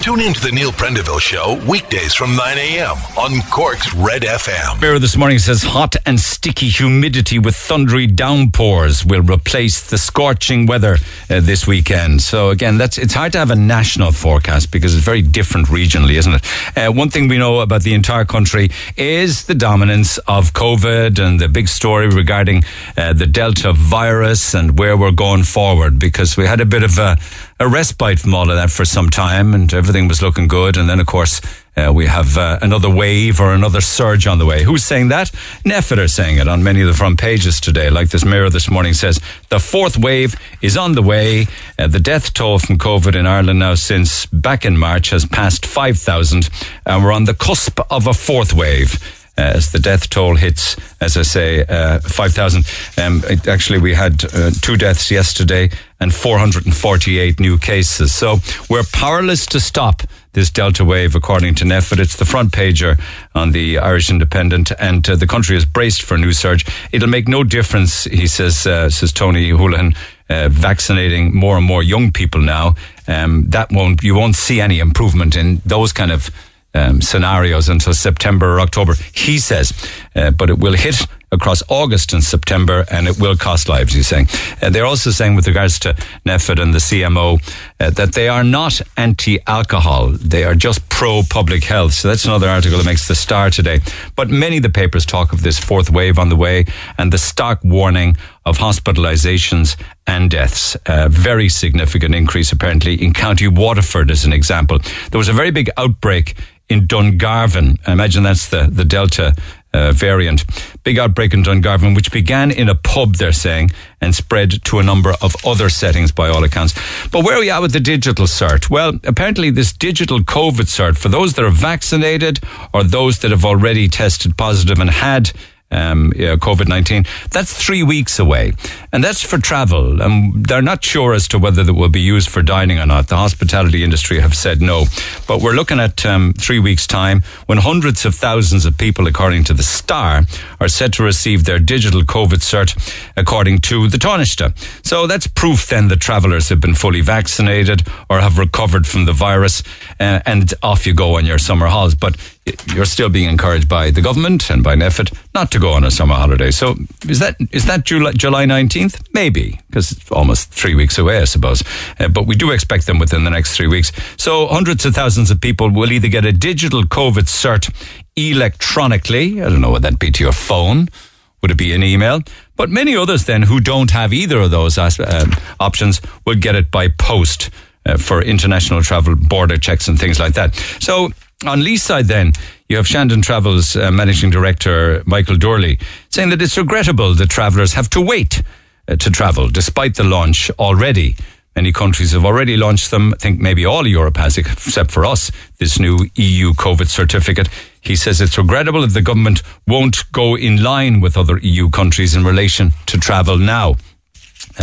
Tune in to the Neil Prendeville Show weekdays from 9 a.m. on Cork's Red FM. Mirror this morning says hot and sticky humidity with thundery downpours will replace the scorching weather uh, this weekend. So again, that's it's hard to have a national forecast because it's very different regionally, isn't it? Uh, one thing we know about the entire country is the dominance of COVID and the big story regarding uh, the Delta virus and where we're going forward because we had a bit of a a respite from all of that for some time and everything was looking good. And then, of course, uh, we have uh, another wave or another surge on the way. Who's saying that? NPHET are saying it on many of the front pages today. Like this mirror this morning says, the fourth wave is on the way. Uh, the death toll from COVID in Ireland now since back in March has passed 5,000 and we're on the cusp of a fourth wave. Uh, as the death toll hits, as I say, uh, 5,000. Um, actually, we had uh, two deaths yesterday and 448 new cases. So we're powerless to stop this Delta wave, according to NPHET. It's the front pager on the Irish Independent, and uh, the country is braced for a new surge. It'll make no difference, he says, uh, says Tony Holohan. Uh, vaccinating more and more young people now, um, that won't you won't see any improvement in those kind of um, scenarios until September or October, he says. Uh, but it will hit across August and September and it will cost lives, he's saying. Uh, they're also saying with regards to NPHET and the CMO uh, that they are not anti-alcohol. They are just pro-public health. So that's another article that makes the star today. But many of the papers talk of this fourth wave on the way and the stark warning of hospitalizations and deaths. A very significant increase apparently in County Waterford as an example. There was a very big outbreak in Dungarvan. I imagine that's the, the Delta uh, variant. Big outbreak in Dungarvan, which began in a pub, they're saying, and spread to a number of other settings by all accounts. But where are we at with the digital cert? Well, apparently this digital COVID cert, for those that are vaccinated or those that have already tested positive and had um, COVID 19. That's three weeks away. And that's for travel. And they're not sure as to whether that will be used for dining or not. The hospitality industry have said no. But we're looking at um, three weeks' time when hundreds of thousands of people, according to the Star, are set to receive their digital COVID cert, according to the Taoiseach. So that's proof then that travellers have been fully vaccinated or have recovered from the virus. Uh, and off you go on your summer holidays. But you're still being encouraged by the government and by NPHET not to go on a summer holiday. So is that is that July, July 19th? Maybe, because it's almost three weeks away, I suppose. Uh, but we do expect them within the next three weeks. So hundreds of thousands of people will either get a digital COVID cert electronically. I don't know what that'd be to your phone. Would it be an email? But many others then who don't have either of those uh, options will get it by post. Uh, for international travel, border checks, and things like that. So on Lee's side, then, you have Shandon Travels uh, Managing Director Michael Dorley saying that it's regrettable that travellers have to wait uh, to travel despite the launch already. Many countries have already launched them. I think maybe all Europe has, except for us, this new EU COVID certificate. He says it's regrettable that the government won't go in line with other EU countries in relation to travel now.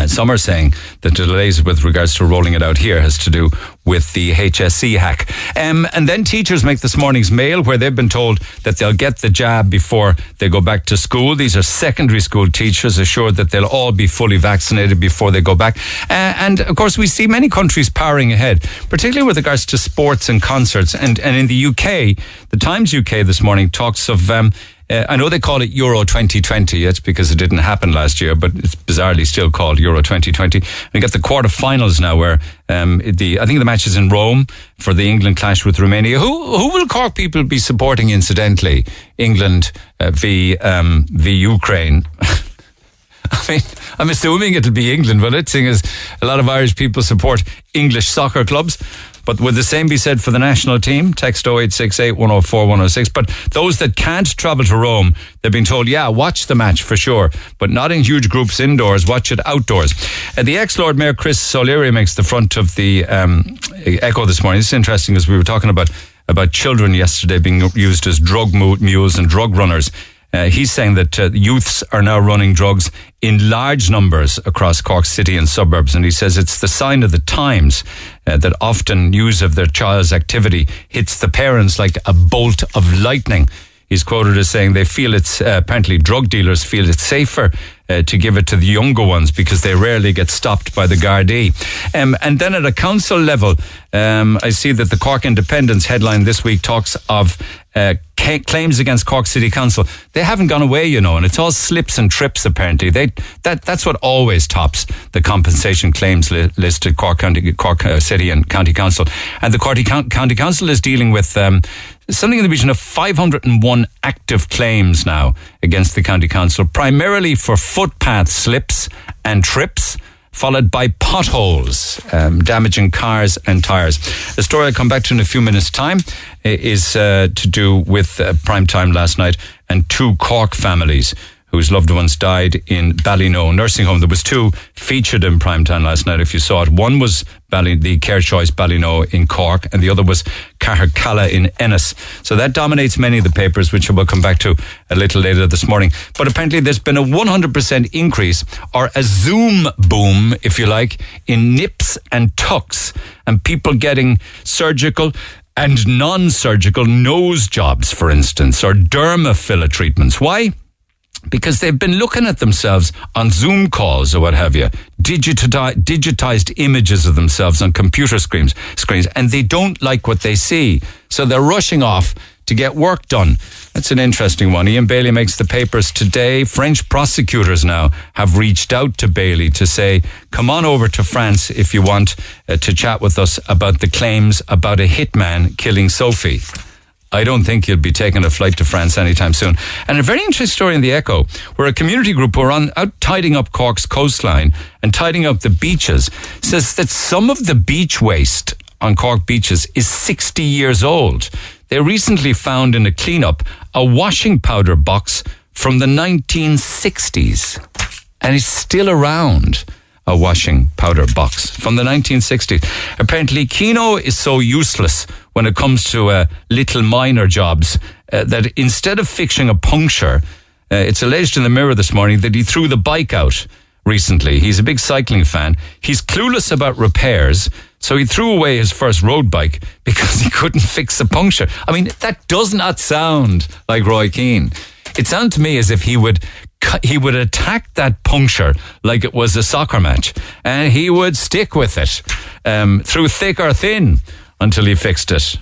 Some are saying that the delays with regards to rolling it out here has to do with the HSE hack. Um, and then teachers make this morning's mail where they've been told that they'll get the jab before they go back to school. These are secondary school teachers assured that they'll all be fully vaccinated before they go back. Uh, and of course, we see many countries powering ahead, particularly with regards to sports and concerts. And, and in the UK, the Times UK this morning talks of um, uh, I know they call it Euro 2020. It's because it didn't happen last year, but it's bizarrely still called Euro 2020. We got the quarterfinals now, where um, the I think the match is in Rome for the England clash with Romania. Who who will Cork people be supporting? Incidentally, England uh, v um, v Ukraine. I mean, I'm assuming it'll be England, will it? Seeing as a lot of Irish people support English soccer clubs. But would the same be said for the national team? Text 0868 104 106. But those that can't travel to Rome, they've been told, yeah, watch the match for sure, but not in huge groups indoors, watch it outdoors. Uh, the ex Lord Mayor Chris O'Leary makes the front of the um, Echo this morning. It's interesting as we were talking about about children yesterday being used as drug mules and drug runners. Uh, he's saying that uh, youths are now running drugs in large numbers across Cork City and suburbs, and he says it's the sign of the times uh, that often news of their child's activity hits the parents like a bolt of lightning. He's quoted as saying they feel it's uh, apparently drug dealers feel it's safer uh, to give it to the younger ones because they rarely get stopped by the Gardaí. Um, and then at a council level, um, I see that the Cork Independent's headline this week talks of uh, ca- claims against Cork City Council. They haven't gone away, you know, and it's all slips and trips. Apparently, they that that's what always tops the compensation claims li- list at Cork County, Cork uh, City and County Council. And the County, County Council is dealing with. Um, something in the region of 501 active claims now against the county council, primarily for footpath slips and trips. Followed by potholes, um, damaging cars and tyres. The story I'll come back to in a few minutes' time is uh, to do with uh, prime time last night and two Cork families whose loved ones died in Ballynoe nursing home. There was two featured in primetime last night. If you saw it, one was Bally, the Care Choice Ballynoe in Cork, and the other was Cahercalla in Ennis. So that dominates many of the papers, which we'll come back to a little later this morning. But apparently, there's been a 100% increase, or a Zoom boom, if you like, in nips and tucks, and people getting surgical and non-surgical nose jobs, for instance, or derma filler treatments. Why? Because they've been looking at themselves on Zoom calls or what have you, digitized, images of themselves on computer screens, screens, and they don't like what they see. So they're rushing off to get work done. That's an interesting one. Ian Bailey makes the papers today. French prosecutors now have reached out to Bailey to say, come on over to France if you want uh, to chat with us about the claims about a hitman killing Sophie. I don't think you'll be taking a flight to France anytime soon. And a very interesting story in the Echo, where a community group who are on, out tidying up Cork's coastline and tidying up the beaches says that some of the beach waste on Cork beaches is 60 years old. They recently found in a cleanup a washing powder box from the 1960s and it's still around a washing powder box from the 1960s. Apparently, Keano is so useless when it comes to uh, little minor jobs uh, that instead of fixing a puncture, uh, it's alleged in the Mirror this morning that he threw the bike out recently. He's a big cycling fan. He's clueless about repairs. So he threw away his first road bike because he couldn't fix a puncture. I mean, that does not sound like Roy Keane. It sounds to me as if he would he would attack that puncture like it was a soccer match, and he would stick with it um, through thick or thin until he fixed it.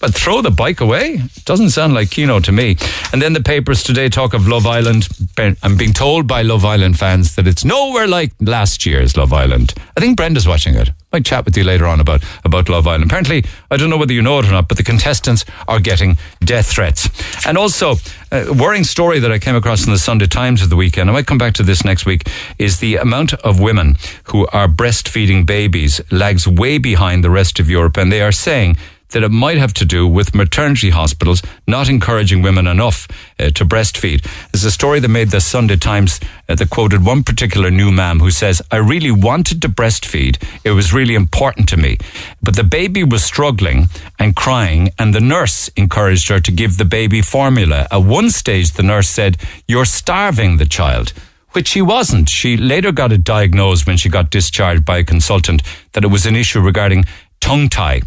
But throw the bike away doesn't sound like Keano to me. And then the papers today talk of Love Island. I'm being told by Love Island fans that it's nowhere like last year's Love Island. I think Brenda's watching it. Might chat with you later on about, about Love Island. Apparently, I don't know whether you know it or not, but the contestants are getting death threats. And also, a worrying story that I came across in the Sunday Times of the weekend, I might come back to this next week, is the amount of women who are breastfeeding babies lags way behind the rest of Europe. And they are saying that it might have to do with maternity hospitals not encouraging women enough uh, to breastfeed. There's a story that made the Sunday Times uh, that quoted one particular new ma'am who says, I really wanted to breastfeed. It was really important to me. But the baby was struggling and crying, and the nurse encouraged her to give the baby formula. At one stage, the nurse said, You're starving the child which she wasn't. She later got it diagnosed when she got discharged by a consultant that it was an issue regarding tongue tie.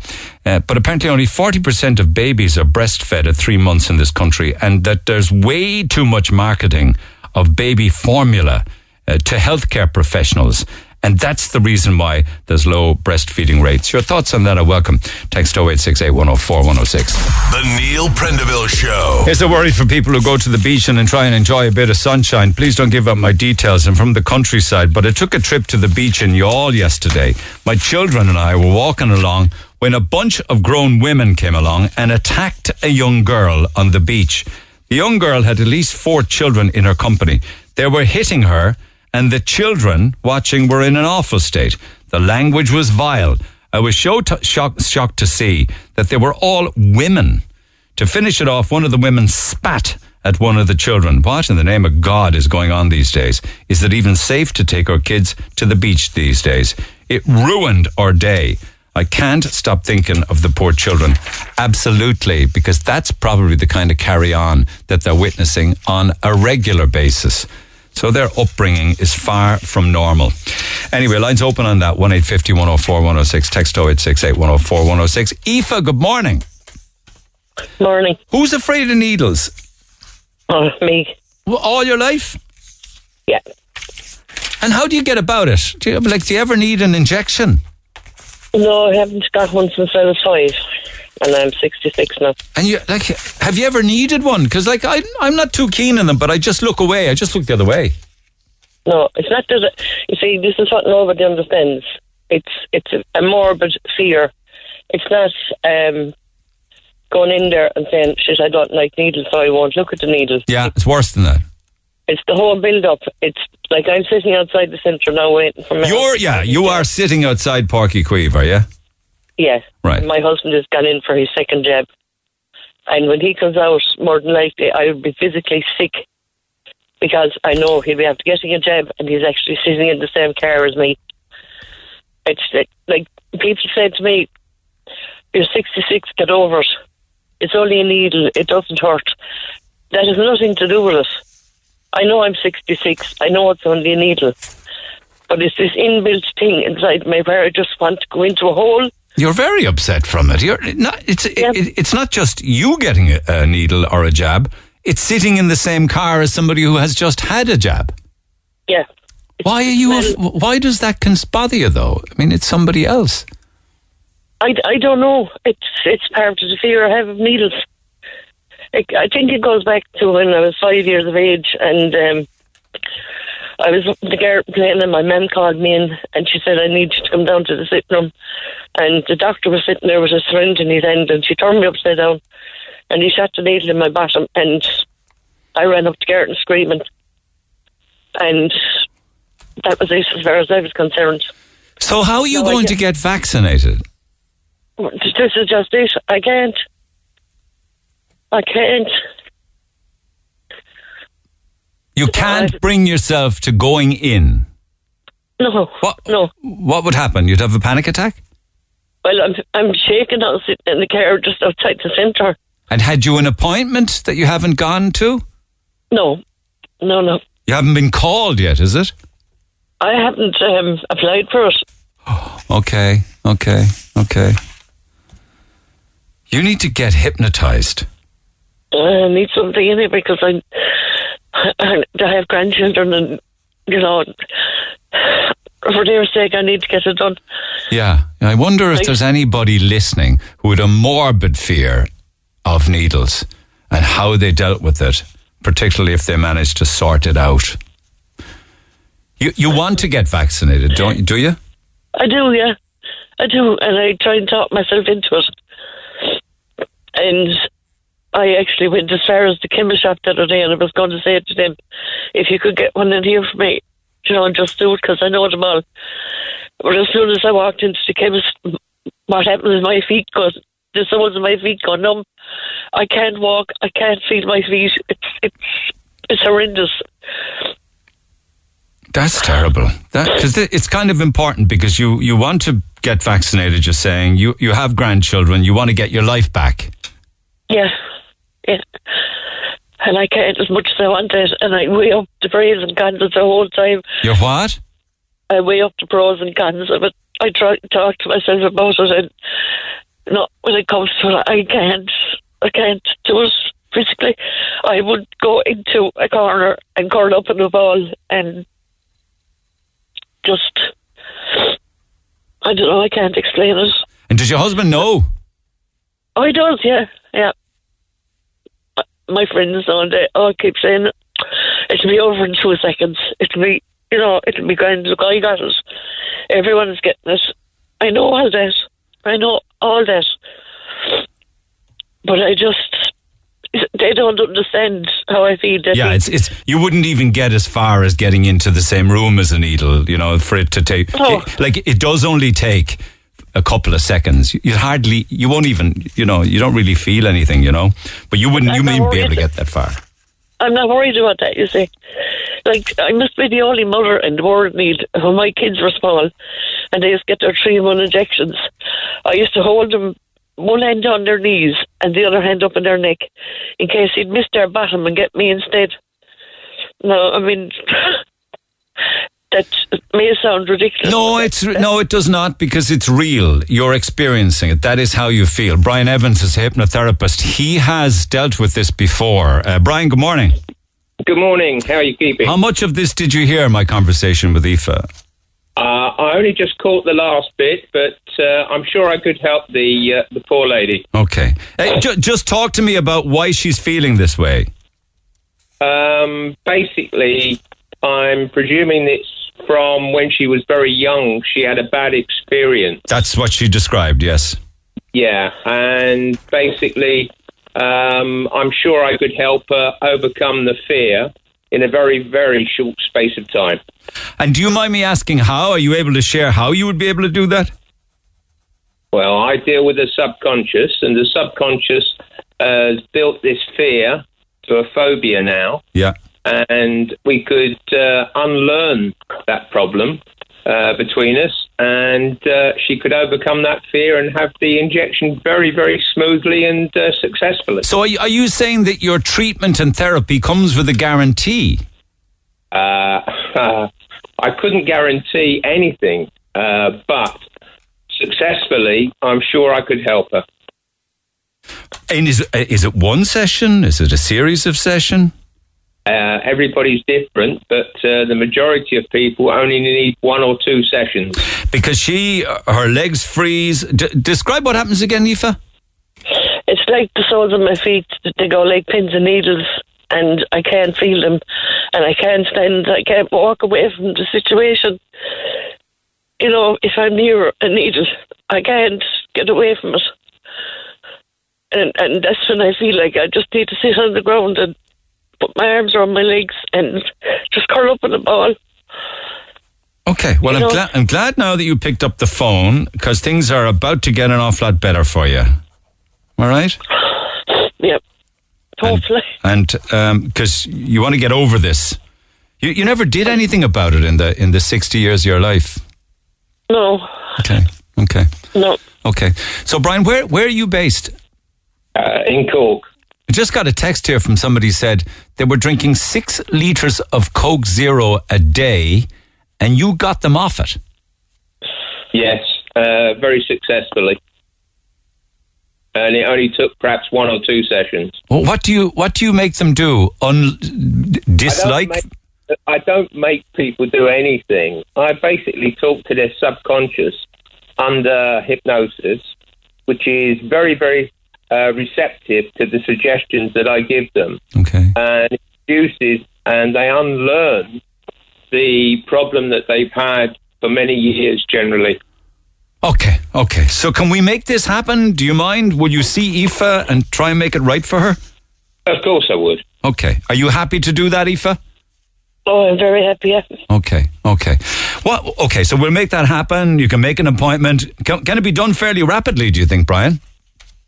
Uh, but apparently, only 40% of babies are breastfed at three months in this country, and that there's way too much marketing of baby formula uh, to healthcare professionals. And that's the reason why there's low breastfeeding rates. Your thoughts on that are welcome. Text 0868 104 106. The Neil Prendeville Show. Here's a worry for people who go to the beach and try and enjoy a bit of sunshine. Please don't give up my details. I'm from the countryside, but I took a trip to the beach in Youghal yesterday. My children and I were walking along when a bunch of grown women came along and attacked a young girl on the beach. The young girl had at least four children in her company. They were hitting her and the children watching were in an awful state. The language was vile. I was so t- shocked, shocked to see that they were all women. To finish it off, one of the women spat at one of the children. What in the name of God is going on these days? Is it even safe to take our kids to the beach these days? It ruined our day. I can't stop thinking of the poor children. Absolutely, because that's probably the kind of carry on that they're witnessing on a regular basis. So their upbringing is far from normal. Anyway, lines open on that 1 104 106. Text 0868 104 106. Aoife, good morning. Morning. Who's afraid of needles? Oh, me. All your life? Yeah. And how do you get about it? Do you, like, do you ever need an injection? No, I haven't got one since I was five, and I'm 66 now. And you like, have you ever needed one? Because like, I, I'm not too keen on them, but I just look away. I just look the other way. No, it's not that. You see, this is what nobody understands. It's it's a, morbid fear. It's not um, going in there and saying, "Shit, I don't like needles, so I won't look at the needles." Yeah, it's worse than that. It's the whole build-up. It's like I'm sitting outside the centre now waiting for my. You're yeah, you are sitting outside Páirc Uí Chaoimh, are you? Yeah. Right. My husband has gone in for his second jab, and when he comes out, more than likely, I will be physically sick because I know he'll be after getting a jab, and he's actually sitting in the same car as me. It's like, like people say to me, "You're 66, get over it. It's only a needle. It doesn't hurt." That has nothing to do with it. I know I'm 66. I know it's only a needle. But it's this inbuilt thing inside me where I just want to go into a hole. You're very upset from it. You're not. It's Yeah. it, it's not just you getting a, a needle or a jab. It's sitting in the same car as somebody who has just had a jab. Yeah. Why are you? Why does that bother you though? I mean, it's somebody else. I, I don't know. It's it's part of the fear I have of needles. I, I think it goes back to when I was five years of age, and um, I was the garden playing, and my mum called me in, and she said I need you to come down to the sitting room. And the doctor was sitting there with a syringe in his hand, and she turned me upside down, and he shot the needle in my bottom, and I ran up the garden screaming, and that was it as far as I was concerned. So how are you going to get- get vaccinated? This is just it. I can't. I can't. You can't bring yourself to going in. No. What? No. What would happen? You'd have a panic attack. Well, I'm I'm shaking. I was sitting in the car just outside the centre. And had you an appointment that you haven't gone to? No, no, no. You haven't been called yet, is it? I haven't um, applied for it. Okay, okay, okay. You need to get hypnotized. I need something in it because I, I, I have grandchildren and you know, for their sake, I need to get it done. Yeah. I wonder if Like- there's anybody listening who had a morbid fear of needles and how they dealt with it, particularly if they managed to sort it out. You you want to get vaccinated, don't you? Do you? I do, yeah, I do, and I try and talk myself into it. And I actually went as far as the chemist shop the other day, and I was going to say it to them, if you could get one in here for me, you know, and just do it because I know them all. But as soon as I walked into the chemist, what happened is my feet got the soles of my feet go numb. I can't walk. I can't feel my feet. It's it's it's horrendous. That's terrible. That because it's kind of important because you you want to get vaccinated. You're saying you you have grandchildren. You want to get your life back. Yeah, yeah. And I can't as much as I want it, and I weigh up the pros and cons the whole time. You're what? I weigh up the pros and cons of it. I try to talk to myself about it, and not when it comes to it, I can't. I can't do it physically. I would go into a corner and curl up in a ball and just. I don't know. I can't explain it. And does your husband know? Oh, he does, yeah, yeah. My friends they oh, all keep saying it. It'll be over in two seconds. It'll be, you know, it'll be grand. Look, I got it. Everyone's getting it. I know all that. I know all that. But I just, they don't understand how I feel. Yeah, it's it's you wouldn't even get as far as getting into the same room as a needle, you know, for it to take Oh. it- like it does only take a couple of seconds. You hardly you won't even, you know, you don't really feel anything, you know. But you wouldn't you I'm not may be able to get that far. I'm not worried about that, you see. Like, I must be the only mother in the world, Neil, when my kids were small and they used to get their three in one injections. I used to hold them one hand on their knees and the other hand up in their neck in case he'd miss their bottom and get me instead. No, I mean, that may sound ridiculous. No, it's no, it does not because it's real. You're experiencing it. That is how you feel. Brian Evans is a hypnotherapist. He has dealt with this before. Uh, Brian, good morning. Good morning. How are you keeping? How much of this did you hear? My conversation with Aoife. Uh, I only just caught the last bit, but uh, I'm sure I could help the uh, the poor lady. Okay, hey, ju- just talk to me about why she's feeling this way. Um, basically, I'm presuming it's from when she was very young. She had a bad experience. That's what she described. Yes. Yeah, and basically, um, I'm sure I could help her overcome the fear in a very, very short space of time. And do you mind me asking how? Are you able to share how you would be able to do that? Well, I deal with the subconscious, and the subconscious has built this fear to a phobia now. Yeah. And we could uh, unlearn that problem uh, between us, and uh, she could overcome that fear and have the injection very, very smoothly and uh, successfully. So, are you, are you saying that your treatment and therapy comes with a guarantee? Uh, I couldn't guarantee anything, uh, but successfully, I'm sure I could help her. And is is it one session? Is it a series of session? Uh, everybody's different, but uh, the majority of people only need one or two sessions. Because she, her legs freeze. D- describe what happens again, Aoife. It's like the soles of my feet, they go like pins and needles, and I can't feel them, and I can't stand, I can't walk away from the situation. You know, if I'm near a needle, I can't get away from it. And, and that's when I feel like I just need to sit on the ground and put my arms around my legs and just curl up in a ball. Okay, well, You I'm know- glad, I'm glad now that you picked up the phone because things are about to get an awful lot better for you. All right? Yeah. Hopefully. And because you want to get over this. You, you never did anything about it in the in the 60 years of your life. No, Okay, okay, no. okay. So, Brian, where, where are you based? Uh, in Cork, I just got a text here from somebody who said they were drinking six litres of Coke Zero a day and you got them off it. yes, uh, very successfully. And it only took perhaps one or two sessions. Well, what do you what do you make them do? Un- dislike? I don't, make, I don't make people do anything. I basically talk to their subconscious under hypnosis, which is very, very uh, receptive to the suggestions that I give them. Okay. And it produces and they unlearn the problem that they've had for many years generally. Okay, okay. So can we make this happen? Do you mind? Will you see Aoife and try and make it right for her? Of course I would. Okay. Are you happy to do that, Aoife? Oh, I'm very happy. Yeah. Okay, okay. Well, okay, so we'll make that happen. You can make an appointment. Can, can it be done fairly rapidly, do you think, Brian?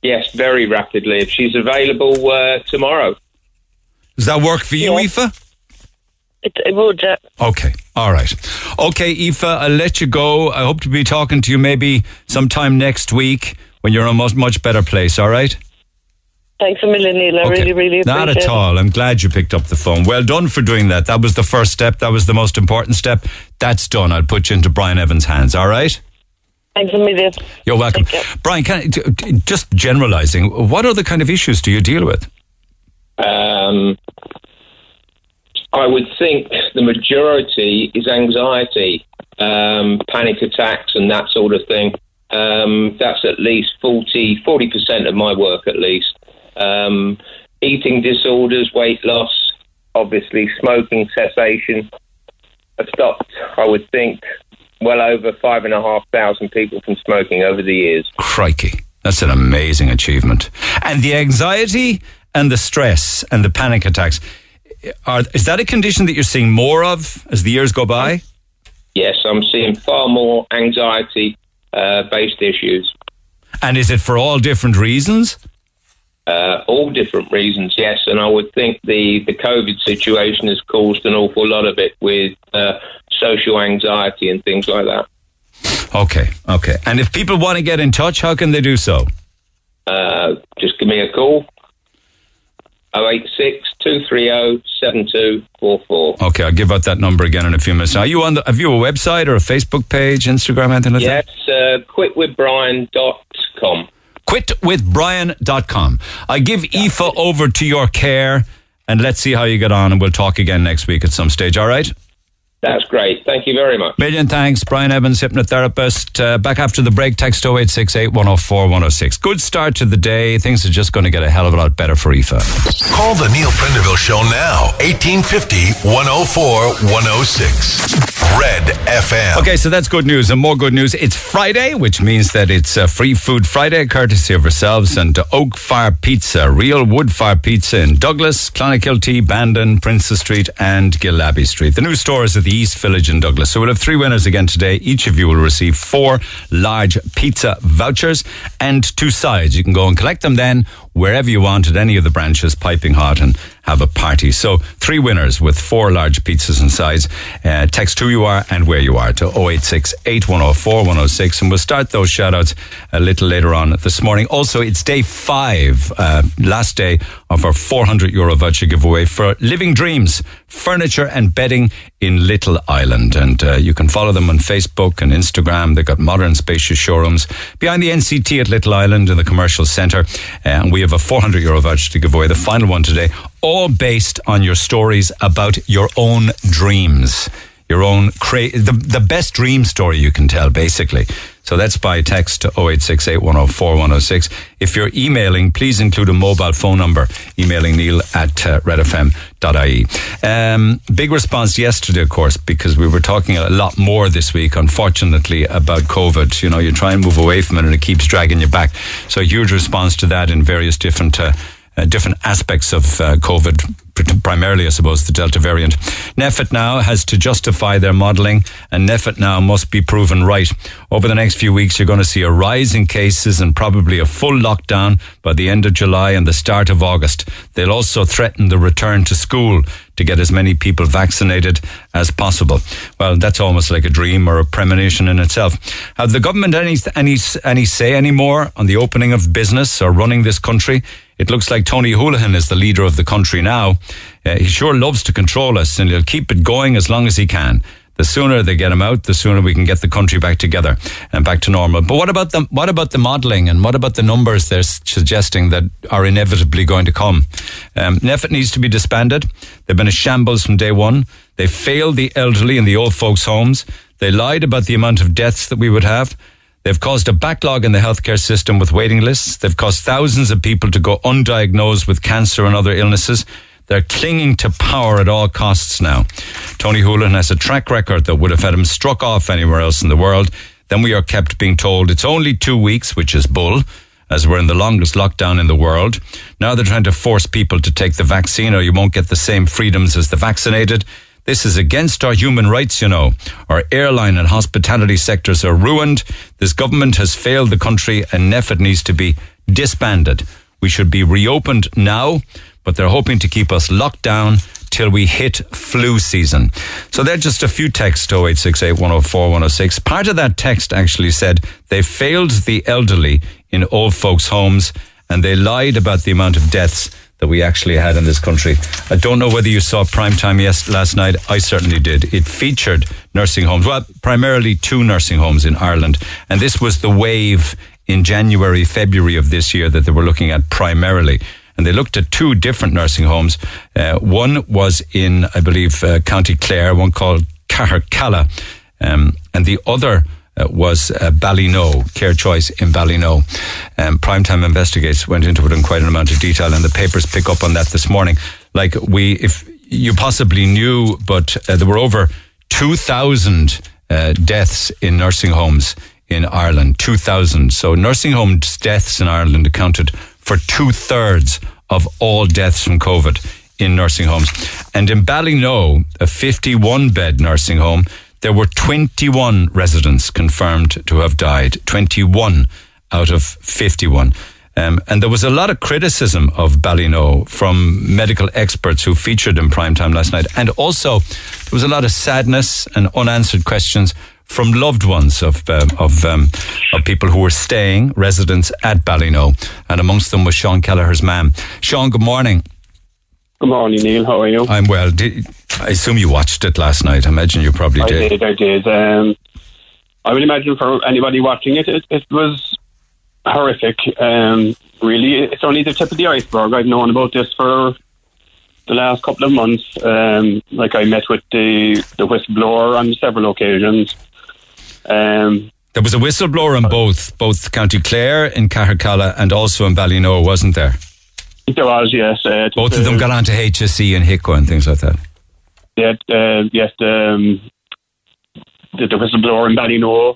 Yes, very rapidly. If she's available uh, tomorrow. Does that work for you, Yeah. Aoife? It, it would, yeah. Okay, all right. Okay, Aoife, I'll let you go. I hope to be talking to you maybe sometime next week when you're in a much, much better place, all right? Thanks a million, Neil. I Okay. really, really appreciate Not at it. all. I'm glad you picked up the phone. Well done for doing that. That was the first step. That was the most important step. That's done. I'll put you into Brian Evans' hands, all right? Thanks a million. You're welcome. You. Brian, can, d- d- just generalizing, what other kind of issues do you deal with? Um, I would think the majority is anxiety, um, panic attacks, and that sort of thing. Um, that's at least 40, 40% of my work, at least. Um, eating disorders, weight loss, obviously smoking cessation. I've stopped, I would think, well over five and a half thousand people from smoking over the years. Crikey. That's an amazing achievement. And the anxiety and the stress and the panic attacks, are, is that a condition that you're seeing more of as the years go by? Yes, I'm seeing far more anxiety uh, based issues. And is it for all different reasons? Uh, all different reasons, yes. And I would think the, the COVID situation has caused an awful lot of it with uh, social anxiety and things like that. Okay, okay. And if people want to get in touch, how can they do so? Uh, just give me a call. 086 230 7244. Okay, I'll give out that number again in a few minutes. Are you on the, have you a website or a Facebook page, Instagram, anything like Yes, that? uh, quitwithbrian.com. Quitwithbrian.com. I give Aoife over to your care and let's see how you get on and we'll talk again next week at some stage, all right? That's great. Thank you very much. Million thanks, Brian Evans, hypnotherapist. Uh, back after the break, text 0868 104 106. Good start to the day. Things are just going to get a hell of a lot better for Aoife. Call the Neil Prendeville Show now. 1850 104 106. Red FM. Okay, so that's good news. And more good news. It's Friday, which means that it's a free food Friday, courtesy of ourselves and Oak Fire Pizza, real wood fire pizza in Douglas, Clonakilty, Bandon, Princess Street, and Gillabbey Street. The new store is at the East Village in Douglas. So we'll have three winners again today. Each of you will receive four large pizza vouchers and two sides. You can go and collect them then wherever you want at any of the branches, piping hot, and have a party. So three winners with four large pizzas and sides. Uh, text who you are and where you are to 086 8104 106. And we'll start those shout outs a little later on this morning. Also, it's day five, uh, last day of our 400 euro voucher giveaway for Living Dreams Furniture and Bedding in Little Island. And uh, you can follow them on Facebook and Instagram. They've got modern, spacious showrooms behind the NCT at Little Island in the commercial centre. Uh, and we have a 400 euro voucher to give away, the final one today, all based on your stories about your own dreams. Your own cra- the, the best dream story you can tell, basically. So that's by text to 0868 104 106. If you're emailing, please include a mobile phone number, emailing neil at uh, redfm.ie. Um, big response yesterday, of course, because we were talking a lot more this week, unfortunately, about COVID. You know, you try and move away from it and it keeps dragging you back. So huge response to that in various different uh, uh, different aspects of uh, COVID, primarily, I suppose, the Delta variant. NPHET now has to justify their modelling, and NPHET now must be proven right. Over the next few weeks, you're going to see a rise in cases and probably a full lockdown by the end of July and the start of August. They'll also threaten the return to school to get as many people vaccinated as possible. Well, that's almost like a dream or a premonition in itself. Have the government any any any say anymore on the opening of business or running this country? It looks like Tony Holohan is the leader of the country now. Uh, he sure loves to control us and he'll keep it going as long as he can. The sooner they get him out, the sooner we can get the country back together and back to normal. But what about the what about the modelling and what about the numbers they're suggesting that are inevitably going to come? Um, NPHET needs to be disbanded. They've been a shambles from day one. They failed the elderly in the old folks' homes. They lied about the amount of deaths that we would have. They've caused a backlog in the healthcare system with waiting lists. They've caused thousands of people to go undiagnosed with cancer and other illnesses. They're clinging to power at all costs now. Tony Holohan has a track record that would have had him struck off anywhere else in the world. Then we are kept being told it's only two weeks, which is bull, as we're in the longest lockdown in the world. Now they're trying to force people to take the vaccine or you won't get the same freedoms as the vaccinated. This is against our human rights, you know. Our airline and hospitality sectors are ruined. This government has failed the country and NPHET needs to be disbanded. We should be reopened now, but they're hoping to keep us locked down till we hit flu season. So they're just a few texts to 0868 104 106. Part of that text actually said they failed the elderly in old folks' homes and they lied about the amount of deaths that we actually had in this country. I don't know whether you saw prime time yes last night. I certainly did. It featured nursing homes, well, primarily two nursing homes in Ireland, and this was the wave in January, February of this year that they were looking at primarily. And they looked at two different nursing homes. Uh, one was in, I believe, uh, County Clare, one called Cahercalla, um, and the other uh, was uh, Ballynoe, Care Choice in Ballynoe. Um, Primetime Investigates went into it in quite an amount of detail, and the papers pick up on that this morning. Like we, if you possibly knew, but uh, there were over 2,000 uh, deaths in nursing homes in Ireland. 2,000. So nursing home deaths in Ireland accounted for two thirds of all deaths from COVID in nursing homes. And in Ballynoe, a 51 bed nursing home, there were 21 residents confirmed to have died. 21 out of 51. Um, and there was a lot of criticism of Ballynoe from medical experts who featured in primetime last night. And also, there was a lot of sadness and unanswered questions from loved ones of um, of um, of people who were staying residents at Ballynoe, and amongst them was Sean Kelleher's mum. Sean, good morning. Good morning, Neil. How are you? I'm well. Did, I assume you watched it last night. I imagine you probably I did. did, I did. Um, I would imagine for anybody watching it, it, it was horrific. Um, really, it's only the tip of the iceberg. I've known about this for the last couple of months. Um, like I met with the the whistleblower on several occasions. Um, There was a whistleblower in both, both County Clare, in Cahercalla, and also in Ballynoe, wasn't there? There was yes, uh, Both of them got onto HSE and HIQA and things like that. Yeah, uh, yes, um, the, the whistleblower in Ballynoe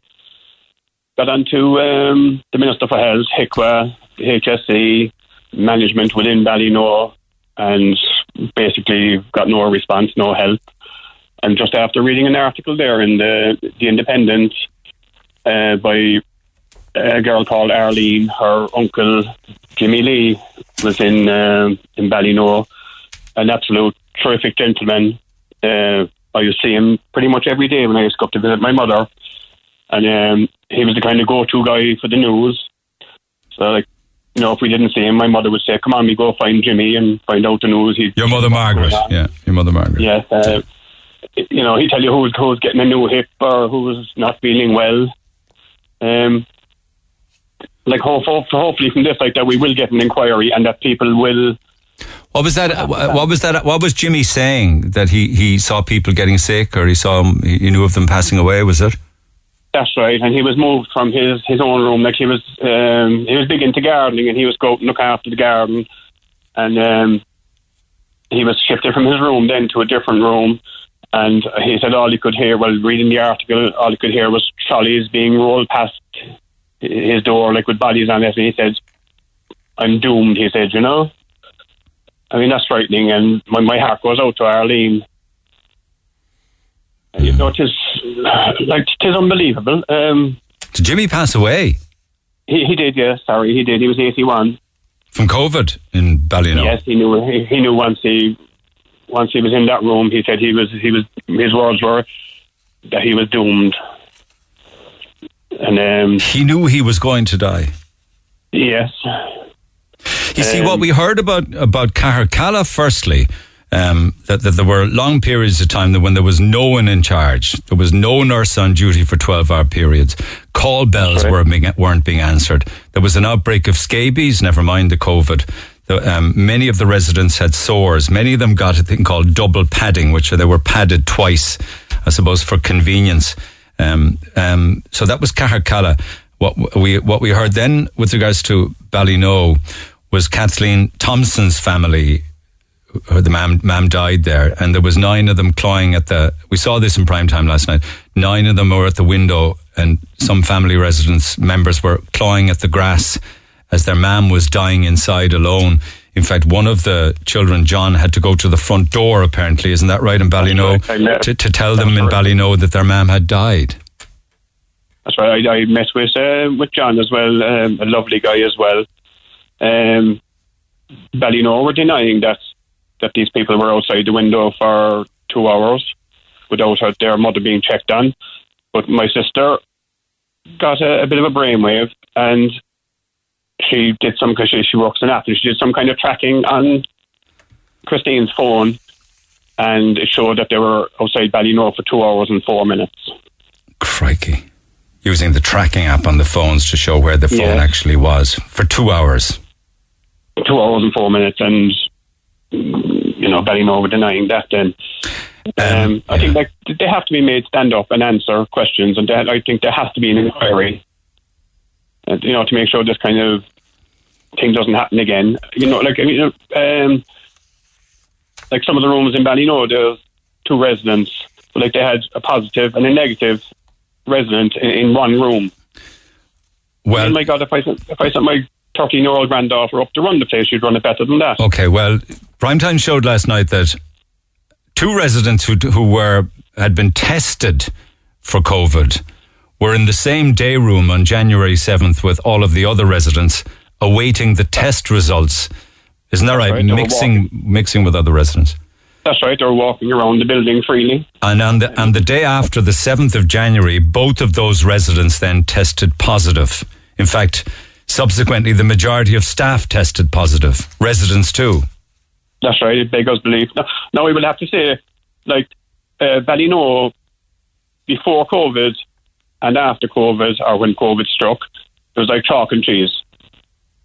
got onto um, the Minister for Health, HIQA, HSE, management within Ballynoe, and basically got no response, no help. And just after reading an article there in the, the Independent uh, by a girl called Arlene, her uncle Jimmy Lee was in um in Ballynoe, an absolute terrific gentleman. Uh, I used to see him pretty much every day when I used to go up to visit my mother, and um, he was the kind of go-to guy for the news. So, like, you know, if we didn't see him, my mother would say, "Come on, we go find Jimmy and find out the news." He'd, Your mother Margaret, yeah, your mother Margaret. Yes, uh, you know, he'd tell you who's who's getting a new hip or who's not feeling well. Um, like hope, hope, hopefully from this, like that, we will get an inquiry and that people will. What was that? What was that? What was Jimmy saying that he, he saw people getting sick or he saw 'em- he knew of them passing away? Was it? That's right, and he was moved from his his own room. Like he was, um, he was big into gardening, and he was go out and look after the garden, and um, he was shifted from his room then to a different room. And he said all he could hear while reading the article, all he could hear was trolleys being rolled past his door, like with bodies on it. And he said, "I'm doomed." He said, "You know." I mean, that's frightening, and my, my heart goes out to Arlene. You know, it is like it is unbelievable. Um, Did Jimmy pass away he, he did, yes. Sorry, he did. He was eighty-one. from COVID in Ballynoe? Yes, he knew. He, he knew once he once he was in that room. He said he was he was his words were that he was doomed. And um, He knew he was going to die. yes, You see, Um, what we heard about about Cahercalla, firstly, um, that, that there were long periods of time that when there was no one in charge, there was no nurse on duty for 12 hour periods, call bells Right. were being, weren't being answered. There was an outbreak of scabies, never mind the COVID. The, um, many of the residents had sores. Many of them got a thing called double padding, which they were padded twice, I suppose, for convenience. Um, um, so that was Cahercalla. What we what we heard then with regards to Ballynoe was Kathleen Thompson's family. The mam, mam died there, and there was nine of them clawing at the. We saw this in prime time last night. Nine of them were at the window, and some family residents members were clawing at the grass as their mam was dying inside alone. In fact, one of the children, John, had to go to the front door. Apparently, isn't that right in Ballynoe right. To, to tell them That's in right. Ballynoe that their mam had died. that's right. I, I met with uh, with John as well, um, a lovely guy as well. Um, Ballynoe were denying that that these people were outside the window for two hours without their mother being checked on. But my sister got a, a bit of a brainwave and she did some because she, she works in Apple. She did some kind of tracking on Christine's phone, and it showed that they were outside Ballynoe for two hours and four minutes. Crikey. Using the tracking app on the phones to show where the phone Yes. actually was for two hours. Two hours and four minutes, and you know Ballynoe were denying that. Then um, I yeah. think like they have to be made stand up and answer questions, and that, I think there has to be an inquiry. You know, to make sure this kind of thing doesn't happen again. You know, like I mean, um, like some of the rooms in Ballynoe, there's two residents. Like they had a positive and a negative resident in, in one room. Well, oh my God, if I sent, if I sent my 13 year old granddaughter up to run the place, she'd run it better than that. okay, well, Primetime showed last night that two residents who, who were had been tested for COVID were in the same day room on January 7th with all of the other residents awaiting the test results. Isn't that right? right, Mixing, mixing with other residents. That's right, They're walking around the building freely. And on the, on the day after the 7th of January, both of those residents then tested positive. In fact, subsequently, the majority of staff tested positive, residents too. That's right. It beggars belief. Now, now we will have to say, like uh, Ballynoe, before COVID and after COVID, or when COVID struck, it was like chalk and cheese.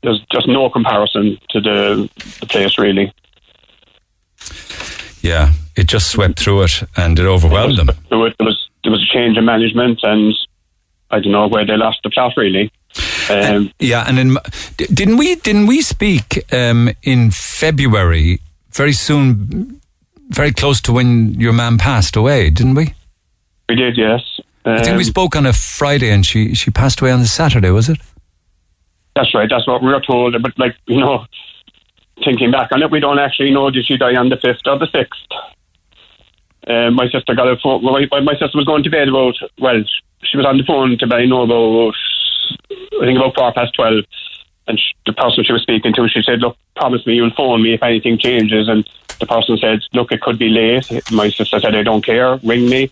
There's just no comparison to the, the place, really. Yeah, it just swept through it and it overwhelmed them. There was, there was there was a change in management, and I don't know where they lost the plot, really. Um, Yeah, and in, didn't we didn't we speak um, in February very soon, very close to when your man passed away, didn't we? we did, yes. Um, I think we spoke on a Friday, and she she passed away on the Saturday, was it? That's right. That's what we were told. But like you know, thinking back on it, we don't actually know did she die on the fifth or the sixth. Uh, my sister got a phone. My, my sister was going to bed about. Well, she was on the phone to I know about. I think about four past twelve, and sh the person she was speaking to, she said, "Look, promise me you'll phone me if anything changes." And the person said, "Look, it could be late." My sister said, "I don't care. Ring me.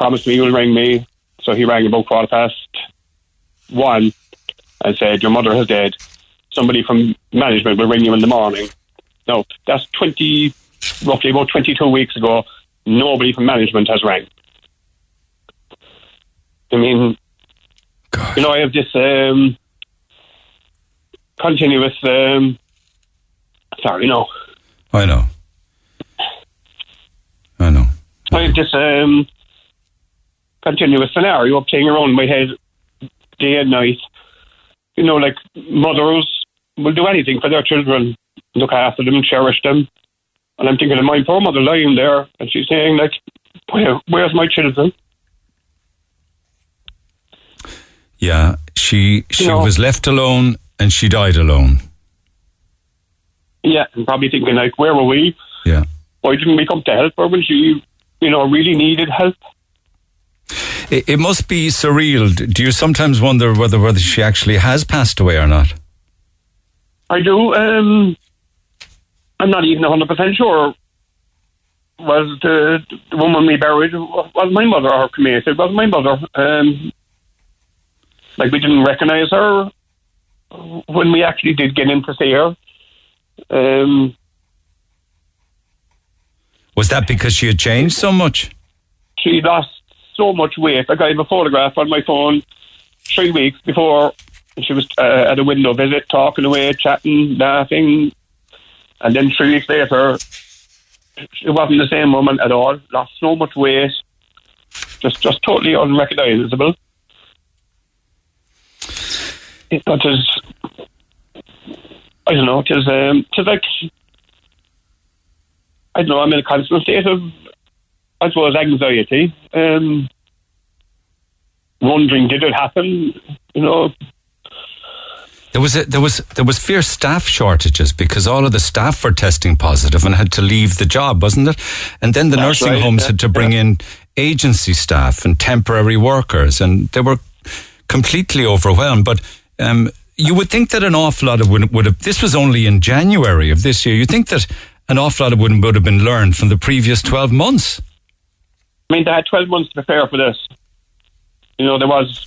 Promise me you'll ring me." So he rang about quarter past one and said, Your mother is dead. Somebody from management will ring you in the morning. No, that's 20, roughly about 22 weeks ago. Nobody from management has rang. I mean, God. you know, I have this um, continuous. Um, sorry, no. I know. I know. I have this um, continuous scenario playing around my head day and night. You know, like mothers will do anything for their children, look after them, cherish them. And I'm thinking of my poor mother lying there, and she's saying, like, Where, where's my children? Yeah, she she No. was left alone and she died alone. Yeah, and probably thinking, like, where were we? Yeah. Why didn't we come to help her when she, you know, really needed help? It, it must be surreal. Do you sometimes wonder whether whether she actually has passed away or not? I do. Um, I'm not even 100% sure. Was the, the woman we buried, was my mother or cremated? Was my mother. Um, like, we didn't recognise her when we actually did get in to see her. Um, Was that because she had changed so much? she lost so much weight. Like, I have a photograph on my phone three weeks before she was uh, at a window visit, talking away, chatting, laughing. And then three weeks later, it wasn't the same woman at all. Lost so much weight, just just totally unrecognizable. It, but it's, I don't know. It's um, like I don't know. I'm in a constant state of, I suppose, anxiety. Um, wondering, did it happen? You know, There was a, there was there was fierce staff shortages because all of the staff were testing positive and had to leave the job, wasn't it? And then the That's nursing right, homes yeah, had to bring in agency staff and temporary workers, and they were completely overwhelmed. But um, you would think that an awful lot of would, would have. This was only in January of this year. You think that an awful lot of would, would have been learned from the previous twelve months. I mean, they had 12 months to prepare for this. You know, there was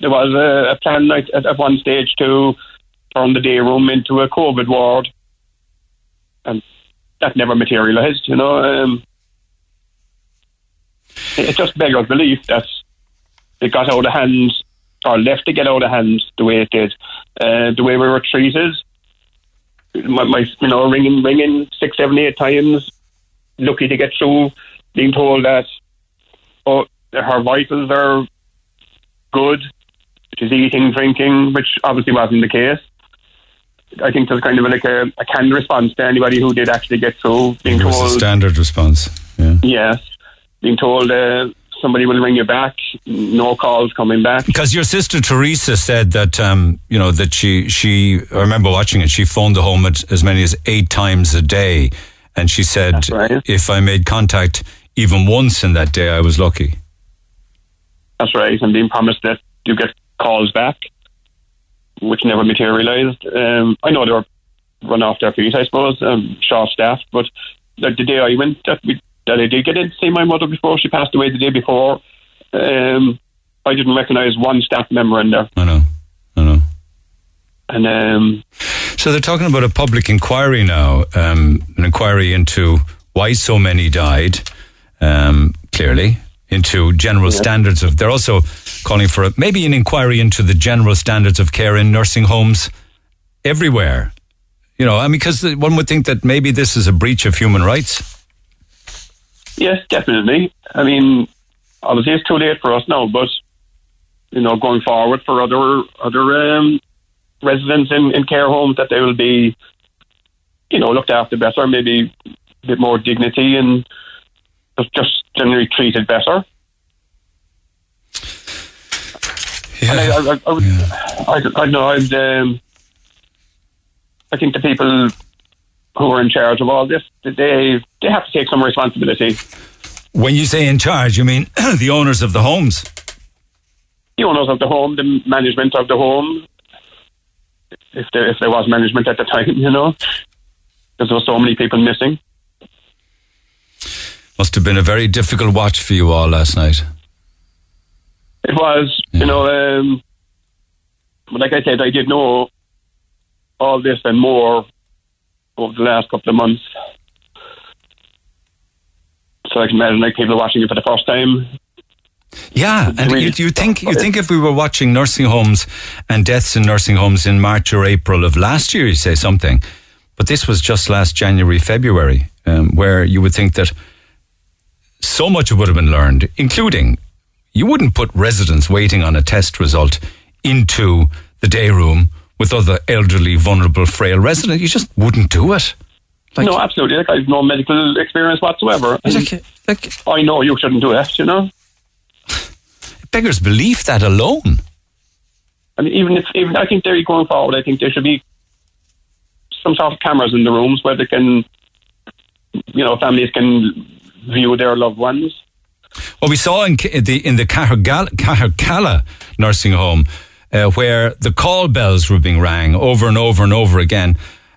there was a, a plan at, at one stage to turn the day room into a COVID ward, and that never materialised. You know, um, it, just beggars belief that it got out of hand or left to get out of hand the way it did, uh, the way we were treated. My, my, you know, ringing, ringing six, seven, eight times, lucky to get through, being told that oh, her vitals are good, she's eating, drinking, which obviously wasn't the case. I think there's kind of like a, a canned response to anybody who did actually get through, being It was a told, standard response. Yeah. yes, being told uh, somebody will ring you back, no calls coming back. Because your sister Teresa said that um, you know that she she I remember watching it. She phoned the home at, as many as eight times a day, and she said right. if I made contact even once in that day, I was lucky. That's right, and being promised that you get calls back, which never materialised. Um, I know they were run off their feet, I suppose, um, short staffed, but the, the day I went, that, we, that I did get in to see my mother before she passed away the day before, um, I didn't recognise one staff member in there. I know, I know. And um, So they're talking about a public inquiry now, um, an inquiry into why so many died, um, clearly, into general standards of. They're also calling for a, maybe an inquiry into the general standards of care in nursing homes everywhere. You know, I mean, because one would think that maybe this is a breach of human rights. Yes, definitely. I mean, obviously it's too late for us now, but you know, going forward for other other um, residents in, in care homes, that they will be, you know, looked after better, maybe a bit more dignity and just- just generally treated better. And I, I, I, I, would, I, I know. I'd, um, I think the people who are in charge of all this, they they have to take some responsibility. When you say in charge, you mean the owners of the homes. The owners of the home, the management of the home, if there if there was management at the time, you know, because there were so many people missing. Must have been a very difficult watch for you all last night. It was, you know, um, but like I said, I did know all this and more over the last couple of months. So I can imagine like people watching it for the first time. Yeah, and Really you, you think you think if we were watching nursing homes and deaths in nursing homes in March or April of last year, you say something, but this was just last January, February, um, where you would think that so much would have been learned, including you wouldn't put residents waiting on a test result into the day room with other elderly, vulnerable, frail residents. You just wouldn't do it. Like, no, absolutely. Like I have no medical experience whatsoever. Like, like I know you shouldn't do that, you know. beggars belief that alone. I mean, even if even I think they're going forward, I think there should be some sort of cameras in the rooms where they can, you know, families can view their loved ones. Well, we saw in the in the Cahergal- nursing home uh, where the call bells were being rang over and over and over again,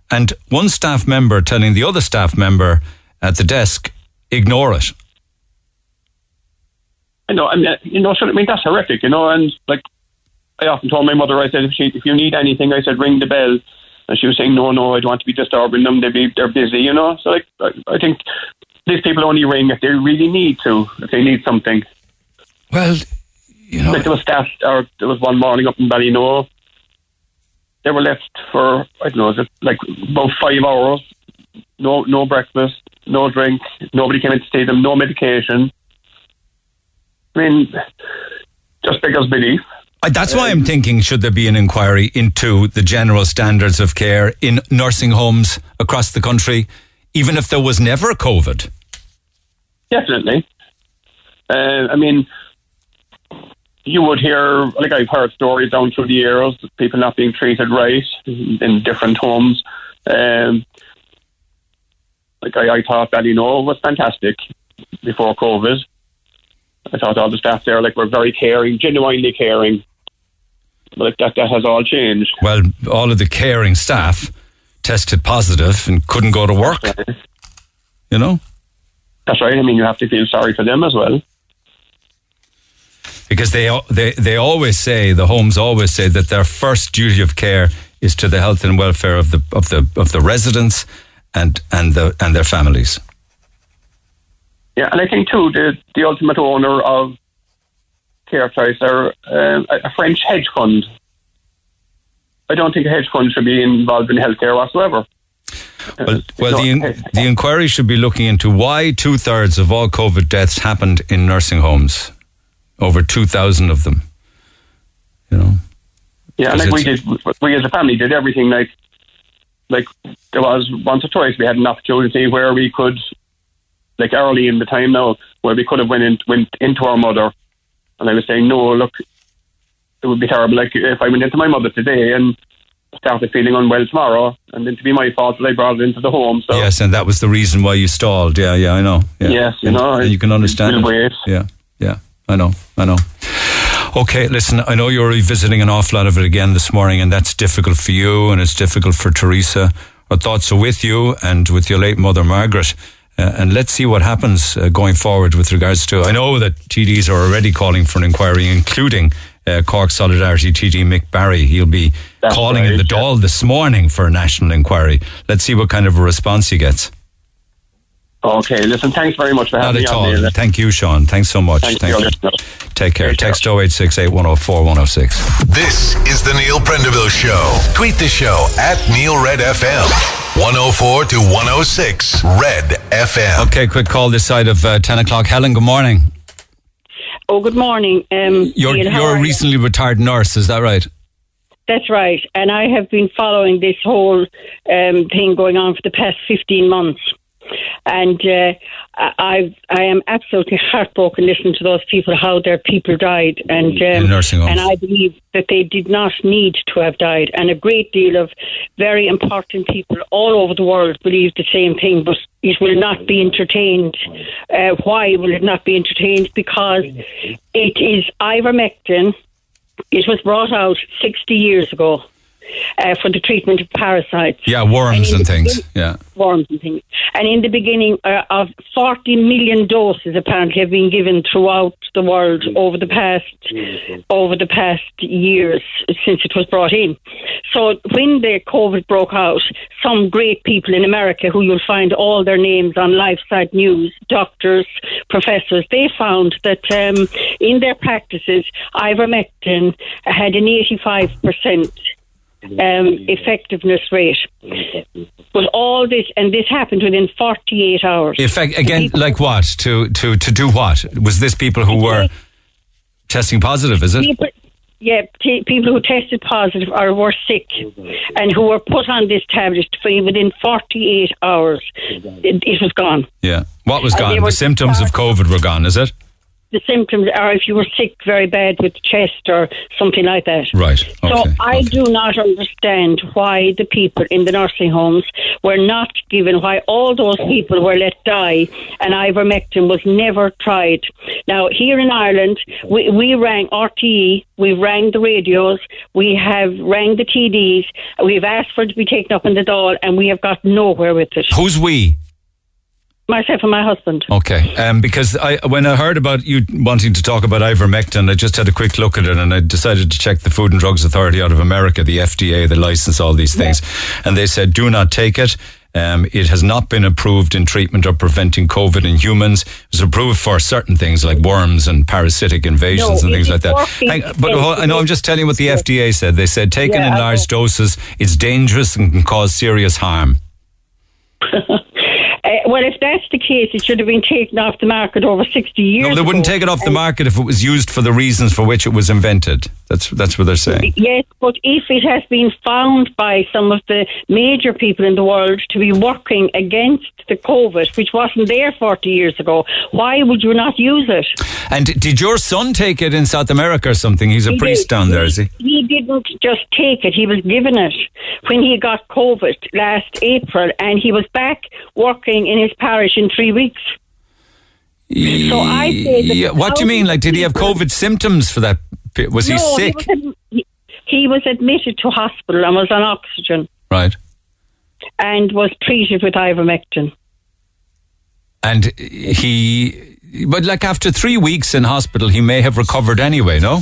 and one staff member telling the other staff member at the desk, "Ignore it." I know, I mean, you know, so, I mean that's horrific, you know. And like, I often told my mother, I said, if she, if you need anything, I said, ring the bell. And she was saying, no, no, I don't want to be disturbing them. They be, they're busy, you know. So like, I, I think these people only ring if they really need to, if they need something. Well, you know, Like there was staff, or there was one morning up in Ballynoe. They were left for I don't know, just like about five hours. No, no breakfast, no drink. Nobody came in to see them. No medication. I mean, just beggars belief. That's why I'm thinking: should there be an inquiry into the general standards of care in nursing homes across the country, even if there was never COVID? Definitely. Uh, I mean, you would hear, like I've heard stories down through the years, of people not being treated right in, different homes. Um, like I, I thought Ballynoe was fantastic before COVID. I thought all the staff there like were very caring, genuinely caring. But like that, that has all changed. Well, all of the caring staff tested positive and couldn't go to work. You know. That's right. I mean, you have to feel sorry for them as well. because they they they always say the homes always say that their first duty of care is to the health and welfare of the of the of the residents and and the and their families. Yeah, and I think too the the ultimate owner of Care Choice are uh, a a French hedge fund. I don't think a hedge fund should be involved in healthcare whatsoever. Well, uh, well, the in, uh, the inquiry should be looking into why two thirds of all COVID deaths happened in nursing homes, over two thousand of them. You know, Yeah, and like we did, we as a family did everything. Like, like there was once or twice we had an opportunity where we could, like early in the time now, where we could have went in, went into our mother, and I was saying, no, look, it would be terrible. Like if I went into my mother today and started feeling unwell tomorrow, and then to be my fault that I brought it into the home. So yes, and that was the reason why you stalled. Yeah, yeah, I know. Yeah. Yes, you And- know, and you can understand. it. Yeah, yeah, I know, I know. Okay, listen, I know you're revisiting an awful lot of it again this morning, and that's difficult for you, and it's difficult for Teresa. Our thoughts are with you and with your late mother, Margaret. Uh, and let's see what happens uh, going forward with regards to. I know that TDs are already calling for an inquiry, including uh, Cork Solidarity TD Mick Barry. He'll be That's calling in right, the yeah. Dáil this morning for a national inquiry. Let's see what kind of a response he gets. Okay, listen, thanks very much for Not having at me all. on. Neil. Thank you, Sean. Thanks so much. Thank Thank you. you. Take care. Take. Text 0868 104 106. This is the Neil Prendeville Show. Tweet the show at Neil Red FM. 104 to 106 Red FM. Okay, quick call this side of uh, 10 o'clock. Helen, good morning. Oh, good morning. Um, You're, Neil, you're a recently retired nurse, is that right? That's right. And I have been following this whole um, thing going on for the past 15 months. And uh, I, I am absolutely heartbroken listening to those people, how their people died. And, um, nursing homes. and I believe that they did not need to have died. And a great deal of very important people all over the world believe the same thing, but it will not be entertained. Uh, why will it not be entertained? Because it is ivermectin. It was brought out 60 years ago uh, for the treatment of parasites. Yeah, worms And and things. Yeah. worms and things. And in the beginning, uh, of 40 million doses apparently have been given throughout the world over the past over the past years since it was brought in. So when the COVID broke out, some great people in America, who you'll find all their names on LifeSite News, doctors, professors, they found that um, in their practices, ivermectin had an 85 percent um, effectiveness rate. But all this, and this happened within 48 hours. Effect, again, People- like what? To, to, to do what? Was this people who were testing positive, is it? People, yeah, t- people who tested positive or were sick and who were put on this tablet for within 48 hours, it, it was gone. Yeah. What was gone? The symptoms of COVID were gone, is it? The symptoms are if you were sick very bad with the chest or something like that. Right. So I okay. do not understand why the people in the nursing homes were not given, why all those people were let die and ivermectin was never tried. Now, here in Ireland, we, we rang RTE, we rang the radios, we have rang the TDs, we've asked for it to be taken up in the Dáil and we have got nowhere with it. Who's we? Myself and my husband. Okay, um, because I when I heard about you wanting to talk about ivermectin, I just had a quick look at it, and I decided to check the Food and Drugs Authority out of America, the FDA, that license all these things, and they said do not take it. Um, it has not been approved in treatment or preventing COVID in humans. It was approved for certain things like worms and parasitic invasions No, and things like that. Hang- but I know I'm just telling you what the FDA said. They said taken Yeah, in large doses, it's dangerous and can cause serious harm. Uh, well, if that's the case, it should have been taken off the market over 60 years No, they wouldn't ago. take it off the market if it was used for the reasons for which it was invented. That's that's what they're saying. Yes, but if it has been found by some of the major people in the world to be working against the COVID, which wasn't there 40 years ago, why would you not use it? And did your son take it in South America or something? He's a He priest did. down there, is he? He didn't just take it, he was given it when he got COVID last April, and he was back working in his parish in three weeks. So I say Yeah, what do you mean? Like, did he have COVID symptoms for that? Was he sick? He was, he was admitted to hospital and was on oxygen right. and was treated with ivermectin. And he, but like after three weeks in hospital, he may have recovered anyway. No.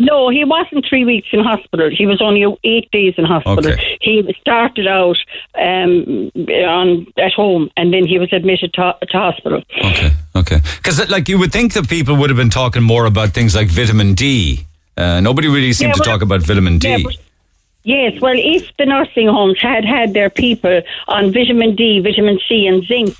No, he wasn't three weeks in hospital. He was only eight days in hospital. Okay. He started out um, on at home, and then he was admitted to, to hospital. Okay. Okay. Because like you would think that people would have been talking more about things like vitamin D. Uh, nobody really seemed Yeah, to well- talk about vitamin D. Yeah, but- yes, well, if the nursing homes had had their people on vitamin D, vitamin C, and zinc.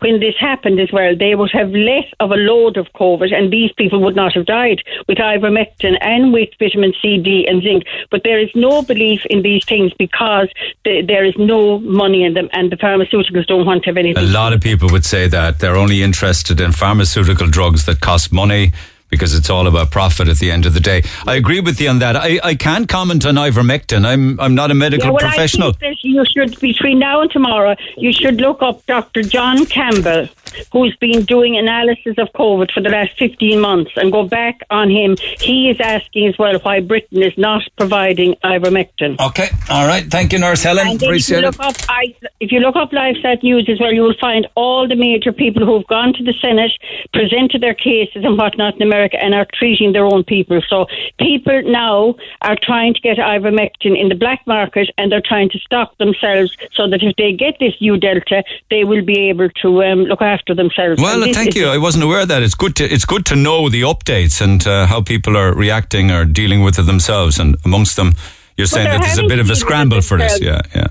When this happened as well, they would have less of a load of COVID, and these people would not have died with ivermectin and with vitamin C, D, and zinc. But there is no belief in these things because the, there is no money in them, and the pharmaceuticals don't want to have anything. A lot of people would say that they're only interested in pharmaceutical drugs that cost money because it's all about profit at the end of the day. I agree with you on that. I, I can't comment on ivermectin. I'm I'm not a medical Yeah, well, professional. I think that you should, between now and tomorrow, you should look up Dr. John Campbell. Who's been doing analysis of COVID for the last 15 months and go back on him. He is asking as well why Britain is not providing ivermectin. Okay, all right. Thank you, Nurse Helen. Then if you Appreciate up, I, if you look up LifeSite News as well, you will find all the major people who've gone to the Senate, presented their cases and whatnot in America, and are treating their own people. So people now are trying to get ivermectin in the black market, and they're trying to stock themselves so that if they get this U delta, they will be able to um, look after themselves. Well, thank you. I wasn't aware of that. It's good to it's good to know the updates and uh, how people are reacting or dealing with it themselves. And amongst them, you're saying that there's a bit of a scramble for this. Yeah, yeah.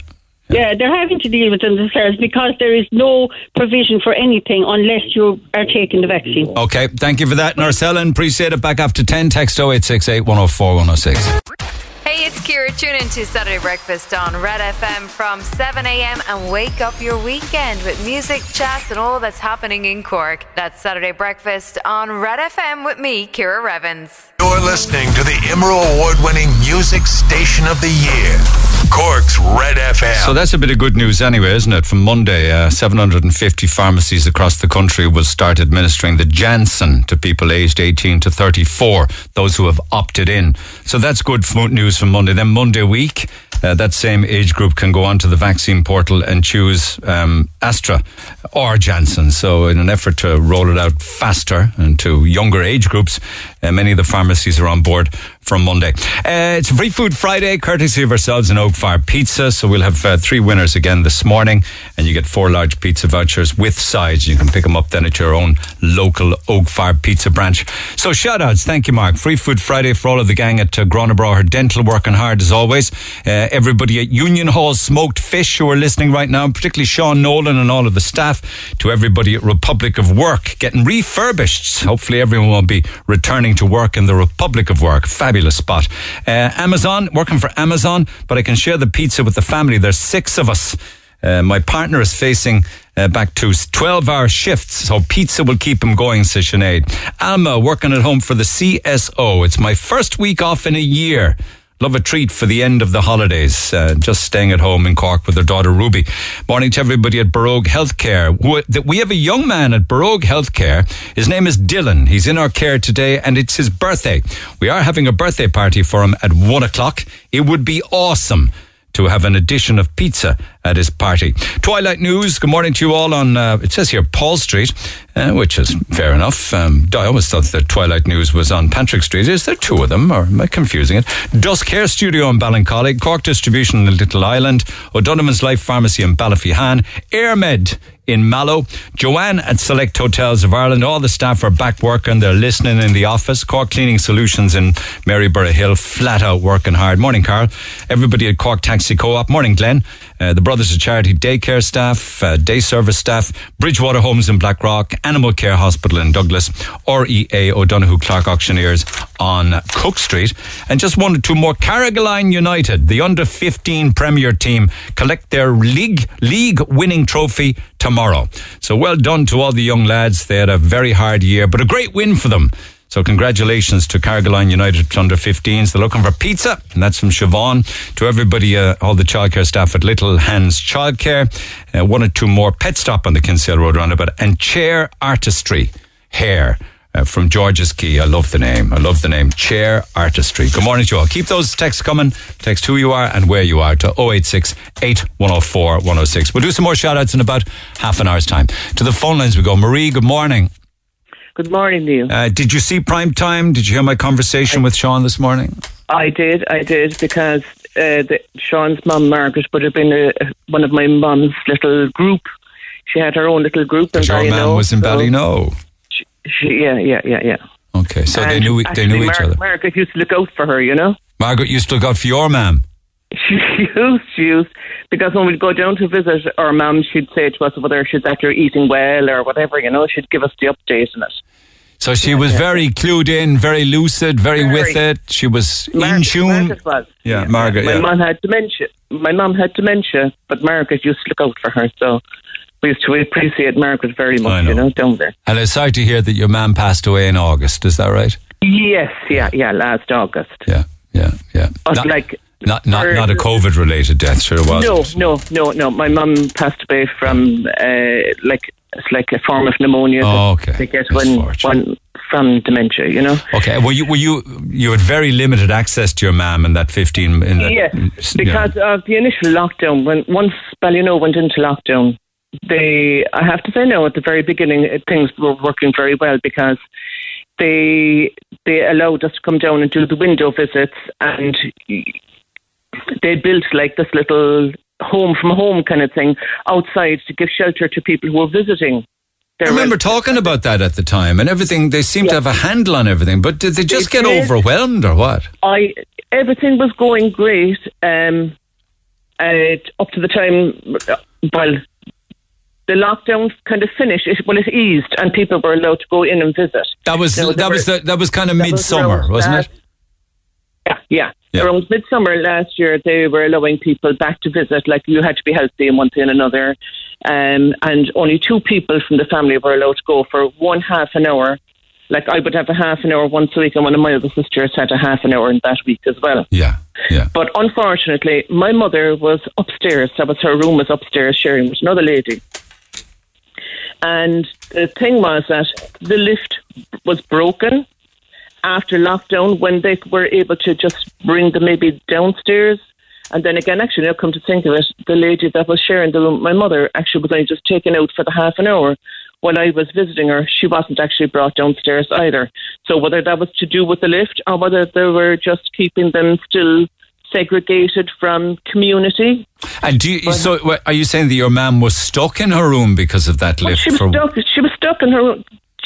Yeah, they're having to deal with them themselves because there is no provision for anything unless you are taking the vaccine. Okay, thank you for that, Nurse Helen. Appreciate it. Back after 10, text 0868 104 106. Hey, it's Kira. Tune in to Saturday Breakfast on Red FM from 7 a.m. and wake up your weekend with music, chats, and all that's happening in Cork. That's Saturday Breakfast on Red FM with me, Kira Revens. You're listening to the Emerald Award winning Music Station of the Year, Cork's Red FM. So that's a bit of good news anyway, isn't it? From Monday, uh, 750 pharmacies across the country will start administering the Janssen to people aged 18 to 34, those who have opted in. So that's good news from Monday. Then Monday week, uh, that same age group can go onto the vaccine portal and choose um, Astra or Janssen. So in an effort to roll it out faster and to younger age groups, uh, many of the pharmacies are on board from Monday. Uh, it's Free Food Friday, courtesy of ourselves and Oak Fire Pizza. So we'll have uh, three winners again this morning, and you get four large pizza vouchers with sides. You can pick them up then at your own local Oak Fire Pizza branch. So shout outs. Thank you, Mark. Free Food Friday for all of the gang at uh, Dental, working hard as always. Uh, everybody at Union Hall Smoked Fish who are listening right now, particularly Sean Nolan and all of the staff. To everybody at Republic of Work, getting refurbished. Hopefully everyone will be returning to work in the Republic of Work. Fabulous spot. Uh, Amazon, working for Amazon, but I can share the pizza with the family. There's six of us. Uh, my partner is facing uh, back to 12 hour shifts, so pizza will keep him going, says Sinead. Alma, working at home for the CSO. It's my first week off in a year. Love a treat for the end of the holidays. Uh, just staying at home in Cork with their daughter Ruby. Morning to everybody at Barogue Healthcare. We have a young man at Barogue Healthcare. His name is Dylan. He's in our care today and it's his birthday. We are having a birthday party for him at one o'clock. It would be awesome to have an addition of pizza at his party. Twilight News, good morning to you all on, uh, it says here Paul Street, uh, which is fair enough. Um, I always thought that Twilight News was on Patrick Street. Is there two of them, or am I confusing it? Dusk Hair Studio in Ballincollig, Cork Distribution in Little Island, O'Donovan's Life Pharmacy in Ballyphehane, AirMed in Mallow, Joanne at Select Hotels of Ireland. All the staff are back working. They're listening in the office. Cork Cleaning Solutions in Maryborough Hill, flat out working hard. Morning, Carl. Everybody at Cork Taxi Co-op. Morning, Glenn. Uh, the Brothers of Charity daycare staff, uh, day service staff, Bridgewater Homes in Blackrock, Animal Care Hospital in Douglas, REA O'Donoghue Clark Auctioneers on Cook Street. And just one or two more. Carrigaline United, the under 15 Premier team, collect their league league winning trophy tomorrow. So well done to all the young lads. They had a very hard year, but a great win for them. So congratulations to Carrigaline United under 15s. They're looking for pizza, and that's from Siobhan. To everybody, uh, all the childcare staff at Little Hands Childcare. Uh, one or two more. Pet Stop on the Kinsale Road roundabout. And Chair Artistry Hair. Uh, from George's Quay. I love the name. I love the name. Chair Artistry. Good morning to you all. Keep those texts coming. Text who you are and where you are to 086 8104 106. We'll do some more shout outs in about half an hour's time. To the phone lines we go. Marie, good morning. Good morning, Neil. Uh, did you see prime time? Did you hear my conversation with Sean this morning? I did, I did, because uh, the, Sean's mum, Margaret, would have been a, one of my mum's little group. She had her own little group in Your Ballynoe, was in so Ballynoe. She, she, yeah, yeah, yeah, yeah. Okay, so they And knew they knew each Mar- other. Margaret used to look out for her, you know. Margaret used to look out for your ma'am. She used, she used, because when we'd go down to visit our mum, she'd say to us whether she's after eating well or whatever, you know. She'd give us the update on it. So she was very clued in, very lucid, very, Very. with it. She was in tune. Margaret was. Yeah, Margaret, My yeah. mum had dementia. My mum had dementia, but Margaret used to look out for her. So we used to appreciate Margaret very I much, know. you know, down there. And I'm sorry to hear that your man passed away in August. Is that right? Yes, yeah, yeah, last August. Yeah, yeah, yeah. But Not, like, not, not, not a COVID-related death. Sure was. no, no, no, no. My mum passed away from uh, like It's like a form of pneumonia. Oh, okay. they get when, from dementia. You know. Okay. Well, you were you you had very limited access to your mum in that fifteen. In that, yeah. because of the initial lockdown. When once Ballynoe went into lockdown, they I have to say no. At the very beginning, uh, things were working very well because they they allowed us to come down and do the window visits, and they built like this little home from home kind of thing outside to give shelter to people who were visiting. I remember relatives. talking about that at the time, and everything. They seemed to have a handle on everything, but did they just get overwhelmed or what? I everything was going great um, uh, up to the time. Well, the lockdown kind of finished. It, well, it eased, and people were allowed to go in and visit. That was they that was the, that was kind of was midsummer, wasn't last- it? Yeah, yeah. Yeah. Around midsummer last year, they were allowing people back to visit. Like you had to be healthy and one thing and another, um, and only two people from the family were allowed to go for one half an hour. Like I would have a half an hour once a week, and one of my other sisters had a half an hour in that week as well. Yeah, yeah. But unfortunately, my mother was upstairs. That was her room was upstairs sharing with another lady. And the thing was that the lift was broken after lockdown when they were able to just bring them maybe downstairs. And then again, actually, now come to think of it, the lady that was sharing the room, my mother, actually was only just taken out for the half an hour while I was visiting her. She wasn't actually brought downstairs either. So whether that was to do with the lift or whether they were just keeping them still segregated from community. And do you, so? what- Are you saying that your mum was stuck in her room because of that Well, lift? she was for- stuck. She was stuck in her.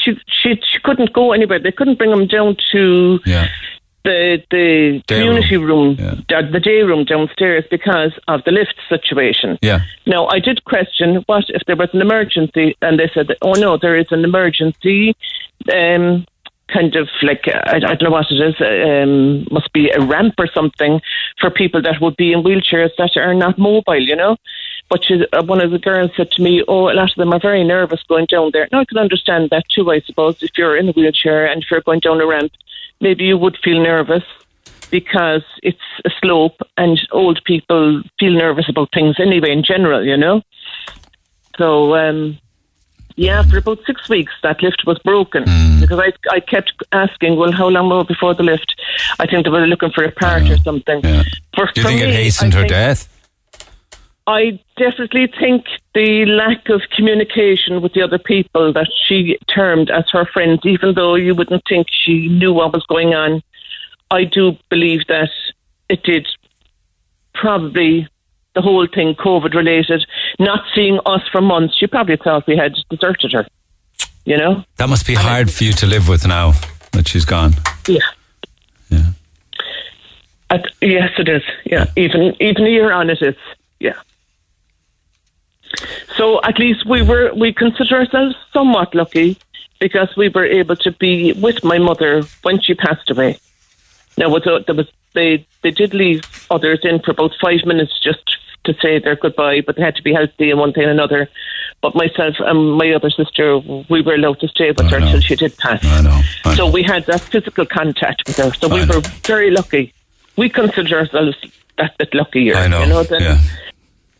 She she she couldn't go anywhere. They couldn't bring them down to yeah, the the Day community room, Yeah. the, the day room downstairs because of the lift situation. yeah. Now, I did question what if there was an emergency, and they said, "Oh no, there is an emergency." Um, kind of like I, I don't know what it is. Um, must be a ramp or something for people that would be in wheelchairs that are not mobile, you know. But she, uh, one of the girls said to me, "Oh, a lot of them are very nervous going down there." Now I can understand that too. I suppose if you're in a wheelchair and if you're going down a ramp, maybe you would feel nervous because it's a slope and old people feel nervous about things anyway in general, you know. So um, yeah, for about six weeks that lift was broken because I I kept asking, well, how long more before the lift? I think they were looking for a part or something. Yeah. For, Do you think it hastened I her death? I definitely think the lack of communication with the other people that she termed as her friends, even though you wouldn't think she knew what was going on, I do believe that it did probably the whole thing COVID related, not seeing us for months. She probably thought we had deserted her, you know? That must be hard for you to live with now that she's gone. Yeah. Yeah. At, yes, it is. Yeah, even even a year on it is. Yeah. So at least we were we consider ourselves somewhat lucky because we were able to be with my mother when she passed away. Now, was uh, there was they they did leave others in for about five minutes just to say their goodbye, but they had to be healthy and one thing and another. But myself and my other sister, we were allowed to stay with I her until she did pass. I know. I So know. we had that physical contact with her. So we were very lucky. We consider ourselves that bit luckier, I know. you know, yeah.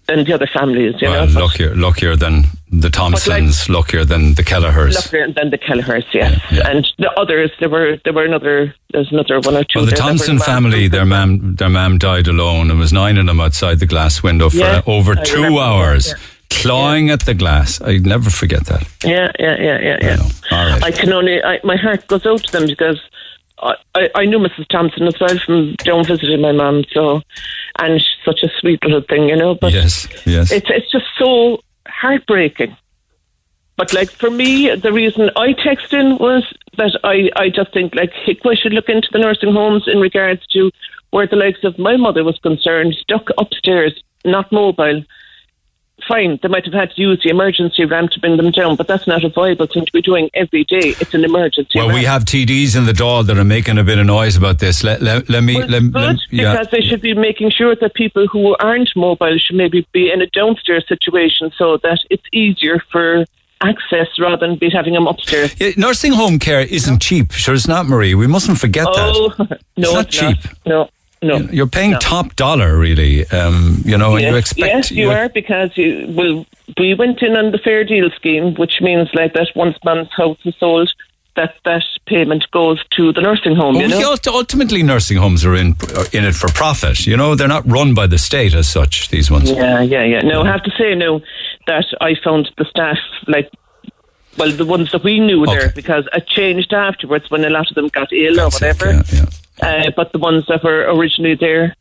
Than the other families, you Well, know. Luckier, luckier than the Thompsons, luckier than the Kelleher's. luckier than the Kelleher's, yes. Yeah, yeah. And the others, there were there were another there's another one or two. Well, the Thompson family, their mam, their mam died alone. and was nine of them outside the glass window for Yeah, over I two remember that, hours, yeah. clawing at the glass. I'd never forget that. Yeah, yeah, yeah, yeah, yeah. know. All right. I can only I, my heart goes out to them because I, I, knew Mrs. Thompson as well from down visiting my mum. So, and she's such a sweet little thing, you know. But yes, yes. it's it's just so heartbreaking. But like for me, the reason I texted in was that I, I just think like HIQA should look into the nursing homes in regards to where the likes of my mother was concerned, stuck upstairs, not mobile. Fine, they might have had to use the emergency ramp to bring them down, but that's not a viable thing to be doing every day. It's an emergency. well, we have TDs in the Dáil that are making a bit of noise about this. Let, let, let me, Well, let, good, let- yeah. because they should be making sure that people who aren't mobile should maybe be in a downstairs situation so that it's easier for access rather than be having them upstairs. Yeah, nursing home care isn't cheap. Sure, it's not, Marie. We mustn't forget Oh, that. no, it's not it's cheap. No, no. You're paying no. top dollar, really. Um, you know, and you expect yes, you are because you will we went in on the fair deal scheme, which means like that once man's house is sold, that that payment goes to the nursing home. Well, you know? ultimately, nursing homes are in are in it for profit. You know, they're not run by the state as such. These ones. Yeah, yeah, yeah. No, I have to say no, that I found the staff like. Well, the ones that we knew there, because it changed afterwards when a lot of them got ill or That's it, whatever. yeah, yeah. Uh, but the ones that were originally there,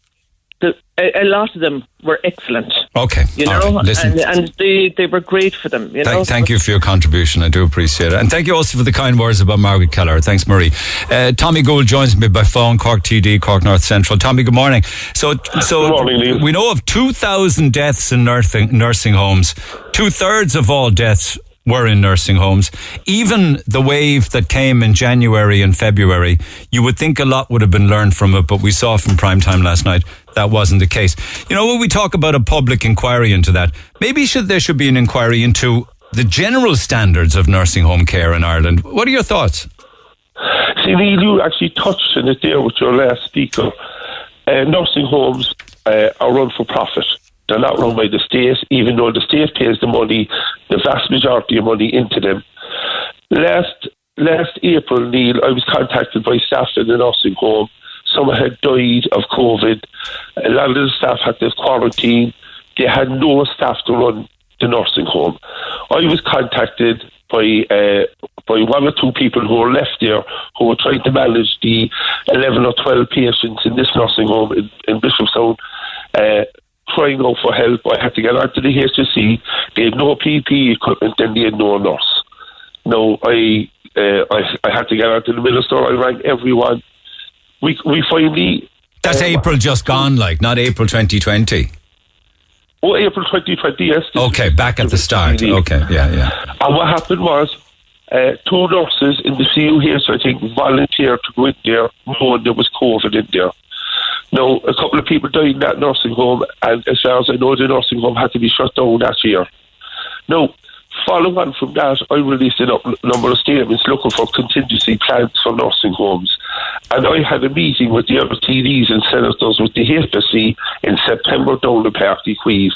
the, a, a lot of them were excellent. Okay. You know, right. Listen. and, and they, they were great for them. You know, Thank, thank you for your contribution. I do appreciate it. And thank you also for the kind words about Margaret Keller. Thanks, Marie. Uh, Tommy Gould joins me by phone, Cork TD, Cork North Central. Tommy, good morning. So, so Good morning, Neil. we know of 2,000 deaths in nursing, nursing homes. Two thirds of all deaths were in nursing homes. Even the wave that came in January and February, you would think a lot would have been learned from it, but we saw from prime time last night that wasn't the case. You know, when we talk about a public inquiry into that, maybe should there should be an inquiry into the general standards of nursing home care in Ireland. What are your thoughts? See, Neil, you actually touched on it there with your last speaker. Uh, nursing homes uh, are run for profit. They're not run by the state, even though the state pays the money, the vast majority of money into them. Last last April, Neil, I was contacted by staff in the nursing home. Some had died of COVID. A lot of the staff had to quarantine. They had no staff to run the nursing home. I was contacted by uh, by one or two people who were left there who were trying to manage the 11 or 12 patients in this nursing home in, in Bishopstown. Uh, crying out for help. I had to get onto the HSE. They had no PPE equipment and they had no nurse. No, I, uh, I I had to get onto the minister. I rang everyone. We we finally. That's uh, April just gone, like, not April 2020. Oh, April 2020, yes. Okay, back at the start. Okay, yeah, yeah. And what happened was, uh, two nurses in the CUH, I think, volunteered to go in there knowing there was COVID in there. Now, a couple of people died in that nursing home, and as far as I know, the nursing home had to be shut down that year. Now, following on from that, I released a number of statements looking for contingency plans for nursing homes. And I had a meeting with the other TDs and senators with the HSE in September down in Páirc Uí Chaoimh,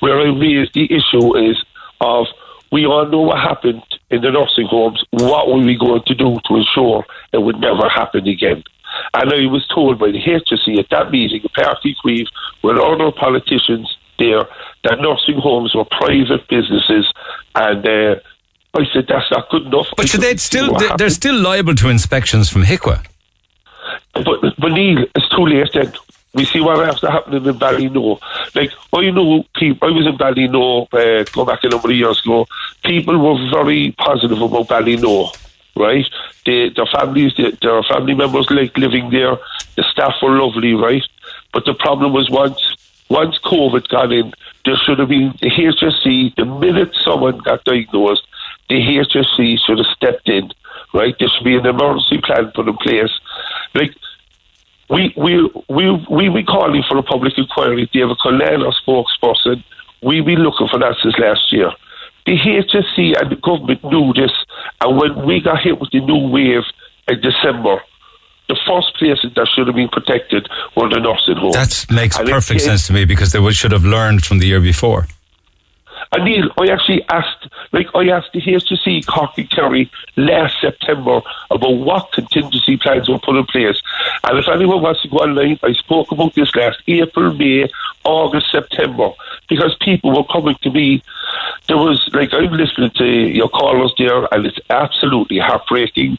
where I raised the issue is of we all know what happened in the nursing homes. What were we going to do to ensure it would never happen again? And I was told by the HSE at that meeting, Páirc Uí Chaoimh, with other politicians there, that nursing homes were private businesses. And uh, I said, that's not good enough. But should they still, they're, happened. still liable to inspections from HIQA. But, but Neil, it's too late then. We see what after happening in Ballynoe. Like, I know people, I was in Ballynoe, uh, go back a number of years ago. People were very positive about Ballynoe, right? They, their families, they, their family members liked living there. The staff were lovely, right? But the problem was once, once COVID got in, there should have been the HSE, the minute someone got diagnosed, the HSE should have stepped in, right? There should be an emergency plan put in place. Like, we we we we be calling for a public inquiry. David Cullinane, our spokesperson, we be looking for that since last year. The HSE and the government knew this, and when we got hit with the new wave in December, the first places that should have been protected were the nursing homes. That makes And perfect sense to me because they should have learned from the year before. And Neil, I actually asked, like, I asked the HSE Cork Kerry last September about what contingency plans were put in place. And if anyone wants to go online, I spoke about this last April, May, August, September, because people were coming to me. There was, like, I'm listening to your callers there, and it's absolutely heartbreaking.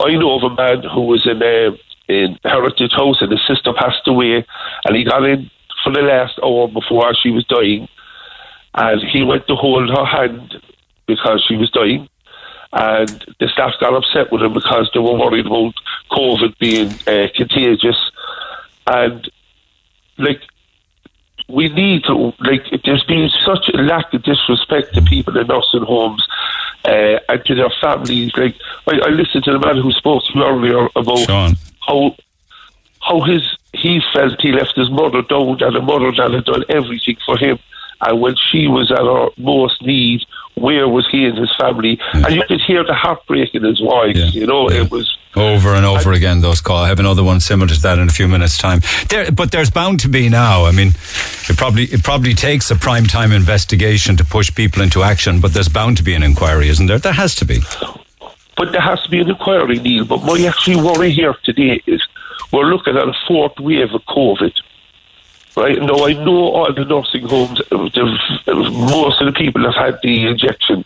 I know of a man who was in, uh, in Heritage House, and his sister passed away, and he got in for the last hour before she was dying and he went to hold her hand because she was dying. And the staff got upset with him because they were worried about COVID being uh, contagious. And, like, we need to, like, there's been such a lack of disrespect to people in nursing homes uh, and to their families. Like, I, I listened to the man who spoke to you earlier about Sean. how how his he felt he left his mother down and the mother that had done everything for him And when she was at her most need, where was he and his family? And you could hear the heartbreak in his voice. You know, it was over and over again. Those calls. I have another one similar to that in a few minutes' time. There, but there's bound to be now. I mean, it probably it probably takes a prime time investigation to push people into action. But there's bound to be an inquiry, isn't there? There has to be. But there has to be an inquiry, Neil. But my actual worry here today is we're looking at a fourth wave of COVID. Right now, I know all the nursing homes, uh, most of the people have had the injection,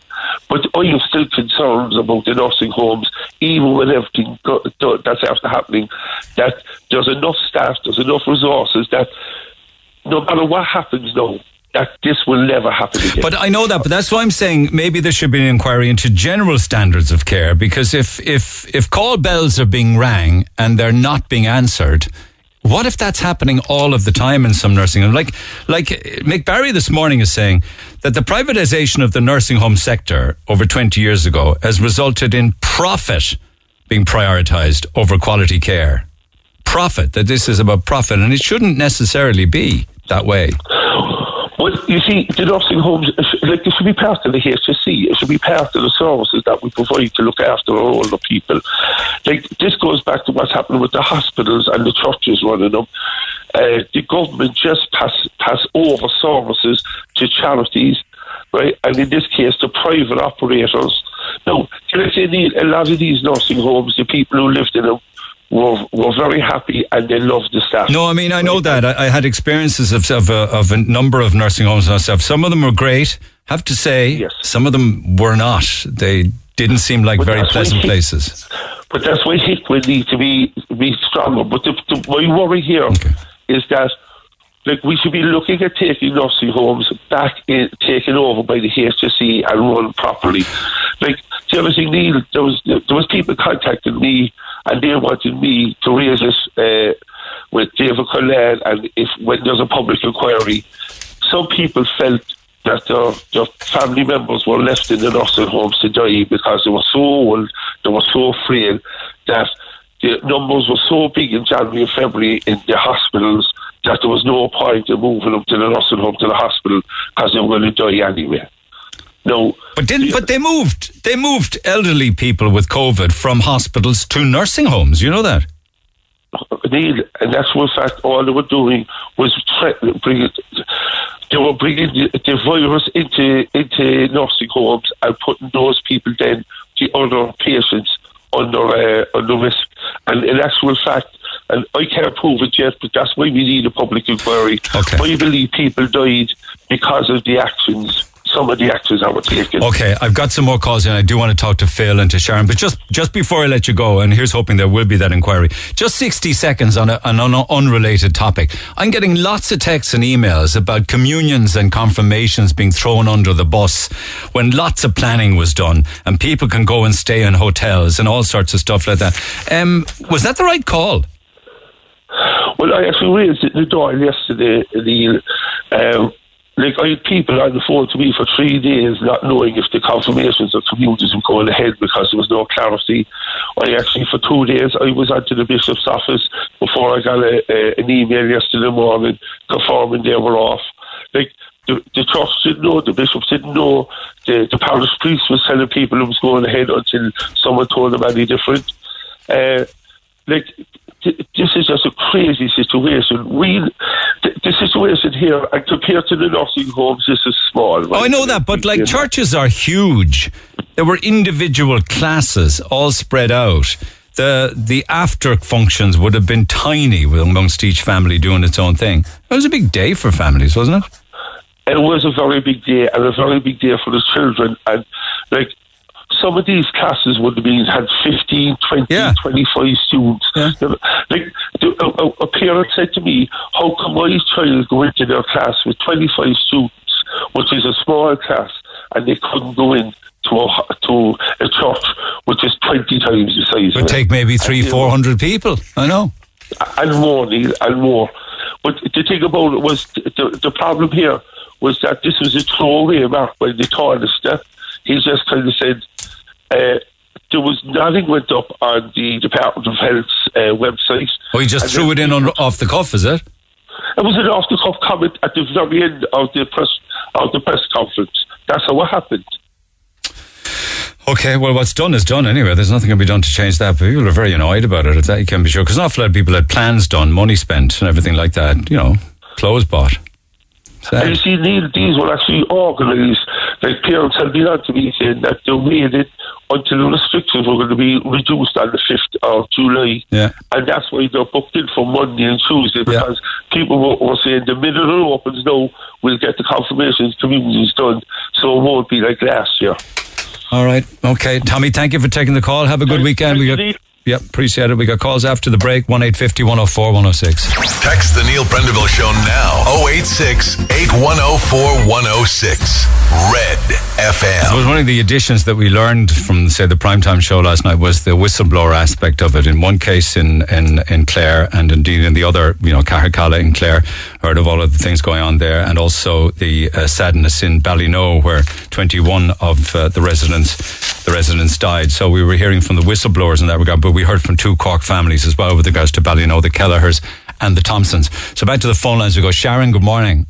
but I have still concerns about the nursing homes, even with everything that's after happening. That there's enough staff, there's enough resources that no matter what happens now, that this will never happen again. But I know that, but that's why I'm saying maybe there should be an inquiry into general standards of care because if if if call bells are being rang and they're not being answered. What if that's happening all of the time in some nursing homes? Like, like Mick Barry this morning is saying that the privatization of the nursing home sector over 20 years ago has resulted in profit being prioritized over quality care. Profit, that this is about profit, and it shouldn't necessarily be that way. You see, the nursing homes, like, it should be part of the HSE. It should be part of the services that we provide to look after our older people. Like, this goes back to what's happening with the hospitals and the churches running them. Uh, the government just pass, pass over services to charities, right? And in this case, the private operators. Now, can I say, a lot of these nursing homes, the people who lived in them, were, were very happy and they loved the staff. No, I mean, I know that. I, I had experiences of, of, a, of a number of nursing homes myself. Some of them were great, have to say. Yes. Some of them were not. They didn't seem like But very pleasant places. But that's why HIQA will need to be be stronger. But the, the, my worry here is that like we should be looking at taking nursing homes back in, taken over by the HSE and run properly. Like thing, Neil, there was there was people contacting me and they wanted me to raise this uh, with David Cullinane if when there's a public inquiry, some people felt that their, their family members were left in the nursing homes to die because they were so old, they were so frail that the numbers were so big in January and February in the hospitals that there was no point in moving them to the nursing home to the hospital because they were going to die anyway. No, But didn't? But they moved. They moved elderly people with COVID from hospitals to nursing homes. You know that. Neil, and that's what fact all they were doing was threatening, bring they were bringing the, the virus into into nursing homes and putting those people then, the other patients, under uh, under risk. And in actual fact, and I can't prove it yet, but that's why we need a public inquiry. Okay. I believe people died because of the actions, some of the actions that were taken. Okay, I've got some more calls and I do want to talk to Phil and to Sharon. But just just before I let you go, and here's hoping there will be that inquiry. Just 60 seconds on, a, on an unrelated topic. I'm getting lots of texts and emails about communions and confirmations being thrown under the bus when lots of planning was done and people can go and stay in hotels and all sorts of stuff like that. Um, was that the right call? Well, I actually raised the door yesterday, Neil. Um, like, I had people on the phone to me for three days not knowing if the confirmations of communities were going ahead because there was no clarity. I actually, for two days, I was onto the bishop's office before I got a, a, an email yesterday morning confirming they were off. Like, the, the church didn't know, the bishops didn't know, the, the parish priest was telling people it was going ahead until someone told them any different. Uh, like this is just a crazy situation. We, th- the situation here, and compared to the nursing homes, this is small. Oh, I know that, but like churches are huge. There were individual classes all spread out. The the after functions would have been tiny with- amongst each family doing its own thing. It was a big day for families, wasn't it? It was a very big day, and a very big day for the children. And like some of these classes would have been had 15, 20, 25 students. Like the, a, a- parent said to me, "How come my child go into their class with 25 students, which is a small class, and they couldn't go in?" To a, to a church which is 20 times the size. Would of it. take maybe three, four hundred people. I know. and more, Neil, and more. But the thing about it was the, the problem here was that this was a throwaway mark by the tallest step. He just kind of said uh, there was nothing went up on the Department of Health's uh, website. Oh, he just And threw it in on, off the cuff, is it? It was an off the cuff comment at the very end of the press of the press conference. That's how it happened. Okay, well, what's done is done anyway. There's nothing can be done to change that. But people are very annoyed about it. That you can be sure. Because an awful lot of people had plans done, money spent, and everything like that. You know, clothes bought. And you see, these, these were actually organised. Like parents had been on to me saying that they waited until the restrictions were going to be reduced on the 5th of July. Yeah. And that's why they're booked in for Monday and Tuesday because people were, were saying the minute it opens now, we'll get the confirmations, communities done. So it won't be like last year. All right. Okay, Tommy. Thank you for taking the call. Have a good weekend. Yep, appreciate it. We got calls after the break. One eight fifty one zero four one zero six. Text the Neil Prendeville Show now. 086 8104 106. Red FM. suppose one of the additions that we learned from, say, the primetime show last night was the whistleblower aspect of it. In one case in, in, in Clare, and indeed in the other, you know, Carrigoran in Clare, heard of all of the things going on there, and also the uh, sadness in Ballynoe, where 21 of uh, the residents, the residents died. So we were hearing from the whistleblowers in that regard, but we heard from two Cork families as well with regards to Ballynoe, the Kelleher's and the Thompsons. So back to the phone lines we go. Sharon, good morning.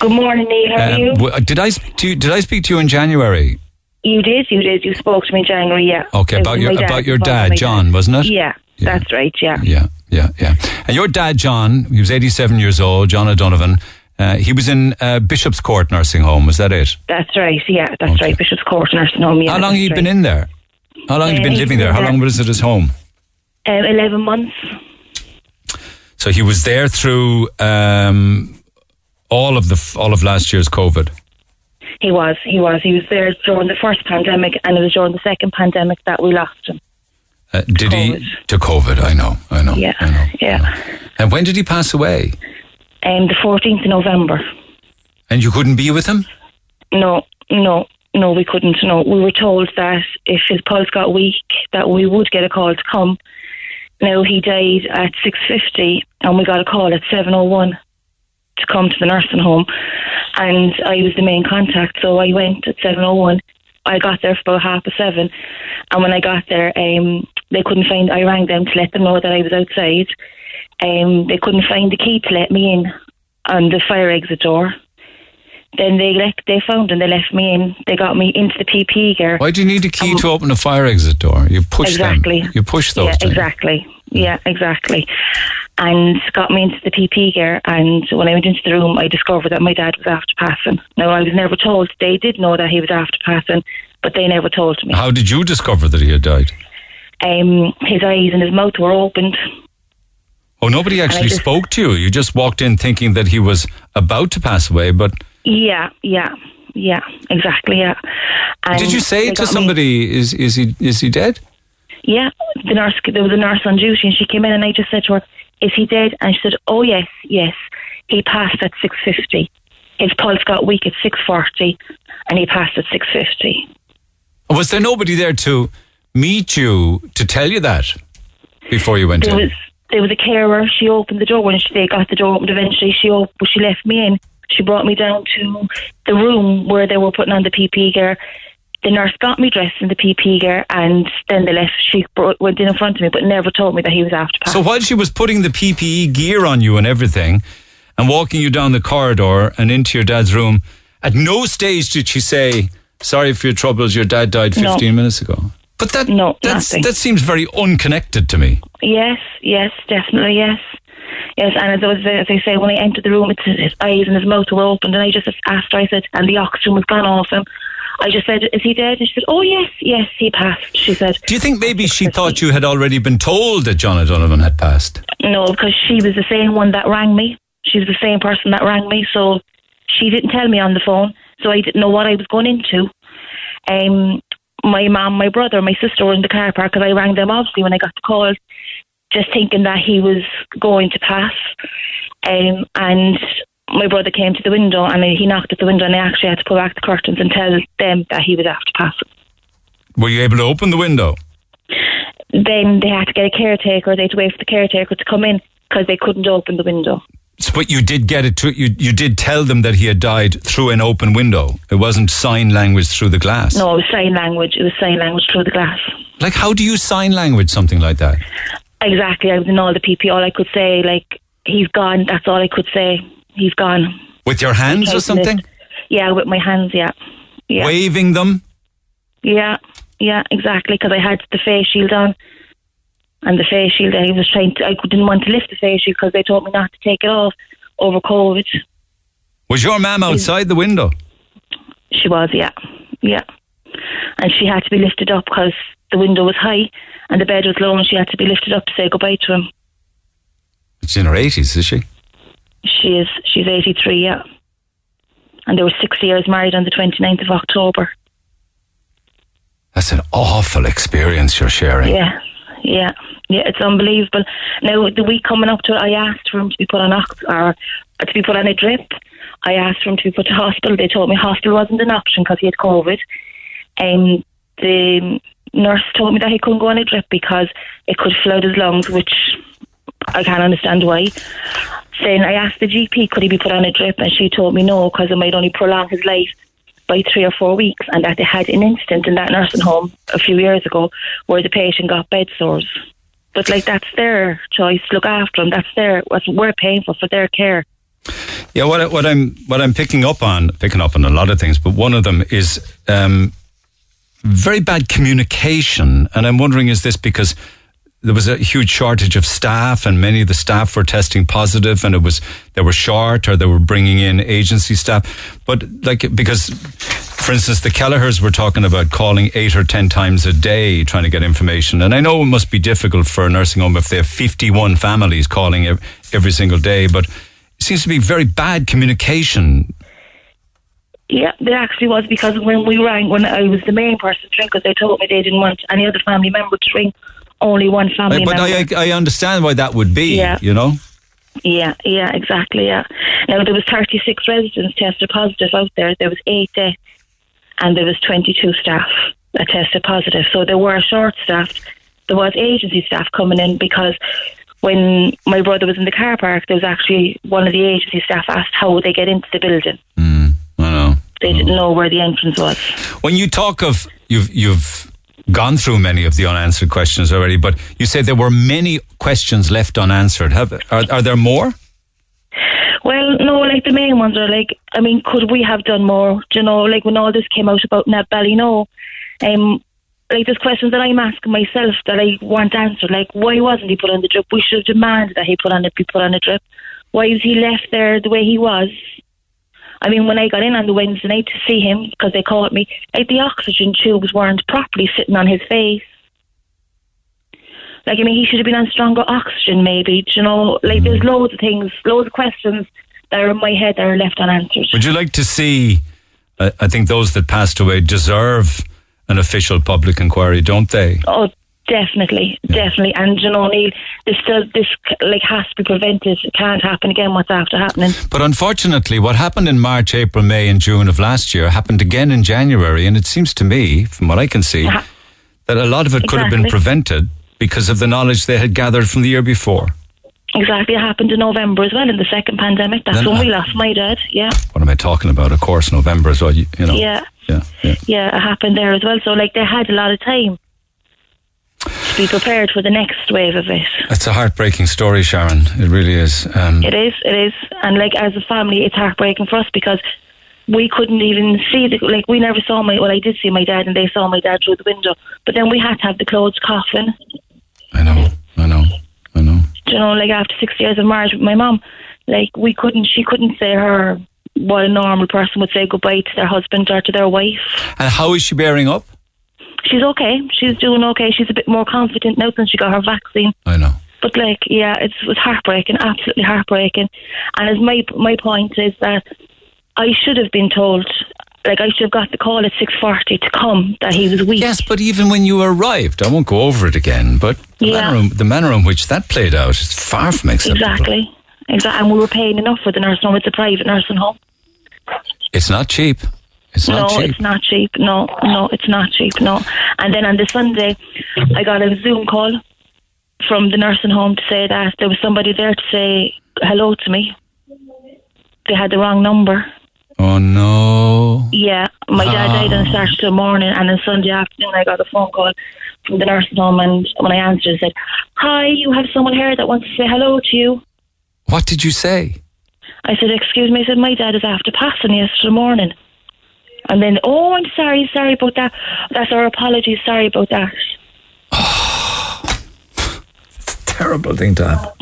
Good morning, Neil. How are Um, you? w- did I speak to you, did I speak to you in January? You did, you did. You spoke to me in January, yeah. Okay, about your about your dad, John, wasn't it? Yeah, that's right, yeah. Yeah, yeah, yeah. And your dad, John, he was 87 years old, John O'Donovan. Uh, he was in uh, Bishop's Court Nursing Home, was that it? That's right, yeah, that's right. Bishop's Court Nursing Home, yeah. How long have you that's been right. in there? How long have you Uh, been living there? How long was it his home? Um, 11 months. So he was there through um, all of the all of last year's COVID. He was, he was. He was there during the first pandemic and it was during the second pandemic that we lost him. Uh, did he to COVID? I know, I know. Yeah, I know. yeah. And when did he pass away? Um, the 14th of November. And you couldn't be with him? No, no, no, we couldn't. No, we were told that if his pulse got weak, that we would get a call to come. Now he died at six fifty, and we got a call at seven oh one to come to the nursing home, and I was the main contact, so I went at seven oh one. I got there for about half past seven, and when I got there, um, they couldn't find. I rang them to let them know that I was outside. Um, they couldn't find the key to let me in on the fire exit door. Then they left, they found and they left me in. They got me into the PP gear. Why do you need a key to open a fire exit door? You push exactly. them. You push those. Yeah, exactly. Yeah, exactly. And got me into the PP gear. And when I went into the room, I discovered that my dad was after passing. Now, I was never told. They did know that he was after passing, but they never told me. How did you discover that he had died? Um, his eyes and his mouth were opened. Oh, nobody actually just- spoke to you. You just walked in thinking that he was about to pass away. But Yeah, yeah, yeah, exactly, yeah. And did you say to got me- somebody, "Is is he is he dead?" Yeah, the nurse. There was a nurse on duty, and she came in, and I just said to her, "Is he dead?" And she said, "Oh yes, yes. He passed at six fifty. His pulse got weak at six forty, and he passed at six fifty. Was there nobody there to meet you to tell you that before you went There in? was there was a carer. She opened the door when she, they got the door opened. Eventually, she op- she left me in. She brought me down to the room where they were putting on the PP gear. The nurse got me dressed in the PP gear, and then they left. She brought, went in in front of me, but never told me that he was after So while she was putting the PPE gear on you and everything, and walking you down the corridor and into your dad's room, at no stage did she say, "Sorry for your troubles. Your dad died No. 15 minutes ago." But that no, that's, nothing. that seems very unconnected to me. Yes, yes, definitely, yes. Yes, and as I, was, as I say, when I entered the room, it's, his eyes and his mouth were opened, and I just asked her, I said, and the oxygen was gone off him. I just said, Is he dead? And she said, Oh, yes, yes, he passed. She said, Do you think maybe she thought you had already been told that John O'Donovan had passed? No, because she was the same one that rang me. She was the same person that rang me, so she didn't tell me on the phone, so I didn't know what I was going into. Um, my mum, my brother, my sister were in the car park because I rang them obviously when I got the call, just thinking that he was going to pass. Um, and my brother came to the window and he knocked at the window, and I actually had to pull back the curtains and tell them that he was after passing. Were you able to open the window? Then they had to get a caretaker. They had to wait for the caretaker to come in because they couldn't open the window. But you did get it. To, you you did tell them that he had died through an open window. It wasn't sign language through the glass. No, it was sign language. It was sign language through the glass. Like how do you sign language something like that? Exactly. I was in all the PP. All I could say, like, he's gone. That's all I could say. He's gone. With your hands or something? Yeah, with my hands. Yeah, yeah, Waving them? yeah, yeah. Exactly. Because I had the face shield on, and the face shield. I was trying to. I didn't want to lift the face shield because they told me not to take it off over COVID. Was your mum outside the window? She was, yeah, yeah. And she had to be lifted up because the window was high and the bed was low, and she had to be lifted up to say goodbye to him. She's in her 80s, is she? She is. She's eighty-three, yeah. And they were six years married on the 29th of October. That's an awful experience you're sharing. Yeah, yeah, yeah. It's unbelievable. Now the week coming up to it, I asked for him to be put on ox- or to be put on a drip. I asked for him to be put to hospital. They told me hospital wasn't an option because he had COVID. And the nurse told me that he couldn't go on a drip because it could flood his lungs, which I can't understand why. Then I asked the GP, could he be put on a drip? And she told me no, because it might only prolong his life by three or four weeks. And that they had an incident in that nursing home a few years ago where the patient got bed sores. But like that's their choice. Look after them. That's their we're paying for for their care. Yeah, what, what I'm what I'm picking up on, picking up on a lot of things, but one of them is um, very bad communication, and I'm wondering is this because there was a huge shortage of staff, and many of the staff were testing positive, and it was they were short or they were bringing in agency staff, but like because. For instance, the Kelleher's were talking about calling eight or ten times a day trying to get information. And I know it must be difficult for a nursing home if they have 51 families calling every single day, but it seems to be very bad communication. Yeah, there actually was because when we rang, when I was the main person to ring, because they told me they didn't want any other family member to ring, only one family but member. I, I understand why that would be, Yeah. you know? Yeah, yeah, exactly. Yeah. Now there was 36 residents tested positive out there. There was eight deaths, and there was 22 staff that tested positive. So there were short-staffed. There was agency staff coming in because when my brother was in the car park, there was actually one of the agency staff asked how would they get into the building. Hmm, I know. They didn't know where the entrance was. When you talk of you've you've gone through many of the unanswered questions already, but you said there were many questions left unanswered. Have are, are there more? Well, no, like the main ones are like, I mean, could we have done more? Do you know, like when all this came out about Ned Ballynoe, um, like there's questions that I'm asking myself that I want answered. Like, why wasn't he put on the drip? We should have demanded that he put on it, be put on a drip. Why is he left there the way he was? I mean, when I got in on the Wednesday night to see him, because they called me, like the oxygen tubes weren't properly sitting on his face. Like, I mean, he should have been on stronger oxygen, maybe. Do you know, like, there's loads of things, loads of questions that are in my head that are left unanswered. Would you like to see? Uh, I think those that passed away deserve an official public inquiry, don't they? Oh, definitely, definitely. And you know, Neil, this still this like has to be prevented. It can't happen again. What's after happening? But unfortunately, what happened in March, April, May, and June of last year happened again in January, and it seems to me, from what I can see, Ha- that a lot of it could have been prevented because of the knowledge they had gathered from the year before. Exactly, it happened in November as well in the second pandemic. That's Then when I- we uh, lost my dad. Yeah, What am I talking about? Of course, November as well. You, you know. yeah, Yeah. Yeah. yeah. It happened there as well. So like they had a lot of time be prepared for the next wave of it. It's a heartbreaking story, Sharon. It really is. Um, It is, it is, and like as a family, it's heartbreaking for us because we couldn't even see the like we never saw my well I did see my dad and they saw my dad through the window, but then we had to have the closed coffin. I know. I know. I know. you know, like after six years of marriage with my mom, like we couldn't, she couldn't say her what a normal person would say goodbye to their husband or to their wife. And how is she bearing up? She's okay. She's doing okay. She's a bit more confident now since she got her vaccine. I know. But like, yeah, it's, it was heartbreaking, absolutely heartbreaking. And as my my point is that I should have been told, like I should have got the call at six forty to come that he was weak. Yes, but even when you arrived, I won't go over it again, but the, Yeah. manner, in, the manner in which that played out is far from acceptable. exactly, exactly. And we were paying enough for the nursing home. It's a private nursing home. It's not cheap. It's no, cheap. it's not cheap. No, no, it's not cheap. No. And then on the Sunday, I got a Zoom call from the nursing home to say that there was somebody there to say hello to me. They had the wrong number. Oh no. Yeah, my dad ah. died on Saturday morning, and on Sunday afternoon, I got a phone call from the nursing home. And when I answered, it said, "Hi, you have someone here that wants to say hello to you." What did you say? I said, Excuse me, I said, My dad is after passing yesterday morning. And then, Oh, I'm sorry, sorry about that. That's our apologies, sorry about that. it's a terrible thing to happen.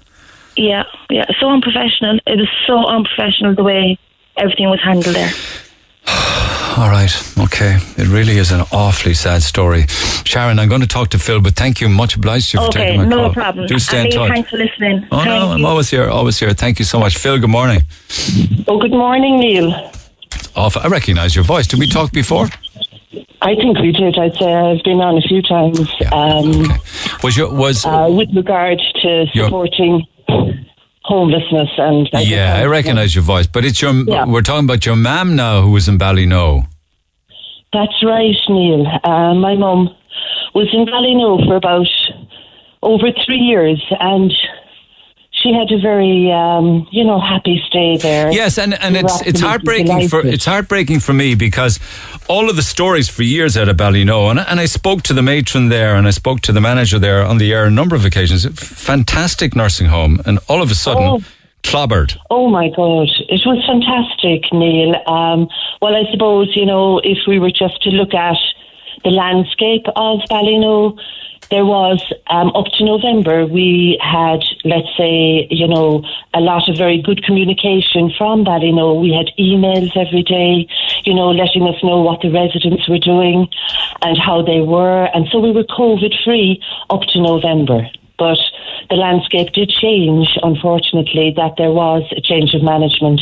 Yeah, yeah, so unprofessional. It was so unprofessional the way everything was handled there. All right. Okay. It really is an awfully sad story. Sharon, I'm going to talk to Phil, but thank you. Much obliged to you for Okay, taking my no call. problem. Do stay in Annie, touch. Thanks for listening. Oh, no, Thank I'm always here. Always here. Thank you so much. Phil, good morning. Oh, good morning, Neil. Off. I recognise your voice. Did we talk before? I think we did. I'd say I've been on a few times. Um, Was your was uh, with regard to supporting homelessness and that Yeah, I of recognise your voice, but it's your. Yeah. We're talking about your mam now, who was in Ballynoe. That's right, Neil. Uh, my mum was in Ballynoe for about over three years, and she had a very, um, you know, happy stay there. Yes, and, and it's it's heartbreaking for it's heartbreaking for me because all of the stories for years out of Ballynoe, and, and I spoke to the matron there, and I spoke to the manager there on the air a number of occasions. Fantastic nursing home, and all of a sudden, Oh. clobbered. Oh my God, it was fantastic, Neil. Um, well, I suppose, you know, if we were just to look at the landscape of Ballynoe, there was, um, up to November, we had, let's say, you know, a lot of very good communication from Ballynoe. We had emails every day, you know, letting us know what the residents were doing and how they were. And so we were COVID free up to November. But the landscape did change, unfortunately, that there was a change of management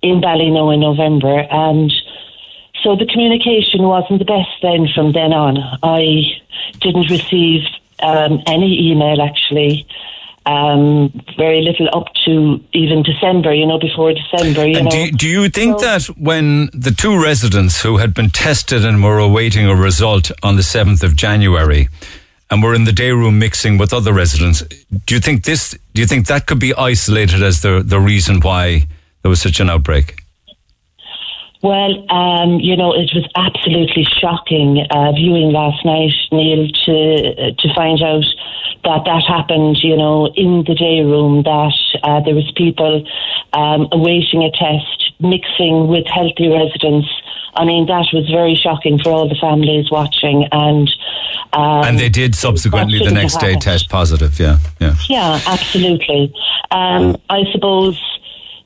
in Ballynoe in November. And so the communication wasn't the best then from then on. I didn't receive um, any email actually. Um, very little up to even December, you know, before December, you And know. do, you- do you think that when the two residents who had been tested and were awaiting a result on the 7th of January and were in the day room mixing with other residents, do you think this, do you think that could be isolated as the, the reason why there was such an outbreak? Well, um, you know, it was absolutely shocking uh, viewing last night, Neil, to to find out that that happened. You know, in the day room, that uh, there was people um, awaiting a test, mixing with healthy residents. I mean, that was very shocking for all the families watching, and um, and they did subsequently the next day test positive, yeah, yeah. Yeah, absolutely. Um, I suppose